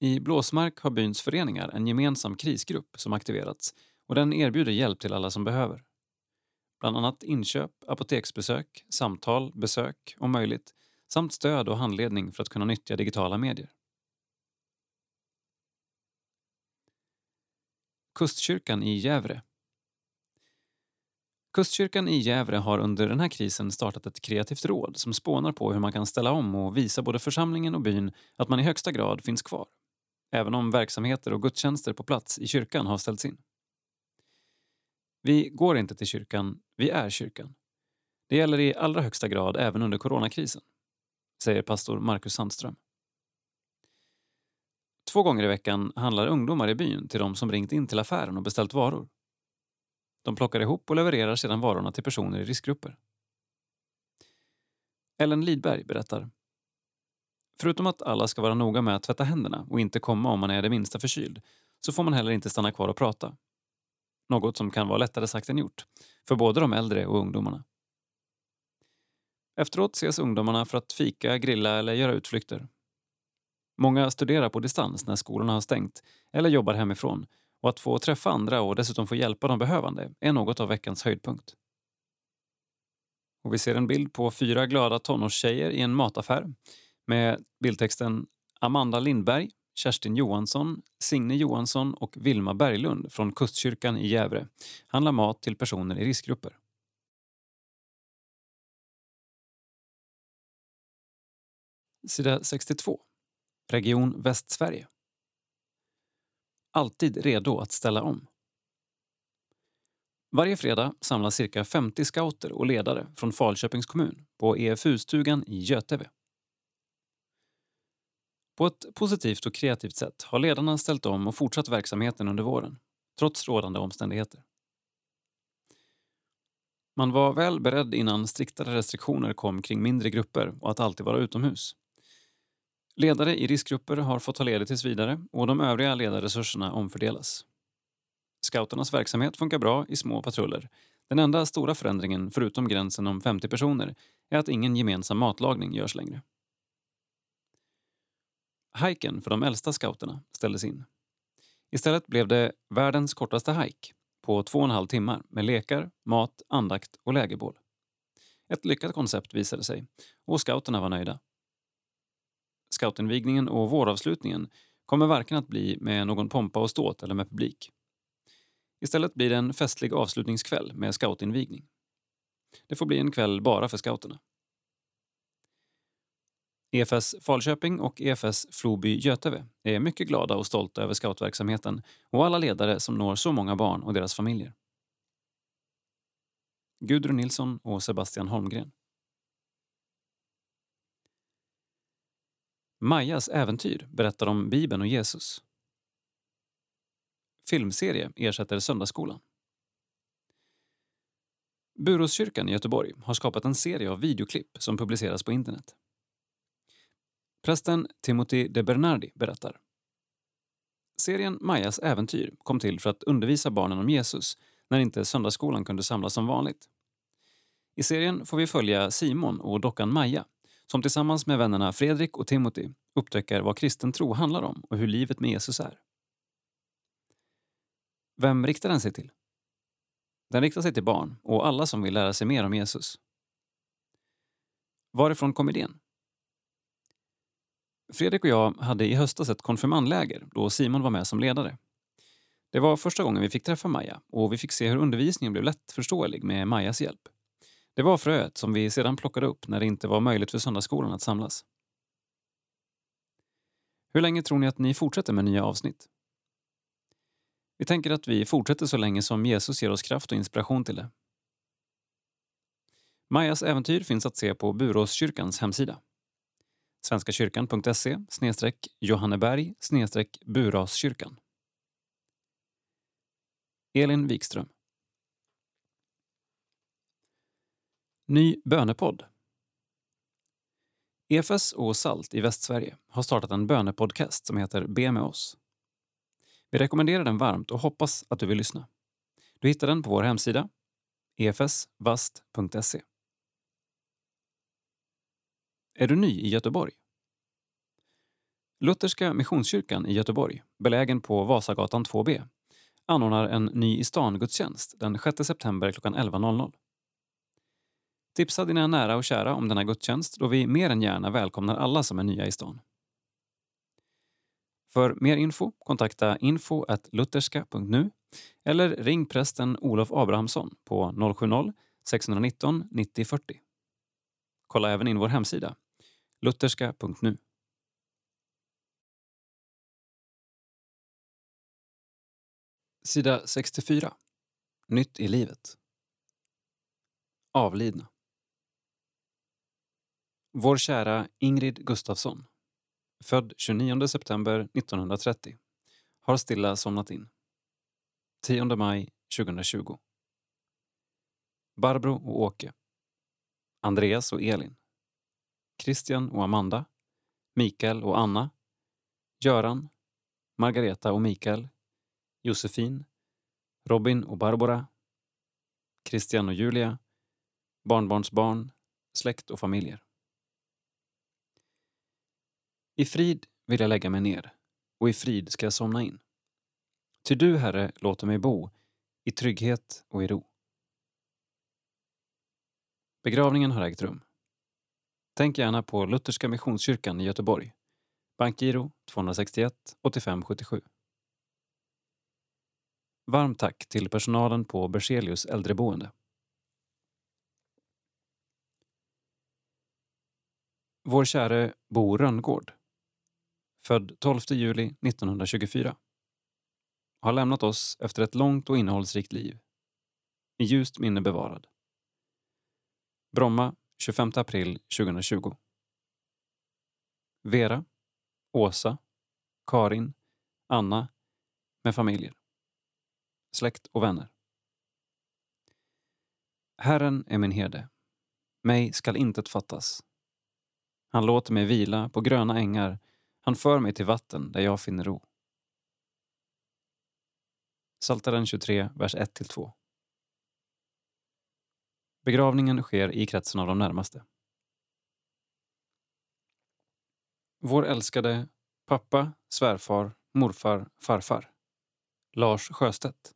I Blåsmark har byns föreningar en gemensam krisgrupp som aktiverats och den erbjuder hjälp till alla som behöver. Bland annat inköp, apoteksbesök, samtal, besök om möjligt samt stöd och handledning för att kunna nyttja digitala medier. Kustkyrkan i Gävre Kustkyrkan i Gävle har under den här krisen startat ett kreativt råd som spånar på hur man kan ställa om och visa både församlingen och byn att man i högsta grad finns kvar. Även om verksamheter och gudstjänster på plats i kyrkan har ställts in. Vi går inte till kyrkan, vi är kyrkan. Det gäller i allra högsta grad även under coronakrisen, säger pastor Marcus Sandström. Två gånger i veckan handlar ungdomar i byn till de som ringt in till affären och beställt varor. De plockar ihop och levererar sedan varorna till personer i riskgrupper. Ellen Lidberg berättar. Förutom att alla ska vara noga med att tvätta händerna och inte komma om man är det minsta förkyld så får man heller inte stanna kvar och prata. Något som kan vara lättare sagt än gjort, för både de äldre och ungdomarna. Efteråt ses ungdomarna för att fika, grilla eller göra utflykter. Många studerar på distans när skolorna har stängt eller jobbar hemifrån och att få träffa andra och dessutom få hjälpa de behövande är något av veckans höjdpunkt. Och vi ser en bild på fyra glada tonårstjejer i en mataffär med bildtexten Amanda Lindberg, Kerstin Johansson, Signe Johansson och Vilma Berglund från Kustkyrkan i Gävre handlar mat till personer i riskgrupper. Sida 62. Region Västsverige. Alltid redo att ställa om. Varje fredag samlas cirka 50 scouter och ledare från Falköpings kommun på EFU-stugan i Göteve. På ett positivt och kreativt sätt har ledarna ställt om och fortsatt verksamheten under våren, trots rådande omständigheter. Man var väl beredd innan striktare restriktioner kom kring mindre grupper och att alltid vara utomhus. Ledare i riskgrupper har fått ta ledigt tills vidare och de övriga ledarresurserna omfördelas. Scouternas verksamhet funkar bra i små patruller. Den enda stora förändringen, förutom gränsen om 50 personer, är att ingen gemensam matlagning görs längre. Hiken för de äldsta scouterna ställdes in. Istället blev det världens kortaste hike på två och en halv timmar med lekar, mat, andakt och lägerbål. Ett lyckat koncept visade sig och scouterna var nöjda. Scoutinvigningen och våravslutningen kommer varken att bli med någon pompa och ståt eller med publik. Istället blir det en festlig avslutningskväll med scoutinvigning. Det får bli en kväll bara för scouterna. EFS Falköping och EFS Floby Göteve är mycket glada och stolta över scoutverksamheten och alla ledare som når så många barn och deras familjer. Gudrun Nilsson och Sebastian Holmgren. Majas äventyr berättar om Bibeln och Jesus. Filmserie ersätter Söndagsskolan. Buråskyrkan i Göteborg har skapat en serie av videoklipp som publiceras på internet. Prästen Timothy de Bernardi berättar. Serien Majas äventyr kom till för att undervisa barnen om Jesus när inte söndagsskolan kunde samlas som vanligt. I serien får vi följa Simon och dockan Maja som tillsammans med vännerna Fredrik och Timothy upptäcker vad kristen tro handlar om och hur livet med Jesus är. Vem riktar den sig till? Den riktar sig till barn och alla som vill lära sig mer om Jesus. Varifrån kom idén? Fredrik och jag hade i höstas ett konfirmandläger då Simon var med som ledare. Det var första gången vi fick träffa Maja och vi fick se hur undervisningen blev lättförståelig med Majas hjälp. Det var fröet som vi sedan plockade upp när det inte var möjligt för söndagsskolan att samlas. Hur länge tror ni att ni fortsätter med nya avsnitt? Vi tänker att vi fortsätter så länge som Jesus ger oss kraft och inspiration till det. Majas äventyr finns att se på Buråskyrkans hemsida svenskakyrkan.se Johanneberg Buraskyrkan. Elin Wikström. Ny bönepodd. EFS och SALT i Västsverige har startat en bönepodcast som heter Be med oss. Vi rekommenderar den varmt och hoppas att du vill lyssna. Du hittar den på vår hemsida, efsvast.se. Är du ny i Göteborg? Lutherska Missionskyrkan i Göteborg, belägen på Vasagatan 2B, anordnar en ny i stan-gudstjänst den 6 september klockan 11.00. Tipsa dina nära och kära om denna gudstjänst då vi mer än gärna välkomnar alla som är nya i stan. För mer info kontakta info.lutherska.nu eller ring prästen Olof Abrahamsson på 070-619 90 40. Kolla även in vår hemsida, lutherska.nu. Sida 64. Nytt i livet. Avlidna. Vår kära Ingrid Gustafsson, född 29 september 1930, har stilla somnat in. 10 maj 2020. Barbro och Åke. Andreas och Elin. Christian och Amanda. Mikael och Anna. Göran. Margareta och Mikael. Josefin. Robin och Barbara. Christian och Julia. Barnbarnsbarn. Släkt och familjer. I frid vill jag lägga mig ner och i frid ska jag somna in. Ty du, Herre, låter mig bo i trygghet och i ro. Begravningen har ägt rum. Tänk gärna på Lutherska Missionskyrkan i Göteborg. Bankgiro 261 85 77. Varmt tack till personalen på Berzelius äldreboende. Vår käre Bo Rönngård, född 12 juli 1924, har lämnat oss efter ett långt och innehållsrikt liv. I ljust minne bevarad. Bromma 25 april 2020. Vera, Åsa, Karin, Anna med familjer. Släkt och vänner. Herren är min herde. Mig skall intet fattas. Han låter mig vila på gröna ängar. Han för mig till vatten där jag finner ro. Saltaren 23, vers 1-2. Begravningen sker i kretsen av de närmaste. Vår älskade pappa, svärfar, morfar, farfar. Lars Sjöstedt.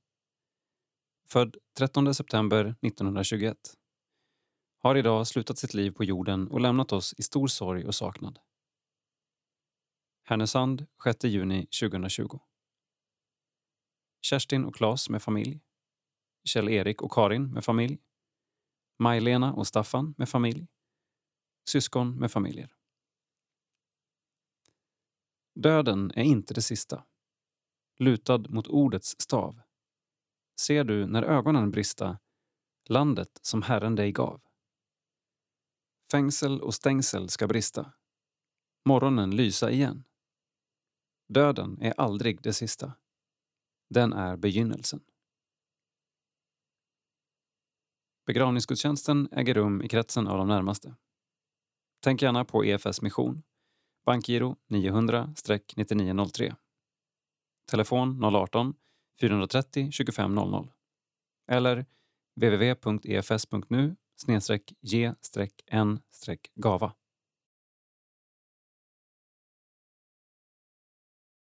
Född 13 september 1921. Har idag slutat sitt liv på jorden och lämnat oss i stor sorg och saknad. Härnösand 6 juni 2020. Kerstin och Klas med familj. Kjell-Erik och Karin med familj. Maj-Lena och Staffan med familj. Syskon med familjer. Döden är inte det sista. Lutad mot ordets stav. Ser du när ögonen brista landet som Herren dig gav. Fängsel och stängsel ska brista. Morgonen lysa igen. Döden är aldrig det sista. Den är begynnelsen. Begravningsgudstjänsten äger rum i kretsen av de närmaste. Tänk gärna på EFS mission, bankgiro 900-9903. Telefon 018-430 25 00 eller www.efs.nu g-n-gava.